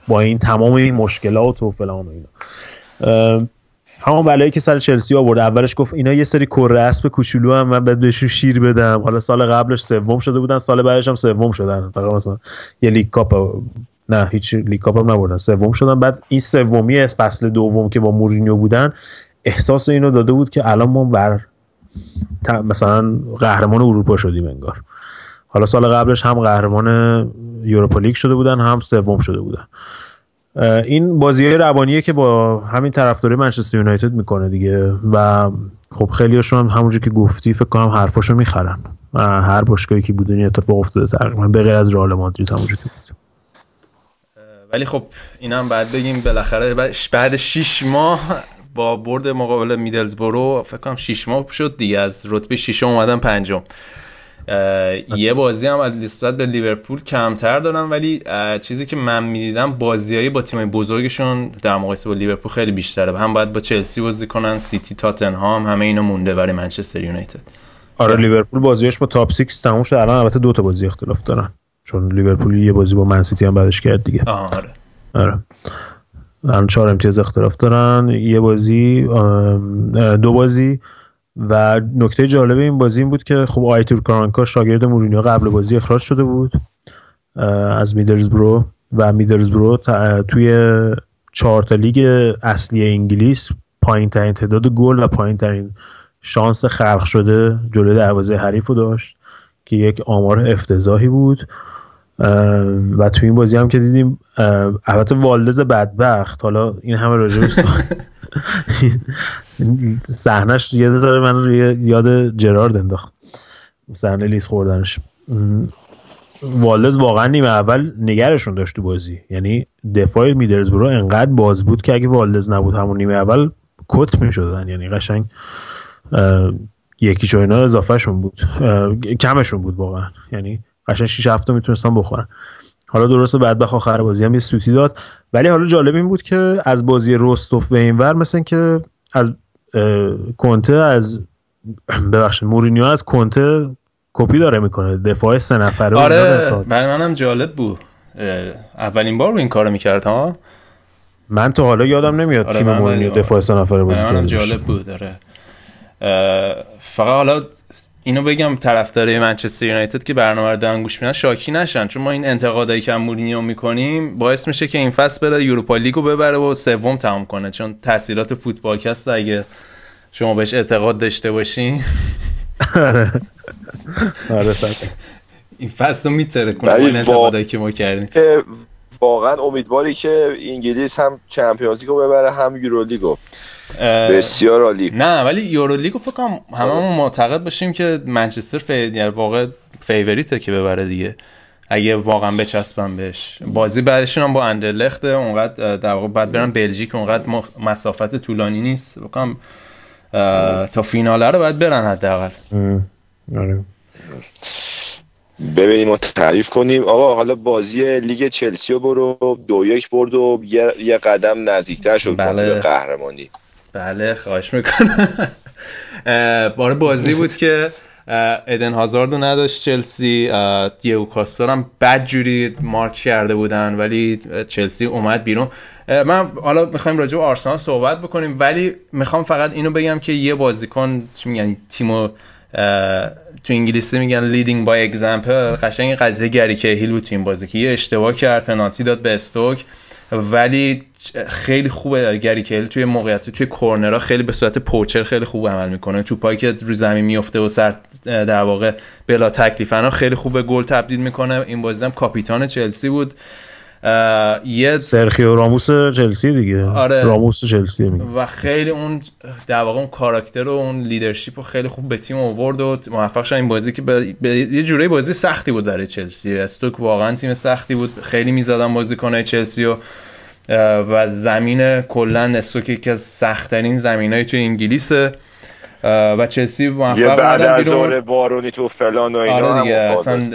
با این تمام این مشکلات و فلان و اینا. همون بلایی که سر چلسی آورد. اولش گفت اینا یه سری کره اسب کوچولوان من بعد بهشون شیر بدم. حالا سال قبلش سوم شده بودن سال بعدش هم سوم شدن. فقط مثلا یه لیگ کاپ نه هیچ لیگ کاپ هم نبردن. سوم شدن. بعد این سومی از فصل دوم که با مورینیو بودن احساس اینو داده بود که الان ما بر مثلا قهرمان اروپا شدیم انگار. حالا سال قبلش هم قهرمان یوروپا لیگ شده بودن هم سوم شده بودن. این بازی های روانیه که با همین طرفداری منچستر یونایتد می‌کنه دیگه و خب خیلی هاشون همونجور که گفتی فکر کنم حرفاشو می‌خرن. هر باشگاهی که بوده این اتفاق افتاده تقریبا به غیر از رئال مادرید همونجور که گفتیم ولی خب اینا هم بعد بگیم بالاخره بعد 6 ماه با برد مقابل میدلزبرو فکر کنم 6 ماه شد دیگه از رتبه 6 اومدن پنجم. یه بازی هم از نسبت به لیورپول کمتر دارن ولی چیزی که من می‌دیدم بازیایی با تیمای بزرگشون در مقایسه با لیورپول خیلی بیشتره. هم باید با چلسی بازی کنن سیتی تاتنهام همه اینا مونده برای منچستر یونایتد. آره لیورپول بازیش با top 6 تموم شد الان البته دو تا بازی اختلاف دارن. چون لیورپول یه بازی با منسیتی هم بعدش کرد دیگه. آره. آره. الان چهار امتیاز اختلاف دارن. یه بازی دو بازی و نکته جالب این بازی این بود که خب آیتور کارانکا شاگرد مورینیو قبل بازی اخراج شده بود از میدرزبرو و میدرزبرو توی چهار تا لیگ اصلی انگلیس پایین ترین تعداد گل و پایین ترین شانس خلق شده جلوی دروازه حریف رو داشت که یک آمار افتضاحی بود. و تو این بازی هم که دیدیم البته والدز بدبخت. حالا این همه راجع صحنش یاد داره من یاد جرارد انداخت. صحنه لیز خوردنش. والدز واقعا نیمه اول نگرشون داشت تو بازی. یعنی دفاع میدرزبرو انقدر باز بود که اگه والدز نبود همون نیمه اول کت می‌شدن. یعنی قشنگ یکی اینا اضافهشون بود. کمشون بود واقعا. یعنی قشنگ 6 هفته می‌تونستن بخورن حالا درسته بعد بخ آخر بازی هم یه سوتی داد. ولی حالا جالب این بود که از بازی روستوف و اینور مثل که از کنته از ببخشید مورینیو از کنته کپی داره می‌کنه. دفاع سه نفره آره برای منم جالب بود. اولین بار رو این کارو می‌کرد ها؟ من تا حالا یادم نمیاد آره تیم مورینیو دفاع سه نفره بازی کرد جالب بود داره فقط حالا اینو بگم طرفدارای منچستر یونایتد که برنامه رو دارن گوش میدن شاکی نشن. چون ما این انتقادایی که مورینیو می‌کنیم باعث میشه که این فصل بره یوروپا لیگو ببره و سوم تمام کنه. چون تاثیرات فوتبالکست اگه شما بهش اعتقاد داشته باشین. آره. آره این فصل رو میتره کنه این انتقادایی که ما کردیم. واقعا امیدواری که انگلیس هم چمپیونز لیگو ببره هم یورولیگو بسیار عالی. نه ولی یورولیگو فکر کنم هممون معتقد باشیم که منچستر فی... یعنی واقع فیوریته که ببره دیگه. اگه واقعا بچسبن بهش. بازی بعدشون هم با اندرلخت اونقدر در واقع بعد برن بلژیک اونقدر مسافت طولانی نیست. بکنم تا فیناله رو باید برن حداقل. آره. ببینیم و تعریف کنیم. آقا حالا بازی لیگ چلسی رو برو. دو یک برد و یه, یه قدم نزدیکتر شد. بله. به قهرمانی. بله خواهش می‌کنم. باره بازی بود که ادن هازارد رو نداشت چلسی دیو کاستار هم بد جوری مارک کرده بودن ولی چلسی اومد بیرون. من حالا می‌خوایم راجع به آرسنال صحبت بکنیم ولی می‌خوام فقط اینو بگم که یه بازیکن چی میگن تیمو تو انگلیسی میگن leading by example قشنگ قضیه گری کیهیل بود تو این بازی که یه اشتباه کرد پنالتی داد به استوک. ولی خیلی خوبه گری کیل. توی موقعیت توی کورنرها خیلی به صورت poacher خیلی خوب عمل می‌کنه. توپایی که رو زمین میفته و سر در واقع بلا تکلیفنا خیلی خوب گل تبدیل می‌کنه. این بازی هم کاپیتان چلسی بود. یه سرخیو راموس چلسی دیگه. آره. راموس چلسی میگه. و خیلی اون در واقع اون کاراکتر و اون لیدرشپ رو خیلی خوب به تیم آورد و موفق شد. این بازی که به... یه جوری بازی سختی بود برای چلسی. استوک واقعا تیم سختی بود. خیلی می‌زدن بازیکنای چلسی و و زمین کلا استوک یکی از سختترین زمینای تو انگلیسه و چلسی موفق بعد از دور بارونی تو فلان و اینا آره دیگه اصلا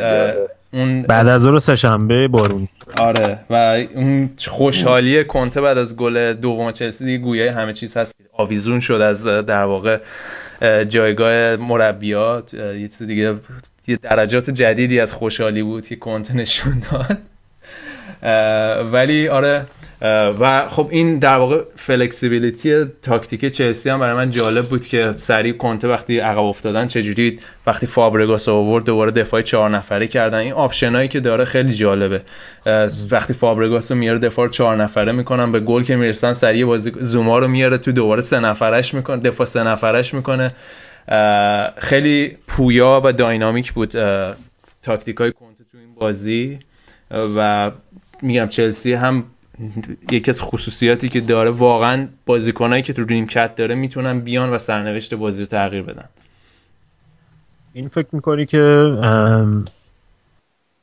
اون بعد از اون سه شنبه بارون. آره و اون خوشحالی کنته بعد از گل دوم چلسی دیگه گویای همه چیز هست. آویزون شد از در واقع جایگاه مربیات یه چیز دیگه یه درجات جدیدی از خوشحالی بود که کنته نشون داد. ولی آره و خب این در واقع فلکسیبیلیتی تاکتیک چلسی هم برای من جالب بود که سریع کنته وقتی عقب افتادن چجوری وقتی فابرگاس آورد دوباره دفاع چهار نفره کردن. این آپشنایی که داره خیلی جالبه. وقتی فابرگاس رو میاره دفاع چهار نفره می‌کنن به گل که می‌رسن سریع بازی زوما رو میاره تو دوباره سه نفرش می‌کنه دفاع سه نفرش می‌کنه. خیلی پویا و داینامیک بود تاکتیک های کنته تو این بازی. و میگم چلسی هم یکی از خصوصیاتی که داره واقعا بازیکنایی که تو ریم کت داره می‌تونن بیان و سرنوشت بازی رو تغییر بدن. این فکر می‌کنی که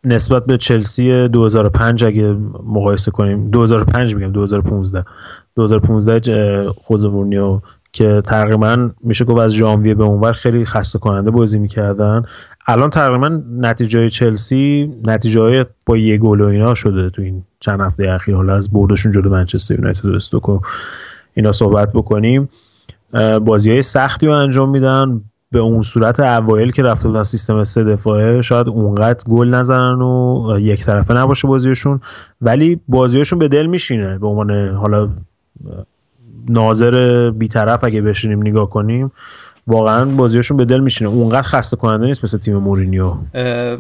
نسبت به چلسی 2005 اگه مقایسه کنیم 2005 میگم 2015 2015 خوزه مورنیو که تقریبا میشه گفت از ژانویه به اونور خیلی خسته کننده بازی می‌کردن. الان تقریبا نتیجه چلسی نتیجه های با یه گل و اینا شده تو این چند هفته اخیر. حالا از بردشون جلو منچستر یونایتد و استوک اینا صحبت بکنیم. بازی های سختی رو انجام میدن. به اون صورت اوایل که رفته بودن سیستم سه دفاعه شاید اونقدر گل نزنن و یک طرفه نباشه بازیشون. ولی بازیشون به دل میشینه. به عنوان حالا ناظر بیطرف اگه بشینیم نگاه کنیم. واقعا بازیشون به دل میشینه. اونقدر خسته کننده نیست مثل تیم مورینیو.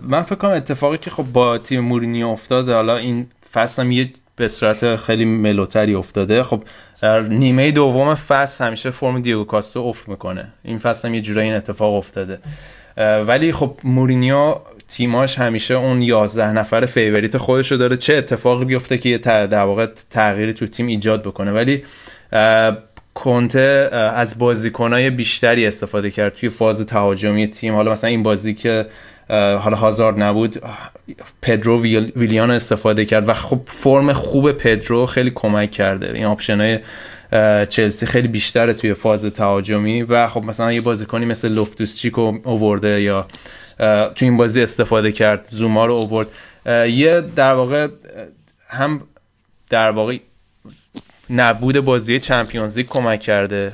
من فکر کنم اتفاقی که خب با تیم مورینیو افتاده حالا این فصل یه به صورت خیلی ملوتری افتاده. خب در نیمه دوم فصل همیشه فرم دیگو کاستا افت می‌کنه. این فصل هم یه جورایی این اتفاق افتاده. ولی خب مورینیو تیماش همیشه اون 11 نفر favorite خودشو داره. چه اتفاقی بیفته که یه در واقع تغییری تو تیم ایجاد بکنه. ولی کنته از بازیکنای بیشتری استفاده کرد توی فاز تهاجمی تیم. حالا مثلا این بازی که حالا هازارد نبود پدرو ویلیان استفاده کرد و خب فرم خوب پدرو خیلی کمک کرده. این آپشنای چلسی خیلی بیشتره توی فاز تهاجمی و خب مثلا یه بازیکنی مثل لوفتوس چیکو اوورده یا توی این بازی استفاده کرد زوما رو اوورد یه در واقع هم در واقع نبود بازی چمپیونز لیگ کمک کرده.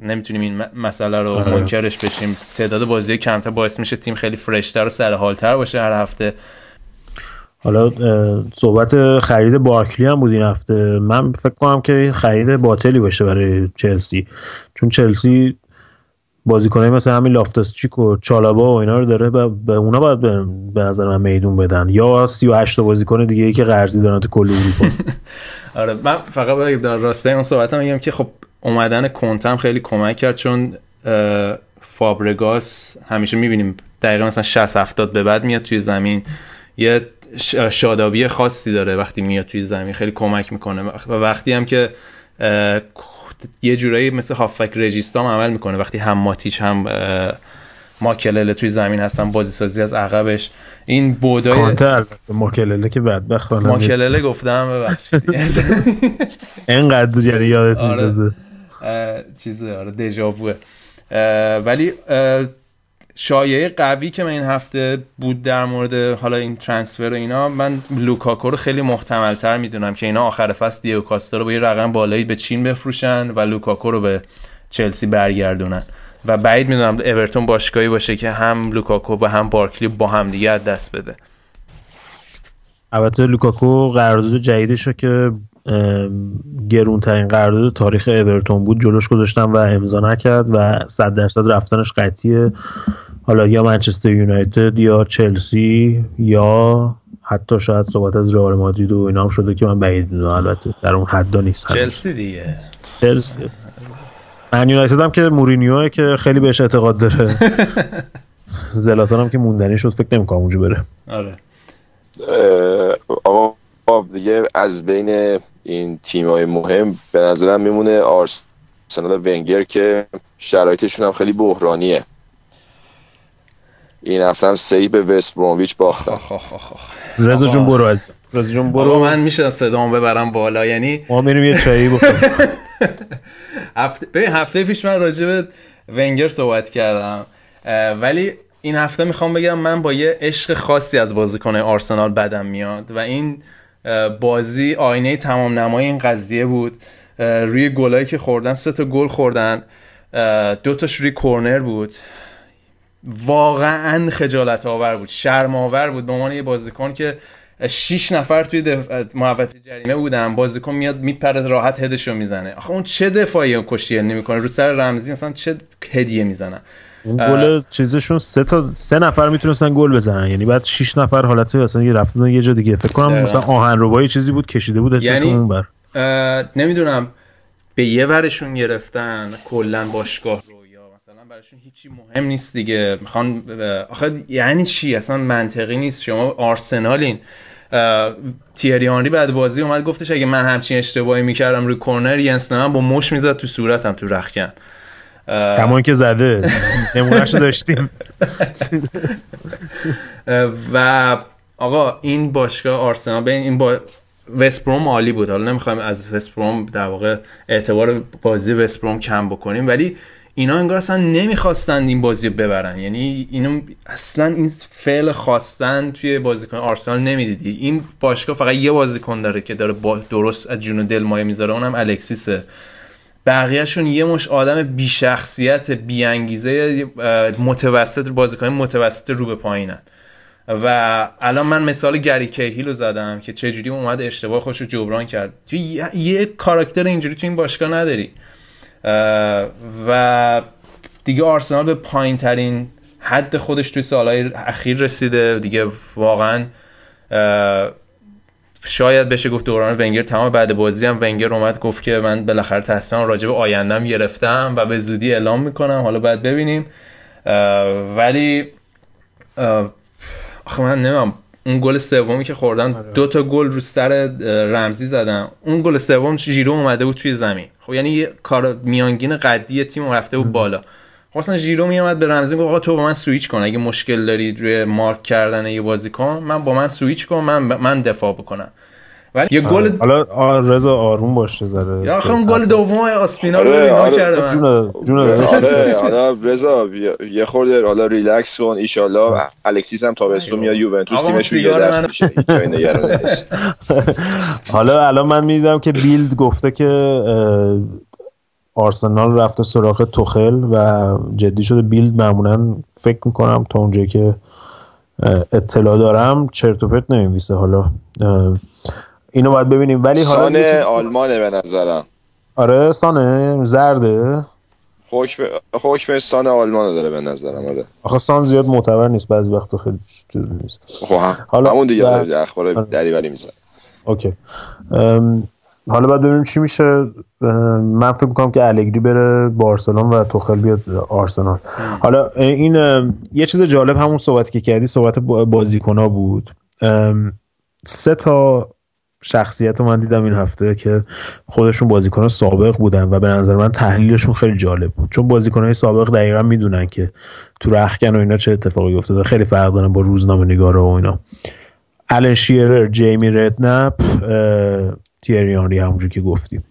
نمی‌تونیم این مسئله رو منکرش بشیم. تعداد بازی کمتر باعث میشه تیم خیلی فرشتر و سرحالتر باشه هر هفته. حالا صحبت خرید بارکلی هم بود این هفته. من فکر کنم که خرید باطلی باشه برای چلسی. چون چلسی بازیکنای مثل همین لافتاس چیک و چالابا و اینا رو داره به اونا باید به نظر من میدون بدن. یا 38 تا بازیکن دیگه ای که قرضی دارن تو کل اروپا. آره من فقط در راسته اون صحبتم میگم که خب اومدن کنتم خیلی کمک کرد چون فابرگاس همیشه می‌بینیم دقیقا مثلا 60 70 به بعد میاد توی زمین. یه شادابی خاصی داره وقتی میاد توی زمین خیلی کمک می‌کنه. و وقتی هم که یه جورایی مثل هافک رژیستام عمل می‌کنه. وقتی هم ماتیچ هم ماکلله توی زمین هستن بازی سازی از عقبش. این بودای کانته البته ماکلله که بدبخت ماکلله گفتم ببخشید. اینقدر یعنی یادت آره. میندازه چیزه آره دژاووه ولی شایعه قوی که من این هفته بود در مورد حالا این transfer و اینا من لوکاکو رو خیلی محتمل تر می‌دونم که اینا آخر فصل دیگو کاستا رو با یه رقم بالایی به چین بفروشن و لوکاکو رو به چلسی برگردونن. و بعید می‌دونم اورتون باشگاهی باشه که هم لوکاکو و هم بارکلی با هم دیگه دست بده. البته لوکاکو قرارداد جدیدش رو که گرونترین قرارداد تاریخ اورتون بود جلوش گذاشتن و امضا نکرد و 100 درصد رفتنش قطعیه. حالا یا منچستر یونایتد یا چلسی یا حتی شاید صحبت از رئال مادرید و اینا هم شده که من بعید می‌دونم البته در اون حدا نیست چلسی دیگه. چلسی. من یونایتد هم که مورینیو که خیلی بهش اعتقاد داره. زلاتان هم که موندنی شد فکر نمی‌کنم اونجا بره. آره. آقا دیگه از بین این تیمای مهم به نظرم میمونه آرسنال ونگر که شرایطشون هم خیلی بحرانیه. این هفته هم سه به وست برومویچ باختن. رضا جون برو از رضا جون برو. برو من میشه صدامو ببرم بالا یعنی ما میریم یه چایی بخوریم. هفته هفته پیش من راجع به ونگر صحبت کردم. ولی این هفته می‌خوام بگم من با یه عشق خاصی از بازیکن آرسنال بدم میاد و این بازی آینه تمام نمای این قضیه بود. روی گلایی که خوردن سه تا گل خوردن. دو تاش روی کورنر بود. واقعا خجالت آور بود شرم آور بود. به عنوان یه بازیکن که شیش نفر توی دف... محوطه جریمه بودن. بازیکن میاد میپره راحت هدشو می‌زنه. آخه اون چه دفاعی کشتی نمی‌کنه رو سر رمزی مثلا چه هدیه می‌زنن؟ اون گل چیزشون سه تا سه نفر می‌تونستن گل بزنن. یعنی بعد شش نفر حالت مثلا یه رفتن یه جا دیگه. فکر کنم مثلا آهن ربایی چیزی بود کشیده بود یعنی اون بر نمی‌دونم. به یه ورشون گرفتن کلا باشگاه براشون هیچی مهم نیست دیگه. می‌خوان آخه یعنی چی؟ اصلا منطقی نیست. شما آرسنالین تیری آنری بعد بازی اومد گفتش اگه من همچین اشتباهی می‌کردم روی کورنر ینس من با مش می‌زد تو صورتم تو رخکن کمان که زده. نمونهش داشتیم. و آقا این باشگاه آرسنال به این با وستبروم عالی بود. حالا نمی‌خوایم از وستبروم در واقع اعتبار بازی وستبروم کم بکنیم ولی اینا انگار اصلا نمی‌خواستن این بازی رو ببرن. یعنی اینو اصلا این فعل خواستن توی بازیکن آرسنال نمی‌دیدی. این باشگاه فقط یه بازیکن داره که داره با درست از جون دل مایه می‌ذاره اونم الکسیسه. بقیهشون یه مش آدم بی شخصیت بی انگیزه متوسط بازیکن متوسط رو به پایینن. و الان من مثال گری کیهیل رو زدم که چجوری اومد اشتباه خوش رو جبران کرد. تو یه, یه کاراکتر اینجوری تو این باشگاه نداری. و دیگه آرسنال به پایین ترین حد خودش توی سالهای اخیر رسیده. دیگه واقعا شاید بشه گفت دوران ونگر تمام. بعد بازی هم ونگر اومد گفت که من بالاخره تصمیم راجع به آیندم گرفتم و به زودی اعلام می‌کنم. حالا باید ببینیم. ولی آخه من نمیم اون گل سومی که خوردن دو تا گل رو سر رمزی زدن. اون گل سوم ژیرو اومده بود توی زمین. خب یعنی یه کار میانگین قدی تیم رفته بود بالا. خب اصلا ژیرو میومد به رمزی گفت آقا تو با من سویچ کن. اگه مشکل داری روی مارک کردن یه بازیکن من با من سویچ کن من من دفاع بکنم. ولی یه گل حالا رضا آروم باشه ذره. یا آخه گل دوم آسپینا رو ببین آره. کرده جون جون آره حالا رضا یه خورده حالا ریلکس کن ان شاء الکسیس هم تابستون میاد یوونتوس تیمش سیگار حالا الان من می‌دیدم که بیلد گفته که آرسنال رفته سراغ توخل و جدی شده بیلد معمولا فکر می‌کنم تا اونجایی که اطلاع دارم چرت و پرت نمیویسه حالا اینو باید ببینیم. ولی حالا سانه آلمانه به نظرم. آره سانه زرده. خوش به خوش به سان آلمان داره به نظرم آره. آخه سان زیاد معتبر نیست بعضی وقتا خیلی چیز نیست. خب حالا همون دیگه در... اخبار آره. دریوری می‌زنه. اوکی. حالا باید ببینیم چی میشه. من فکر می‌کنم که الگری بره بارسلون و توخل بیاد آرسنال. حالا این یه چیز جالب همون صحبت که کردی صحبت بازیکن بود. سه تا شخصیت من دیدم این هفته که خودشون بازیکن سابق بودن و به نظر من تحلیلشون خیلی جالب بود. چون بازیکن سابق دقیقا می‌دونن که تو رخکن و اینا چه اتفاقی افتاده. خیلی فرق دارن با روزنامه نگارا و اینا. الان شیرر جیمی ردنپ تیری آنری همونجور که گفتیم.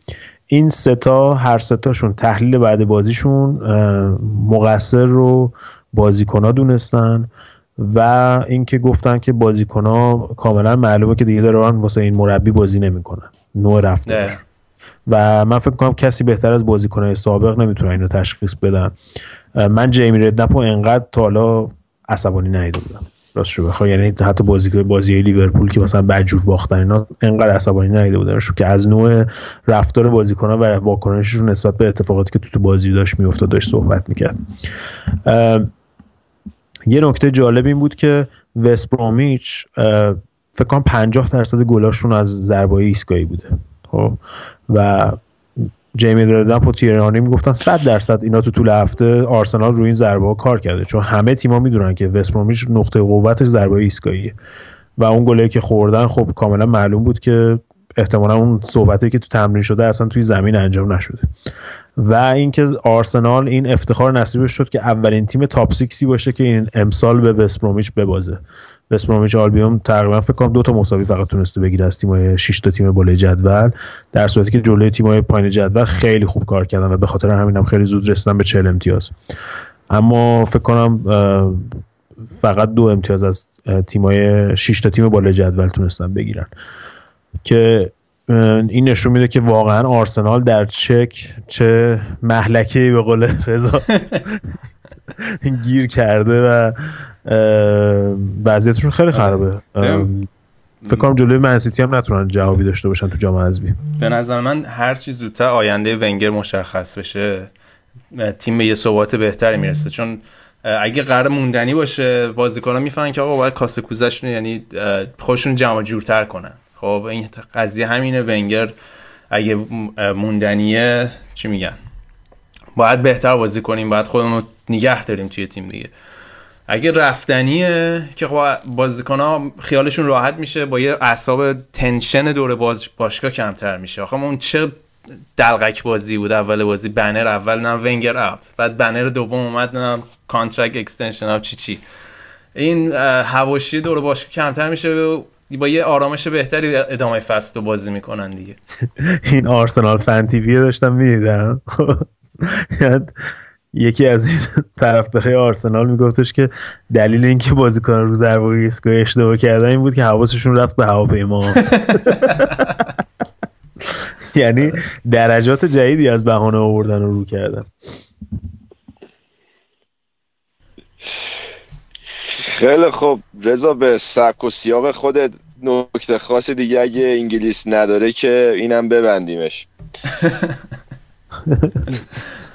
این ستا هر ستاشون تحلیل بعد بازیشون مقصر رو بازیکن دونستن. و اینکه گفتن که بازیکن ها کاملا معلومه که دیگه دارن واسه این مربی بازی نمی‌کنن نوع رفتارش. و من فکر کنم کسی بهتر از بازیکنهای سابق نمی‌تونه اینو تشخیص بدن من جیمی ردنپو انقدر تا حالا عصبانی ندیده بودم راست شو بخوای. یعنی حتی بازی بازی لیورپول که مثلا بدجور باختن اینا انقدر عصبانی ندیده بودم. که از نوع رفتار بازیکن‌ها و واکنششون نسبت به اتفاقاتی که تو تو بازی داشت میافتاد داشت صحبت می‌کرد. یه نکته جالب این بود که وستبرومیچ فکر کنم 50 درصد گلاشون از ضربای ایستگاهی بوده خب؟ و جیمی دردن و تیرانی می‌گفتن 100 درصد اینا تو طول هفته آرسنال روی این ضربه ها کار کرده چون همه تیم‌ها می‌دونن که وستبرومیچ نقطه قوتش ضربه ایستگاهیه. و اون گلی که خوردن خب کاملا معلوم بود که احتمالا اون صحبتی که تو تمرین شده اصلا توی زمین انجام نشده. و اینکه آرسنال این افتخار نصیبش شد که اولین تیم تاپ سیکسی باشه که این امسال به وستبرومیچ ببازه. وستبرومیچ آلبیوم تقریبا فکر کنم دو تا مساوی فقط تونسته بگیره از تیم‌های 6 تا تیم بالای جدول در صورتی که جلوی تیم‌های پایین جدول خیلی خوب کار کردن و به خاطر همین هم خیلی زود رسیدن به 40 امتیاز. اما فکر کنم فقط دو امتیاز از تیم‌های 6 تا تیم بالای جدول تونستن بگیرن. که این نشون میده که واقعا آرسنال در چک چه محلکه به قول رضا گیر کرده و وضعیتشون خیلی خرابه. فکر کنم جلوی منسیتی هم نتونن جوابی داشته باشن تو جام حذفی. به نظر من هر چیز زودتر آینده ونگر مشخص بشه تیم به یه ثبات بهتری می‌رسه. چون اگه قرار موندنی باشه بازیکن‌ها می‌فهمن که آقا باید کاسه کوزشون یعنی خودشون جمع جورتر کنن. خب این قضیه همینه. ونگر اگه موندنیه چی میگن؟ باید بهتر بازی کنیم باید خودمون نگه داریم توی تیم دیگه. اگه رفتنیه که خب بازیکن ها خیالشون راحت میشه با یه اعصاب تنشن دور باز باشگاه کمتر میشه. آخه اون چه دلقک بازی بود؟ اول بازی بنر اول نه ونگر out. بعد بنر دوم اومد نه contract extension چی چی. این حواشی دور باشگاه کمتر میشه با یه آرامش بهتری ادامه فصل رو بازی می‌کنن دیگه. این آرسنال Fan TV داشتم می‌دیدم. یکی از این طرفدارای آرسنال میگفتش که دلیل اینکه بازیکن رو ضربه ایستگاه اشتباه کردن این بود که حواسشون رفت به هواپیما. یعنی درجات جدیدی از بهانه آوردن و رو کردن. خیلی خوب. رضا به سبک و سیاق خودت نکته خاص دیگه اگه انگلیس نداره که اینم ببندیمش.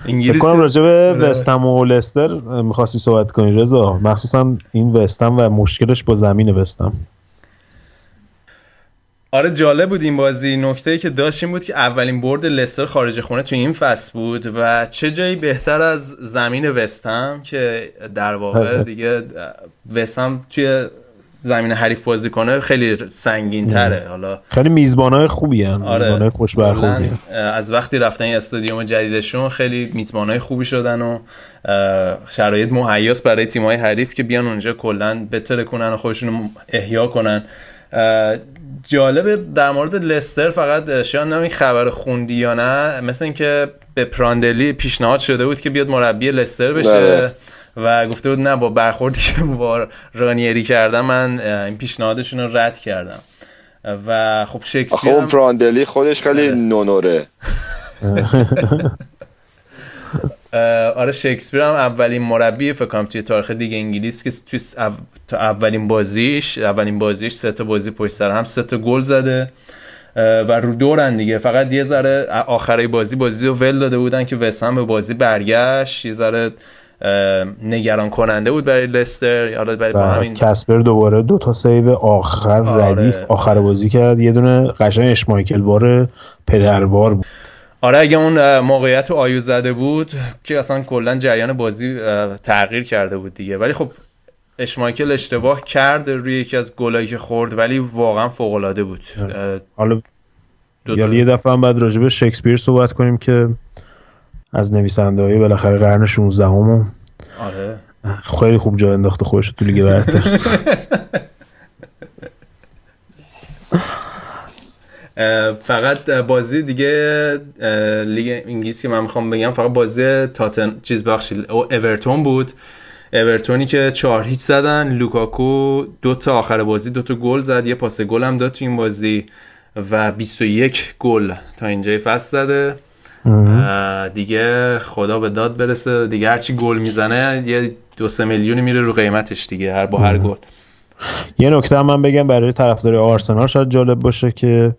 انگلیس کنم راجع به وستهم و لستر می‌خواستی صحبت کنی. رضا مخصوصا این وستهم و مشکلش با زمین وستهم آره جالب بود این بازی. نکته ای که داشتیم بود که اولین برد لستر خارج خونه تو این فصل بود و چه جایی بهتر از زمین وستهم که در واقع آره. دیگه وستهم توی زمین حریف بازی کنه خیلی سنگین تره حالا خیلی میزبانای خوبی هن. آره. میزبانای خوش برخوردی از وقتی رفتن این استادیوم جدیدشون خیلی میزبانای خوبی شدن و شرایط مهیاس برای تیمای حریف که بیان اونجا کلا بتره کنن و خودشون احیا کنن. جالبه در مورد لستر فقط شاید نمی خبر خوندی یا نه مثل اینکه به پراندلی پیشنهاد شده بود که بیاد مربی لستر بشه بله. و گفته بود نه با برخوردی که با رانیری کردم من این پیشنهادشون رو رد کردم. و خب شکسپیر هم- پراندلی خودش خیلی نونوره. اه، آره شکسپیر هم اولین مربی فکر کنم توی تاریخ دیگه انگلیس که توی تا اولین بازیش اولین بازیش سه تا بازی پشت سر هم سه تا گل زده و رو دورن دیگه. فقط یه ذره آخرای بازی بازی رو ول داده بودن که وستهام به بازی برگشت. یه ذره نگران کننده بود برای لستر. حالا برای با همین کسپر دوباره دو تا save آخر آره. ردیف آخر بازی کرد. یه دونه قشنگ اشمایکل وار پدروار بود. آره اگه اون موقعیت رو آیو زده بود که اصلا کلا جریان بازی تغییر کرده بود دیگه. ولی خب اشمایکل اشتباه کرد روی یکی از گلایی که خورد ولی واقعا فوق العاده بود اه، حالا دو یا یه دفعه هم بعد راجع به شکسپیر صحبت کنیم که از نویسنده های بالاخره قرن 16 همو آره. خیلی خوب جا انداخته خودش تو لیگ برتر. فقط بازی دیگه لیگ انگلیس که من می‌خوام بگم فقط بازی تاتن چیز بخشید او اورتون بود. اورتونی که چهار هیچ زدن لوکاکو دو تا آخر بازی دو تا گل زد یه پاس گل هم داد تو این بازی و 21 گل تا اینجای فصل زده. دیگه خدا به داد برسه. دیگه هرچی گل می‌زنه یه دو سه میلیونی میره رو قیمتش دیگه هر با هر گل. یه نکته هم من بگم برای طرفدار آرسنال شاید جالب باشه که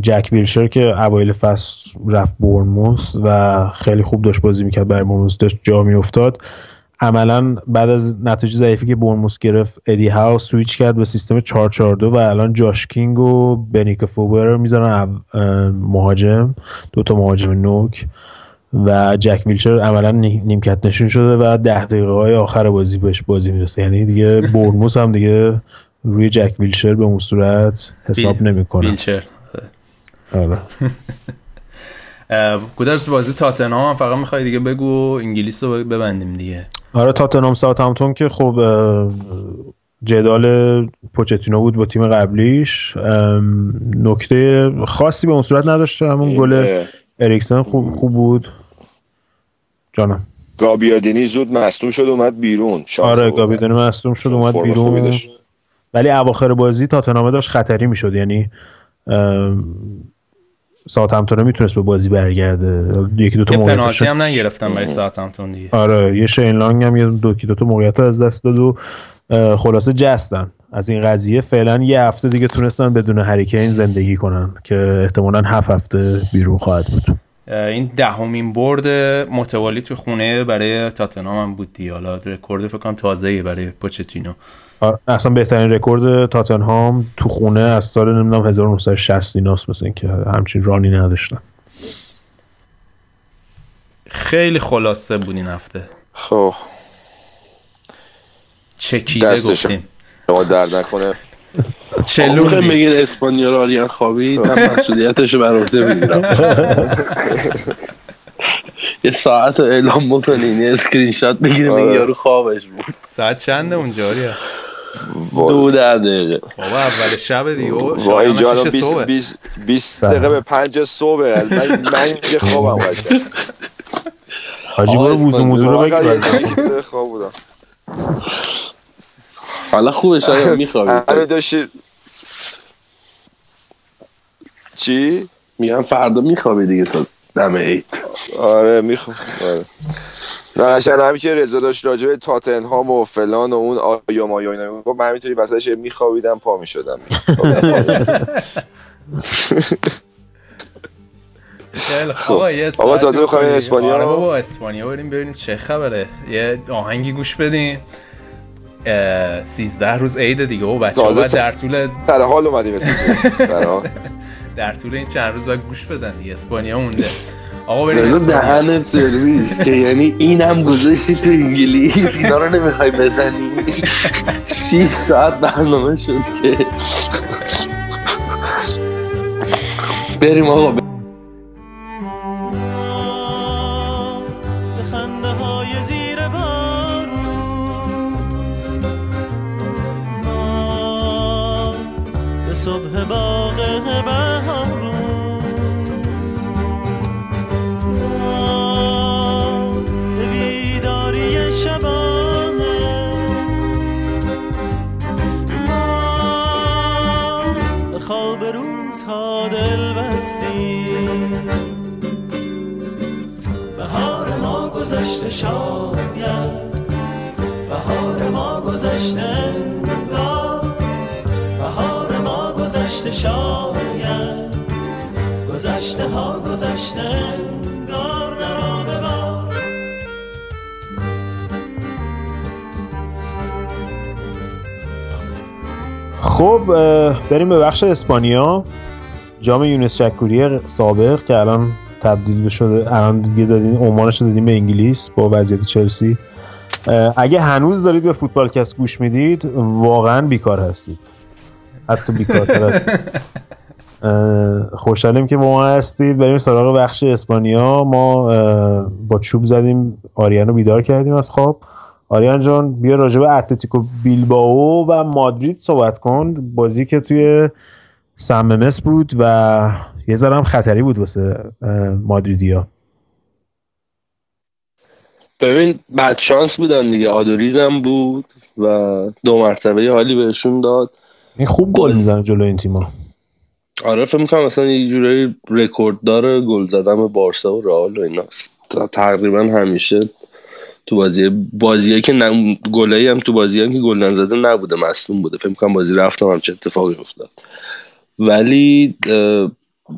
جک ویلشر که اوایل فصل رفت برموس و خیلی خوب داشت بازی می‌کرد. برای برموس داشت جا میافتاد. عملا بعد از نتیجه ضعیفی که برموس گرفت ادی هاو سویچ کرد به سیستم 442 و الان جاش کینگ و بنیک فوبر رو می‌ذارن مهاجم دو تا مهاجم نوک و جک ویلچر عملا نی- نیمکت نشون شده و ده دقیقه های آخر بازی بهش بازی می‌رسه. یعنی دیگه برموس هم دیگه روی جک ویلچر به اون صورت حساب نمی‌کنه. ویلچر آره. گودرس بازی تاتنهام فقط می‌خوای دیگه بگو انگلیس رو ببندیم دیگه. آره تاتنهام ساوثهامپتون که خب جدال پوچتینو بود با تیم قبلیش. نکته خاصی به اون صورت نداشته همون گل اریکسن خوب خوب بود. جانم. گابیادینی زود مصدوم شد اومد بیرون. آره. گابیدن مصدوم شد اومد بیرون. ولی اواخر بازی تاتنهام داشت خطری می‌شد یعنی ساوثهامپتون می‌تونست به بازی برگرده. یکی دو تا یه موقعیت پنالتی ش- هم نگرفتن برای ساعتمتون دیگه. آره یه شین لانگ هم یه دو کی دو تا موقعیت از دست داد و خلاصه جستن. از این قضیه فعلا یه هفته دیگه تونستن بدون هریکین زندگی کنن که احتمالا هفت هفته بیرون خواهد بود. این دهمین برد متوالی تو خونه برای تاتنهام هم بود دیگه. حالا رکورد فکر کنم تازه‌ای برای پوچتینو. اصلا بهترین رکورد تاتنهام تو خونه از سال نمی‌دونم 1960 ایناست مثل اینکه همچین run ی نداشتن. خیلی خلاصه بود این هفته. خب. چکیده. گفتیم. شما درد نکنه. چلون. بگید اسپانیول آریان خوابید من مسئولیتش رو بر عهده می‌گیرم. یه ساعت رو اعلام بکنین یه اسکرین شات بگیریم آره. یارو خوابش بود. ساعت چنده اونجا آریا؟ دو ده دقیقه. بابا اول شب دیگه وای شیش 20 صبح 20 20 دقیقه به 5 صبح من من که خوابم قشنگ حاجی برو ووزو موزو رو بگیر خواب بودم. حالا خوبه شاید میخوابید همه داشتی چی؟ میگم فردا میخوابی دیگه تا دم عید. آره می‌خوام. آره. نه همین که رضا داشت راجع به تاتنهام و فلان و اون آیا مایا اینا می‌گفت من همینطوری وسطش میخوابیدم پا می‌شدم. خیلی خب. خوب آقا یه آقا تازه بخوایم بکنیم. اسپانیا؟ آره بابا اسپانیا بریم ببینیم چه خبره. یه آهنگی گوش بدیم اه، 13 روز عید دیگه. و بچه تازه باید س- در طول سر حال اومدی مثل سر حال. در طول این چند روز باید گوش بدن دیگه. اسپانیا مونده. آقا بریم. دهنت سرویس که یعنی اینم گذاشتی تو انگلیس. اینا رو نمی‌خوای بزنی. 6 ساعت برنامه شد که. بریم آقا به بخش اسپانیا. جام یونس شکوری سابق که الان تبدیل شده الان دیگه دادین عنوانش رو دادیم به انگلیس با وضعیت چلسی. اگه هنوز دارید به فوتبالکست گوش می‌دید واقعا بیکار هستید. حتی از اه، خوشحالیم که با ما هستید. بریم سراغ بخش اسپانیا. ما با چوب زدیم آریان رو بیدار کردیم از خواب. آریان جان بیا راجع به اتلتیکو بیلباو و مادرید صحبت کن. بازی که توی سممس بود و یه ذره هم خطری بود واسه مادریدیا. ببین بعد شانس بودن دیگه. آدوریز هم بود و دو مرتبه یه حالی بهشون داد. این خوب گل می‌زنه جلو این تیما آره فکر می‌کنم مثلا یه جورایی رکورد داره گل زدن به بارسا و رئال و ایناست تقریبا همیشه تو بازی. بازیایی که نه گلایی هم تو بازی که گل نزده نبوده مصدوم بوده. فکر می‌کنم بازی رفتم هم چه اتفاقی افتاد. ولی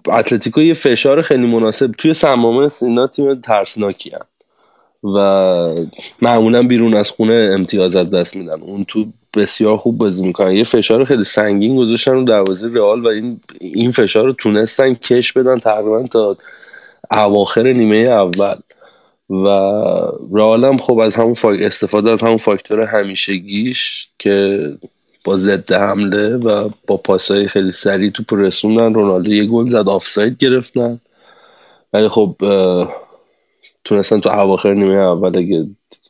اتلتیکو یه فشار خیلی مناسب توی سمامس اینا تیم ترسناکی هم. و معمولا بیرون از خونه امتیاز از دست میدن. اون تو بسیار خوب بازی می‌کنن. یه فشار خیلی سنگین گذاشتن رو دروازه رئال و این این فشار رو تونستن کش بدن تقریبا تا اواخر نیمه اول. و رئال هم خب از همون فاک... استفاده از همون فاکتور همیشگیش که با ضد حمله و با پاسهای خیلی سریع تو رسوندن رونالدو یه گل زد آفساید گرفتن. ولی خب تونستن تو اواخر نیمه اول اگه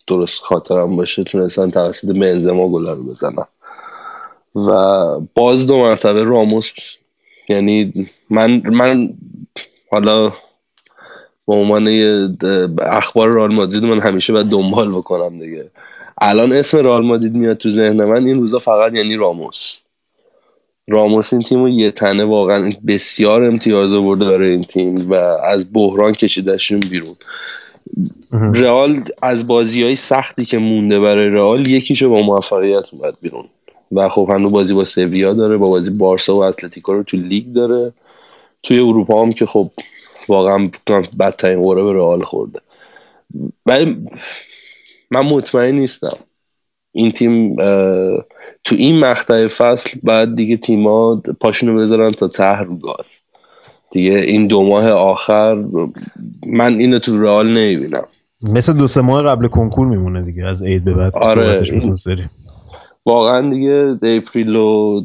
درست خاطرم باشه تونستن توسط بنزما گل رو بزنن. و باز دو مرتبه راموس یعنی من من حالا به عنوان اخبار رئال مادرید من همیشه باید دنبال بکنم دیگه. الان اسم رئال مادرید میاد تو ذهن من این روزا فقط یعنی راموس. راموس این تیم رو یه تنه واقعا بسیار امتیاز آورده برای این تیم و از بحران کشیدشون بیرون. رئال از بازی های سختی که مونده برای رئال یکیشو با موفقیت اومد بیرون. و خب هنوز بازی با سویا داره با بازی بارسا و اتلتیکو رو تو لیگ داره. توی اروپا هم که خب واقعا بدترین قوره به رئال خورده. ولی من مطمئن نیستم. این تیم تو این مقطع فصل بعد دیگه تیما پاشونو بذارن تا ته رو گاز. دیگه این دو ماه آخر من اینو تو رئال نمی‌بینم. مثل دو سه ماه قبل کنکور میمونه دیگه از عید به بعد. آره. واقعا دیگه اپریل و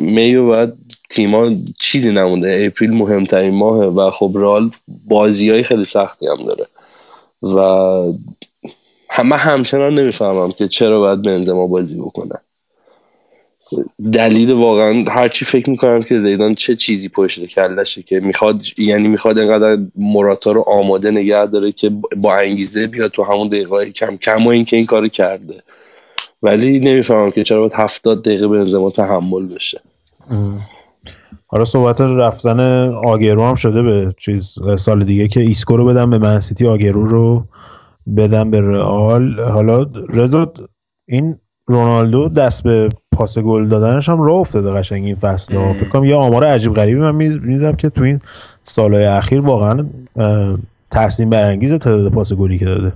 می و بعد تیما چیزی نمونده. اپریل مهمترین ماهه و خب رئال بازی های خیلی سختی هم داره. و همه همچنان نمی‌فهمم که چرا باید بنزما بازی بکنه. دلیل واقعا هرچی فکر می‌کنم که زیدان چه چیزی پشت کلشه که می‌خواد یعنی می‌خواد انقدر مراتا رو آماده نگه داره که با انگیزه بیاد تو همون دقیقه کم کم و اینکه این کارو کرده. ولی نمی‌فهمم که چرا باید هفتاد دقیقه بنزما تحمل بشه. حالا صحبت رفتن آگرو هم شده به چیز سال دیگه که ایسکو رو بدم به منسیتی آگرو رو بدم به رئال. حالا رضا این رونالدو دست به پاس گل دادنش هم راه افتاده قشنگ این فصل. ها. فکر کنم یه آمار عجیب غریبی من می‌دیدم که تو این سالهای اخیر واقعا تحسین برانگیز تعداد پاس گلی که داده.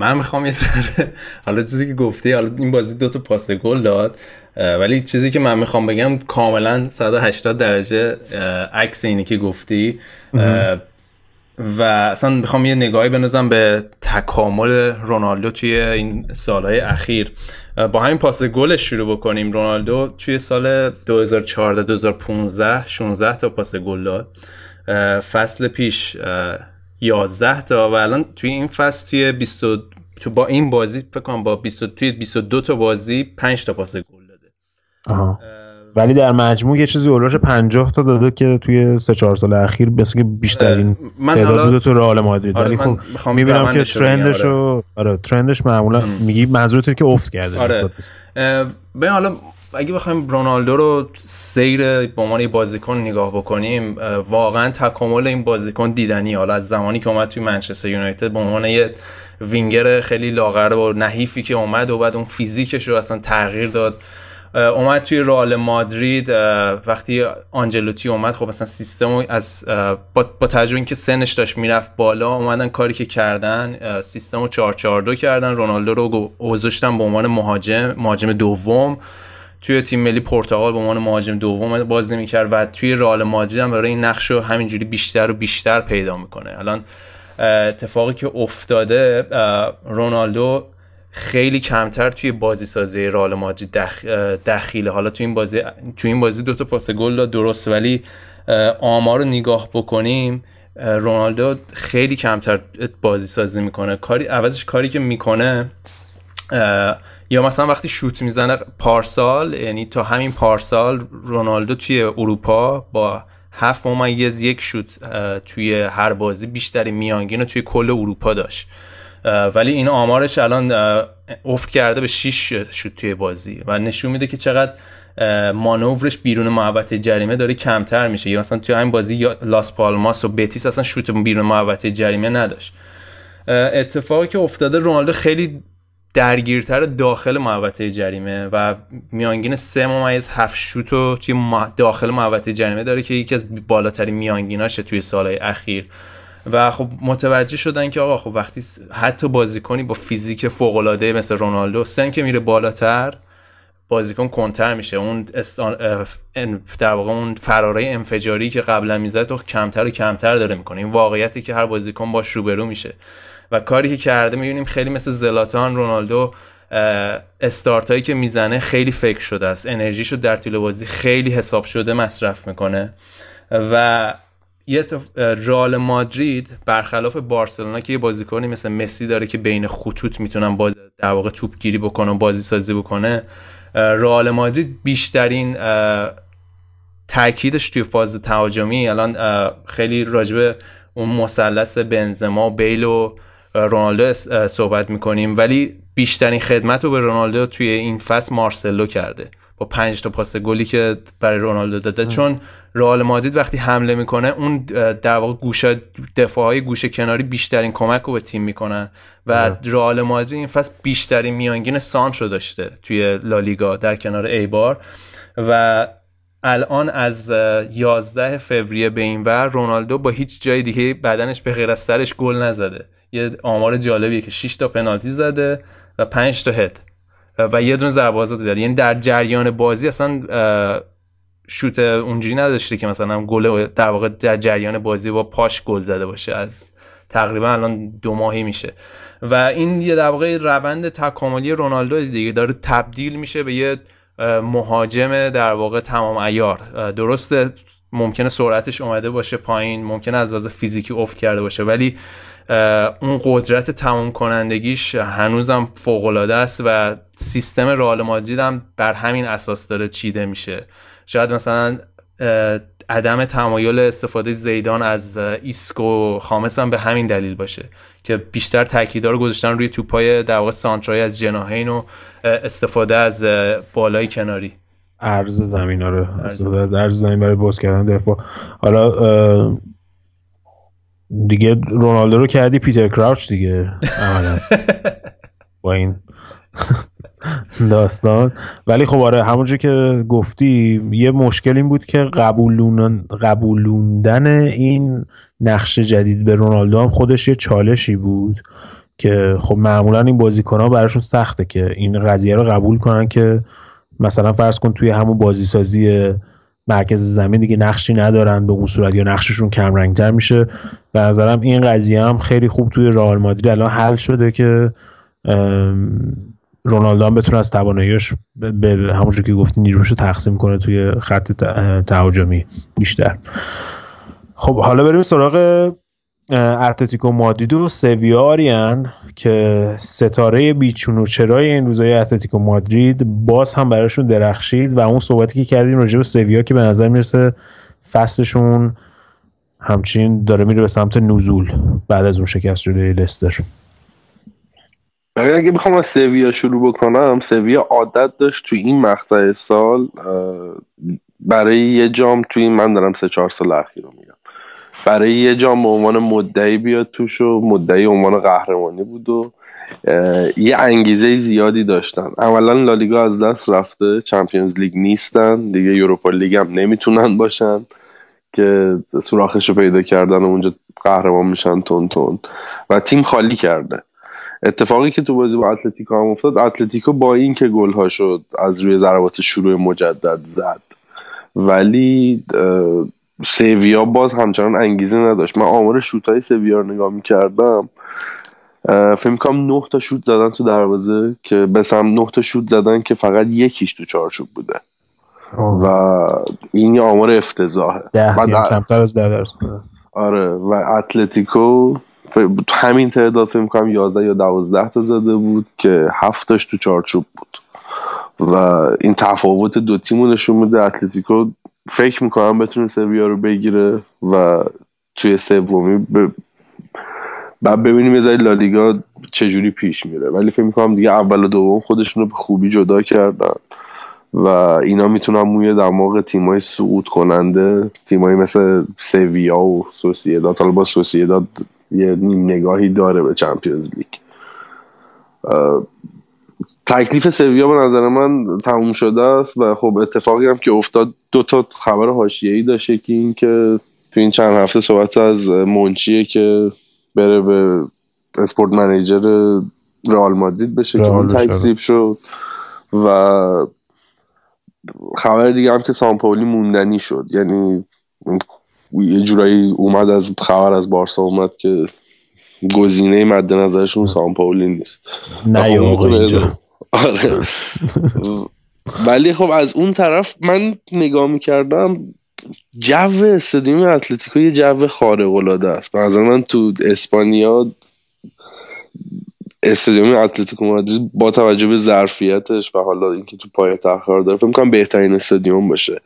من می‌خوام یه ذره حالا چیزی که گفتی حالا این بازی دو تا پاس گل داد. ولی چیزی که من می‌خوام بگم کاملا 180 درجه عکس اینی که گفتی. و اصلا می‌خوام یه نگاهی بندازم به تکامل رونالدو توی این سالهای اخیر. با همین پاس گلش شروع بکنیم. رونالدو توی سال 2014 2015 16 تا پاس گل داد. فصل پیش اه، 11 تا و الان توی این فصل توی 20 و- تو با این بازی فکر کنم با 20 و- توی 22 تا بازی 5 تا پاس گل آها. ولی در مجموع یه چیزی اولش 50 تا داده که توی سه چهار سال اخیر مثل که بیشترین تعداد بوده تو رئال مادرید. آره، ولی خب می‌بینم که ترندش رو آره. ترندش معمولا میگی منظورت که افت کرده آره. ببین حالا اگه بخوایم رونالدو رو سیر به عنوان بازیکن نگاه بکنیم واقعا تکامل این بازیکن دیدنی. حالا از زمانی که اومد توی منچستر یونایتد به عنوان یه وینگر خیلی لاغر و نحیفی که اومد و بعد اون فیزیکش رو اصلا تغییر داد. اومد توی رئال مادرید وقتی آنجلوتی اومد خب مثلا سیستم از با, توجه اینکه سنش داشت می‌رفت بالا اومدن کاری که کردن سیستم رو 442 کردن رونالدو رو گذاشتن به عنوان مهاجم مهاجم دوم. توی تیم ملی پرتغال به عنوان مهاجم دوم بازی می‌کرد و توی رئال مادرید هم برای این نقش رو همینجوری بیشتر و بیشتر پیدا می‌کنه. الان اتفاقی که افتاده رونالدو خیلی کمتر توی بازی سازی رئال مادرید دخ... دخیله. حالا توی این بازی توی این بازی دو تا پاس گل داد درست ولی آمار رو نگاه بکنیم رونالدو خیلی کمتر بازی سازی می‌کنه. کاری عوضش کاری که می‌کنه یا مثلا وقتی شوت می‌زنه پارسال یعنی تا همین پارسال رونالدو توی اروپا با هفت ممیز یک شوت توی هر بازی بیشتری میانگین رو توی کل اروپا داشت. ولی این آمارش الان افت کرده به 6 شوت توی بازی و نشون میده که چقدر مانورش بیرون محوطه جریمه داره کمتر میشه. یا مثلا توی همین بازی لاس پالماس و بتیس اصلا شوت بیرون محوطه جریمه نداشت. اتفاقی که افتاده رونالدو خیلی درگیرتر داخل محوطه جریمه و میانگین سه ممیز هفت شوت رو توی داخل محوطه جریمه داره که یکی از بالاترین میانگیناشه توی سالهای اخیر. و خب متوجه شدن که آقا خب وقتی حتی بازیکنی با فیزیک فوق العاده مثل رونالدو سن که میره بالاتر بازیکن کنتر میشه. اون در واقع اون فراره انفجاری که قبلا می‌زد تو کمتر و کمتر داره می‌کنه. این واقعیتی که هر بازیکن باش روبرو میشه. و کاری که کرده می‌بینیم خیلی مثل زلاتان رونالدو استارت هایی که می‌زنه خیلی فکر شده است. انرژیشو در طول بازی خیلی حساب شده مصرف می‌کنه. و یه رئال مادرید برخلاف بارسلونا که یه بازیکنی مثل مسی داره که بین خطوط می‌تونن باز در واقع توپ گیری بکنه و بازی سازی بکنه اه، رئال مادرید بیشترین تاکیدش توی فاز تهاجمی. الان خیلی راجبه اون مثلث بنزما بیل و رونالدو صحبت می‌کنیم. ولی بیشترین خدمت رو به رونالدو توی این فصل مارسلو کرده. با پنج تا پاس گلی که برای رونالدو داده چون رئال مادرید وقتی حمله می‌کنه اون در واقع گوشه دفاع های گوشه کناری بیشترین کمک رو به تیم می‌کنن و رئال مادرید این فصل بیشترین میانگین سانتر رو داشته توی لالیگا در کنار ایبار. و الان از اه، 11 فوریه به این ور رونالدو با هیچ جای دیگه بدنش به غیر از سرش گل نزده. یه آمار جالبیه که 6 تا پنالتی زده و 5 تا هد. و یه دونه ضربه آزاد زده یعنی در جریان بازی اصلا شوت اونجوری نداشته که مثلا گل در واقع در جریان بازی با پاش گل زده باشه. از تقریبا الان دو ماهی میشه. و این یه در واقع روند تکاملی رونالدو دیگه داره تبدیل میشه به یه مهاجم در واقع تمام ایار درسته ممکنه سرعتش اومده باشه پایین ممکنه از لحاظ فیزیکی افت کرده باشه ولی اون قدرت تمام کنندگیش هنوزم فوق العاده است و سیستم رئال مادرید هم بر همین اساس داره چیده میشه. شاید مثلا عدم تمایل استفاده زیدان از ایسکو، خامس هم به همین دلیل باشه که بیشتر تاکیدها رو گذاشتن روی توپای در واقع سانترای از جناحین و استفاده از بال‌های کناری. عرض زمین آره. استفاده از عرض زمین برای باز کردن دفاع. حالا دیگه رونالدو رو کردی پیتر کراوچ دیگه. عملا با این داستان. ولی خب آره همونجور که گفتی یه مشکل این بود که قبولون قبولوندن این نقش جدید به رونالدو هم خودش یه چالشی بود که خب معمولا این بازیکن ها براشون سخته که این قضیه رو قبول کنن که مثلا فرض کن توی همون بازی سازی مرکز زمین دیگه نقشی ندارن به اون صورت یا نقششون کم رنگتر میشه. به نظرم این قضیه هم خیلی خوب توی رئال مادرید الان حل شده که رونالدو هم بتونه از تواناییش به همونجور که گفتی نیروش تقسیم کنه توی خط تهاجمی بیشتر. خب حالا بریم سراغ اتلتیکو مادرید و سویاریان که ستاره بیچون و چرای این روزای اتلتیکو مادرید باز هم براشون درخشید و اون صحبتی که کردیم راجع به سویا که به نظر می‌رسه فصلشون همچین داره میره به سمت نزول بعد از اون شکست جلوی لستر. اگه بخوام از سویا شروع بکنم سویا عادت داشت تو این مقطع سال برای یه جام توی من دارم سه چهار سال اخیر رو میگم. برای یه جام به عنوان مدعی بیاد توش و مدعی عنوان قهرمانی بود و یه انگیزه زیادی داشتن. اولا لالیگا از دست رفته چمپیونز لیگ نیستن دیگه یوروپا لیگ هم نمی‌تونن باشن که سوراخش رو پیدا کردن و اونجا قهرمان میشن تون تون. و تیم خالی کرده. اتفاقی که تو بازی با اتلتیکو هم افتاد اتلتیکو با این که گل ها شد از روی ضربات شروع مجدد زد. ولی سویا باز همچنان انگیزه نداشت. من آمار شوت های سویا رو نگاه می‌کردم. فکر کنم نه تا شوت زدن تو دروازه که بسم نه تا شوت زدن که فقط یکیش تو چارچوب بوده. و این یه آمار افتضاحه. ده کمتر از ده آره. و اتلتیکو همین تعداد فکر کنم 11 یا 12 تا زده بود که هفتاش تو چارچوب بود. و این تفاوت دو تیمو نشون میده اتلتیکو فکر می‌کنم بتونه سویا رو بگیره و توی سومی ب... بعد ببینیم یه لالیگا چجوری پیش میره. ولی فکر می‌کنم دیگه اول و دوم خودشون رو به خوبی جدا کردن و اینا می‌تونن موی دماغ تیمای سقوط کننده تیمایی مثل سویا و سوسیداد. حالا با سوسیداد یه نیم نگاهی داره به چمپیونز لیگ. تکلیف سویا به نظر من تموم شده است و خب اتفاقی هم که افتاد دو تا خبر حاشیه‌ای داشته که این که تو این چند هفته صحبت از منچیه که بره به اسپورت منیجر رئال مادرید بشه که اون تکذیب شد و خبر دیگه هم که سامپولی موندنی شد. یعنی یه جورایی اومد از خبر از بارسا اومد که گزینه مد نظرشون سامپولی نیست. نه آره. ولی خب از اون طرف من نگاه می‌کردم جو استادیوم اتلتیکو یه جو خارق العاده است. به من تو اسپانیا استادیوم اتلتیکو مادرید با توجه به ظرفیتش و حالا اینکه تو پای قرار داره فکر می‌کنم بهترین استادیوم باشه.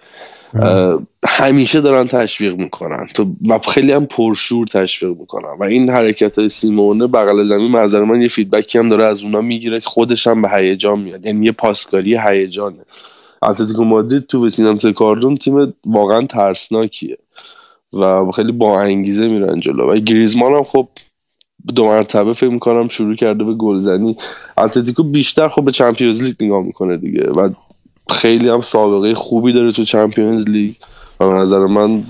همیشه دارن تشویق می‌کنن. تو و خیلی هم پرشور تشویق می‌کنن و این حرکت های سیمونه بغل زمین منظر من یه فیدبکی هم داره از اونا می‌گیره که خودش هم به هیجان میاد. یعنی یه پاسکاری هیجانه. اتلتیکو مادرید تو وسینام کاردون تیم واقعا ترسناکیه. و خیلی با انگیزه میرن جلو. و گریزمان هم خب دو مرتبه فکر می‌کنم شروع کرده به گلزنی اتلتیکو بیشتر خب به چمپیونز لیگ نگاه می‌کنه دیگه. و خیلی هم سابقه خوبی داره تو چمپیونز لیگ. و به نظر من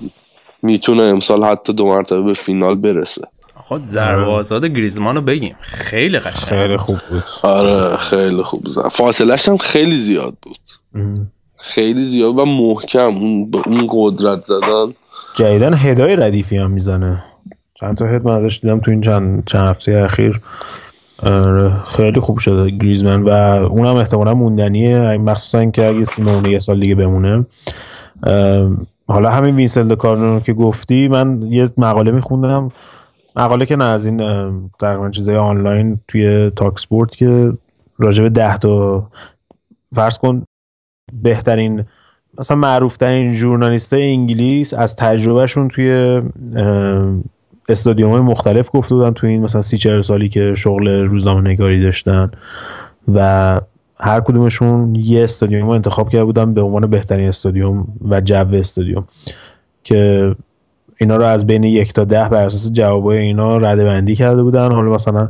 می‌تونه امسال حتی دو مرتبه به فینال برسه. خود ضربه آزاد گریزمان رو بگیم. خیلی قشنگ. خیلی خوب بود. آره خیلی خوب بود. فاصلش هم خیلی زیاد بود. خیلی زیاد و محکم. اون به اون قدرت زدن. جدیدن هدای ردیفی هم می‌زنه. چند تا هد من ازش دیدم تو این چند, چند هفته اخیر. خیلی خوب شده گریزمن و اونم احتمالا موندنیه. مخصوصا اینکه اگه سیمئونه یه سال دیگه بمونه. حالا همین وینسنت کارنو که گفتی من یه مقاله میخوندم. مقاله که نه از این تقریبا چیزای آنلاین توی تاک‌اسپورت که راجع به ده تا فرض کن بهترین مثلا معروف ترین انگلیس از تجربهشون توی استادیوم های مختلف گفته بودن تو این مثلا سی چهل سالی که شغل روزنامه نگاری داشتن و هر کدومشون یه استادیوم رو انتخاب کرده بودن به عنوان بهترین استادیوم و جو استادیوم که اینا رو از بین یک تا ده بر اساس جوابای اینا رده بندی کرده بودن. حالا مثلا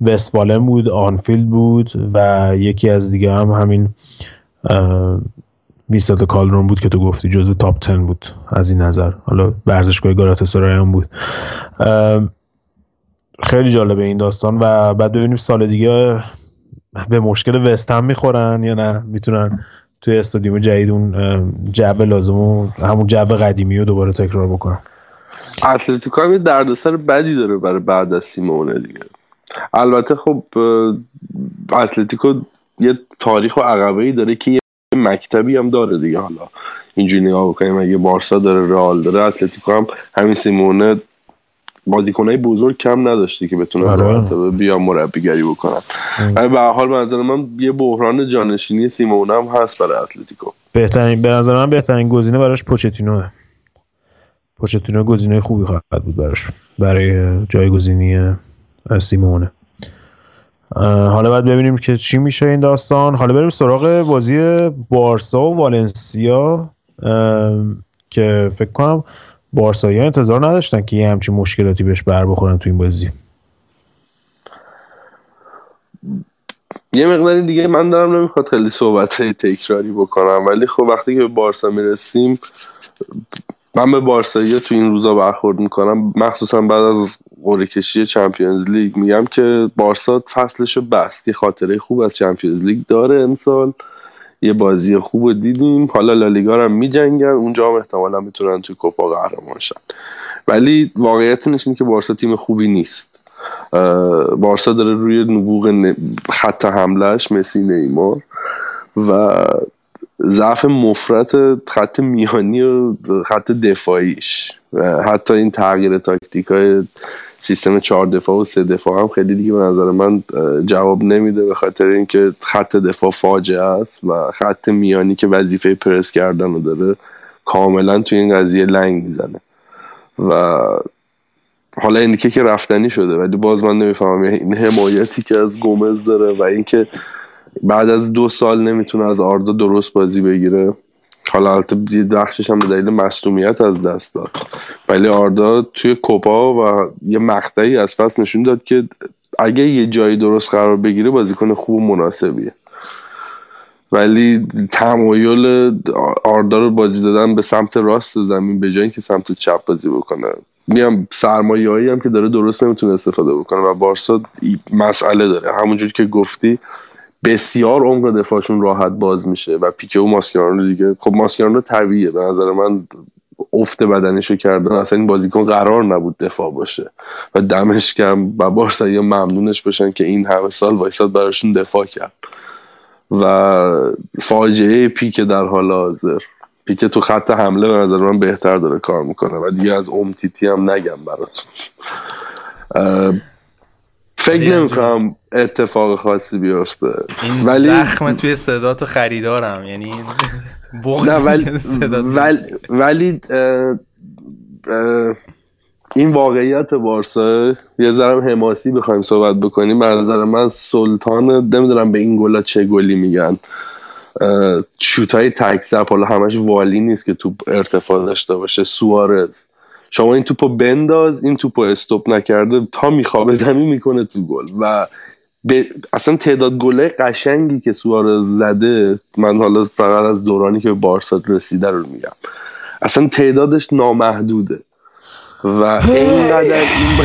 وستفالن بود آنفیلد بود و یکی از دیگه هم همین میستاد کالدرون بود که تو گفتی جزو تاپ 10 بود از این نظر. حالا ورزشگاه گالاتاسرای هم بود خیلی جالبه این داستان و بعد ببینیم سال دیگه به مشکل وست هم می‌خورن یا نه. می‌تونن توی استادیوم جدید اون جو لازم و همون جو قدیمی رو دوباره تکرار بکنن. اتلتیکو یه دردسر بدی داره برای بعد از سیمونه دیگه. البته خب اتلتیکو یه تاریخ و عقبه ای داره که مکتبی هم داره دیگه. حالا اینجوری نگاه بکنیم اگه بارسا داره رئال داره اتلتیکو هم همین سیمونه بازیکنهای بزرگ کم نداشتی که بتونن آره. بیا مربیگری بکنن. به حال به نظر من یه بحران جانشینی سیمونه هم هست برای اتلتیکو. بهترین به نظر من بهترین گزینه براش پوچتینوه پوچتینو گزینه خوبی خواهد بود براش برای جایگزینی سیمونه. حالا باید ببینیم که چی میشه این داستان. حالا بریم سراغ بازی بارسا و والنسیا که فکر کنم بارسایی انتظار نداشتن که یه همچین مشکلاتی بهش بر بخورن تو این بازی. یه مقداری دیگه من دارم نمی‌خواد خیلی صحبت تکراری بکنم ولی خب وقتی که به بارسا می‌رسیم من به بارسایی تو این روزا برخورد می‌کنم. مخصوصا بعد از قرعه کشی چمپیونز لیگ میگم که بارسا فصلشو بست. یه خاطره خوب از چمپیونز لیگ داره امسال. یه بازی خوب دیدیم. حالا لالیگا هم میجنگن. اونجا هم احتمالا می‌تونن توی کوپا قهرمان شن. ولی واقعیت اینه که بارسا تیم خوبی نیست. بارسا داره روی نبوغ خط حملهش مسی نیمار. و ضعف مفرت خط میانی و خط دفاعیش. حتی این تغییر تاکتیک های سیستم چهار دفاع و سه دفاع هم خیلی دیگه به نظر من جواب نمیده به خاطر اینکه خط دفاع فاجعه است و خط میانی که وظیفه پرس کردن رو داره کاملا توی این قضیه لنگ می‌زنه. و حالا اینی که رفتنی شده ولی باز من نمی‌فهمم این حمایتی که از گومز داره و اینکه بعد از دو سال نمی‌تونه از آردا درست بازی بگیره. حالا البته بخشش هم به دلیل مصدومیت از دست داد. ولی آردا توی کوپا و یه مقطعی از فصل نشون داد که اگه یه جایی درست قرار بگیره بازیکن خوب و مناسبیه. ولی تمایل آردا رو بازی دادن به سمت راست زمین به جایی که سمت چپ بازی بکنه. میام سرمایه‌ای هم که داره درست نمی‌تونه استفاده بکنه و بارسا مسئله داره. همونجوری که گفتی بسیار عمق دفاعشون راحت باز میشه و پیکه و ماسکرانو دیگه خب ماسکرانو طبیعیه. به نظر من افت بدنشو کردن اصلا این بازیکن قرار نبود دفاع باشه. و دمش کم و بارسا یا ممنونش باشن که این همه سال وایساد براشون دفاع کرد. و فاجعه پیک در حال حاضر. پیک تو خط حمله به نظر من بهتر داره کار می‌کنه. و دیگه از امتیتی هم نگم براتون. فکر نمی کنم اتفاق خاصی بیفته. ولی زخم توی صدات خریدارم. یعنی نه ولی ولی, ولی این واقعیت بارسا یه ذرم حماسی بخوایم صحبت بکنیم. به نظر من سلطان نمی‌دونم به این گلا چه گلی میگن. شوتای تک زپ حالا همش والی نیست که تو ارتفاع داشته باشه. سوارز. شما این توپو بنداز این توپو استوب نکرده تا میخوابه زمین می‌کنه تو گل. و اصلا تعداد گله قشنگی که سوارز زده من حالا فقط از دورانی که به بارسا رسیده رو میگم. اصلا تعدادش نامحدوده. و اینقدر این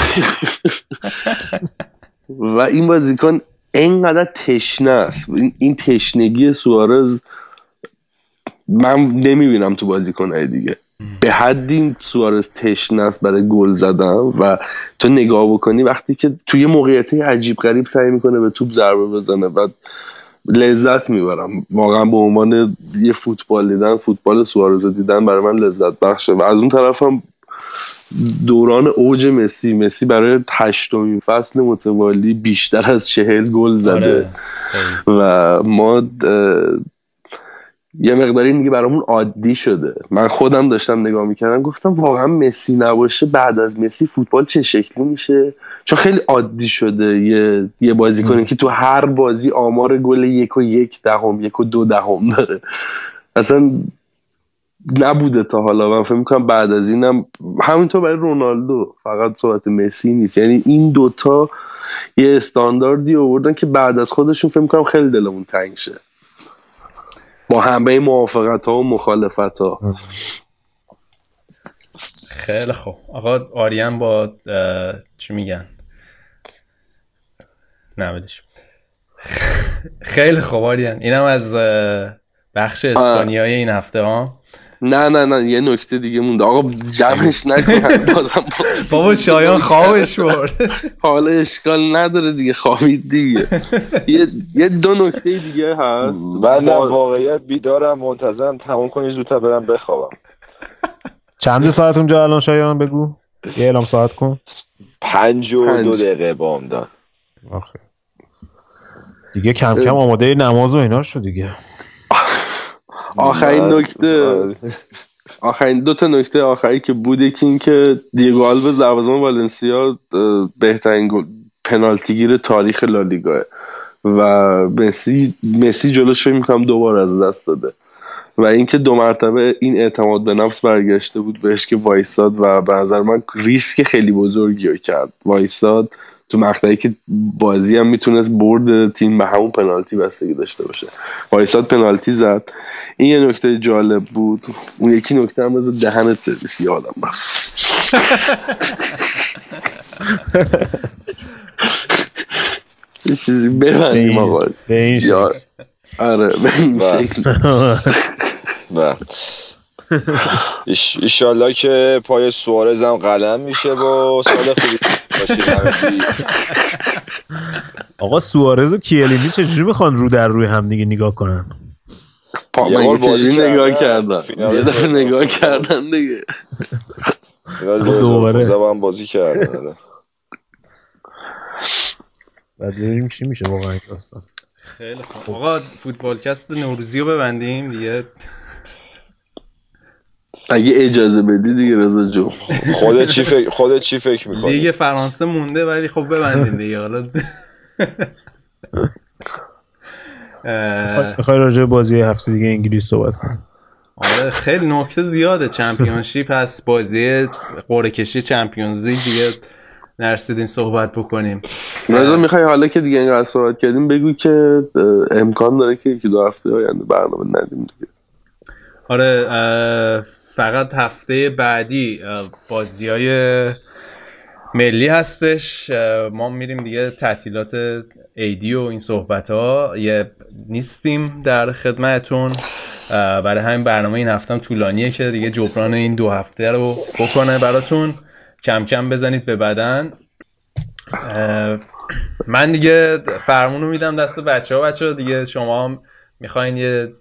و این بازیکن اینقدر تشنه است. این تشنگی سوارز من نمی‌بینم تو بازیکن دیگه. به حدی سوارز تشنه است برای گل زدن و تو نگاه بکنی وقتی که توی موقعیت عجیب غریب سعی می‌کنه به توپ ضربه بزنه و لذت می‌برم. واقعا به عنوان یه فوتبال دیدن فوتبال سوارز دیدن برای من لذت بخشه و از اون طرف هم دوران اوج مسی مسی برای هشتمین فصل متوالی بیشتر از چهل گل زده. آره. و ما یه مقداری دیگه برامون عادی شده. من خودم داشتم نگاه می‌کردم گفتم واقعا مسی نباشه بعد از مسی فوتبال چه شکلی میشه؟ چون خیلی عادی شده یه یه بازی کنه که تو هر بازی آمار گل یک و یک دهم یک و دو دهم داره. اصلا نبوده تا حالا. من فکر می‌کنم بعد از اینم همینطور برای رونالدو فقط صحبت مسی نیست. یعنی این دوتا یه استانداردی آوردن که بعد از خودشون فکر می‌کنم خیلی دلمون تنگ شه. با همه موافقت ها و مخالفت ها خیلی خوب. آقا آریان با چی میگن؟ نه بدش خیلی خوب آریان. اینم از بخش اسپانیایی این هفته ها. نه نه نه یه نکته دیگه مونده. آقا جمعش نکنم بازم بابا شایان خوابش برد. حالا اشکال نداره دیگه خوابید دیگه. یه, یه دو نکته دیگه هست. من با- واقعیت بیدارم منتظرم تموم کنی زودتر برم بخوابم. چند ساعت اونجا الان شایان؟ بگو. یه اعلام ساعت کن. پنج و. دو دقیقه بامداد آخه. دیگه کم کم آماده نماز و اینا شد دیگه. آخرین نکته. آخرین دو تا نکته آخری که بود یکی این که دیگو آلوز دروازه‌بان والنسیا بهترین گل- پنالتیگیر تاریخ لالیگا و مسی مسی جلوش فکر می‌کنم دوبار از دست داده. و اینکه دو مرتبه این اعتماد به نفس برگشته بود بهش که وایساد و به نظر من ریسک خیلی بزرگی رو کرد. وایساد. تو مقطعی که بازی هم می‌تونست برد تیم به همون پنالتی بستگی داشته باشه. وایساد پنالتی زد. این یه نکته جالب بود. اون یکی نکته هم بذار دهنت سرویس یادم رفت یه چیزی ببندیم آقا. به این شکل. آره به این. شکل. ایشالله که پای سوارز هم قلم میشه و سال خوبی. آقا سوارز و کیلینی چجوری می‌خوان رو در روی هم دیگه نگاه کنن؟ پا یه من یه بازی چیزی نگاه فینال یه دفعه. نگاه کردن. دیگه. دوباره. 2015 با هم بازی کردن. بعد ببینیم چی میشه واقعا داستان. خیلی خوب. آقا فوتبالکست نوروزی رو ببندیم دیگه. اگه اجازه بدی دیگه رضا جون. خودت چی فکر خودت چی فکر می‌کنی؟ لیگ فرانسه مونده ولی خب ببندیم دیگه حالا. اه، می‌خوای راجع بازی هفته دیگه انگلیس صحبت کنیم؟ آره خیلی نکته زیاده. چمپیونشیپ هست بازی قرعه کشی چمپیونز لیگ دیگه نرسیدیم صحبت بکنیم. رضا می‌خوای حالا که دیگه اینقدر صحبت کردیم بگو که امکان داره که یکی دو هفته آینده برنامه ندیم دیگه. آره فقط هفته بعدی بازی های ملی هستش. ما میریم دیگه تعطیلات ایدی و این صحبت ها یه نیستیم در خدمتون برای همین برنامه این هفتم طولانیه که دیگه جبران این دو هفته رو بکنه براتون. کم کم بزنید به بدن. من دیگه فرمون رو میدم دست بچه ها بچه ها دیگه شما می‌خواین یه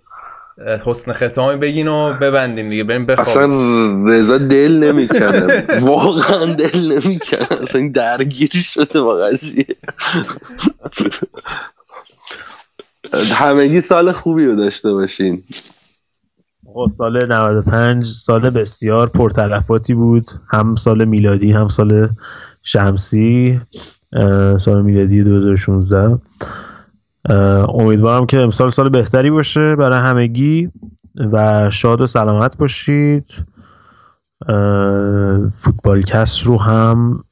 حسن ختامی بگین و ببندین دیگه بریم اصلا بخوابیم رضا دل نمی‌کنه. واقعا دل نمی‌کنه. اصلا این درگیری شده با قضیه. همگی سال خوبی رو داشته باشین. آقا سال 95 سال بسیار پرتلفاتی بود. هم سال میلادی هم سال شمسی سال میلادی 2016 اه، امیدوارم که امسال سال بهتری باشه برای همگی و شاد و سلامت باشید. اه، فوتبالکست رو هم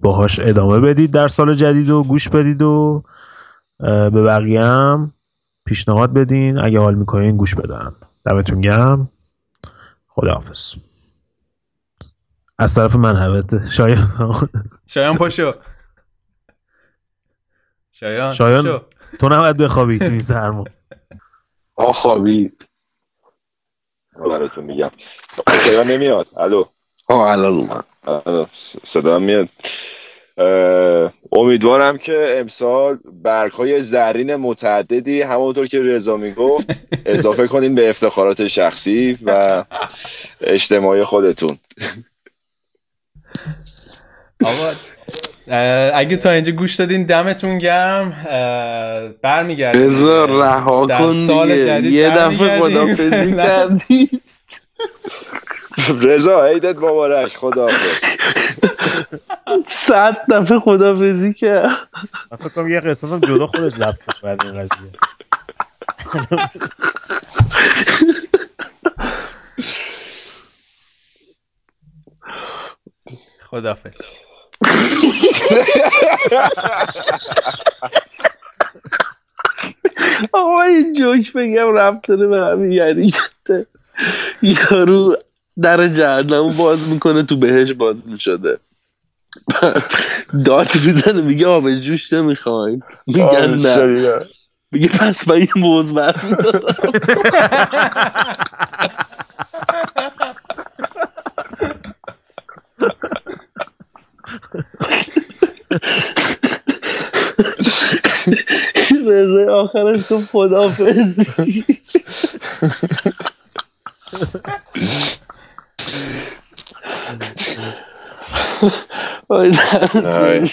باهاش ادامه بدید در سال جدید و گوش بدید و به بقیه هم پیشنهاد بدین. اگه حال می‌کنین گوش بدن. دمتون گرم. خداحافظ. از طرف من البته شایان. شایان پاشو. شایان شایان. تو نباید بخوابی تو این سرما. آ خوابی. براتون میگم. صدا نمیاد؟ الو. الان اومد. الو، صدا میاد. امیدوارم که امسال برگ های زرین متعددی همونطور که رضا می‌گفت اضافه کنین به افتخارات شخصی و اجتماعی خودتون. آقا اگه تا اینجا گوش دادین دمتون گرم برمیگردیم. رضا رها کن سال دیگه. جدید یه دفعه. خدافزی. کردی رضا عیدت مبارک. خداحافظ. صد دفعه خدافزی کرد. من فکر کنم یه قسمت هم جدا خودش کنه بعد این قضیه. خدافظ آقا این جوک بگم رفت داره به همین یعنی یارو در جهنم باز می‌کنه تو بهش باز می‌شده. داد می‌زنه میگه آب جوش نمی‌خواین میگن نه. میگه پس من یه موز رضا آخرش تو خدافزی آی.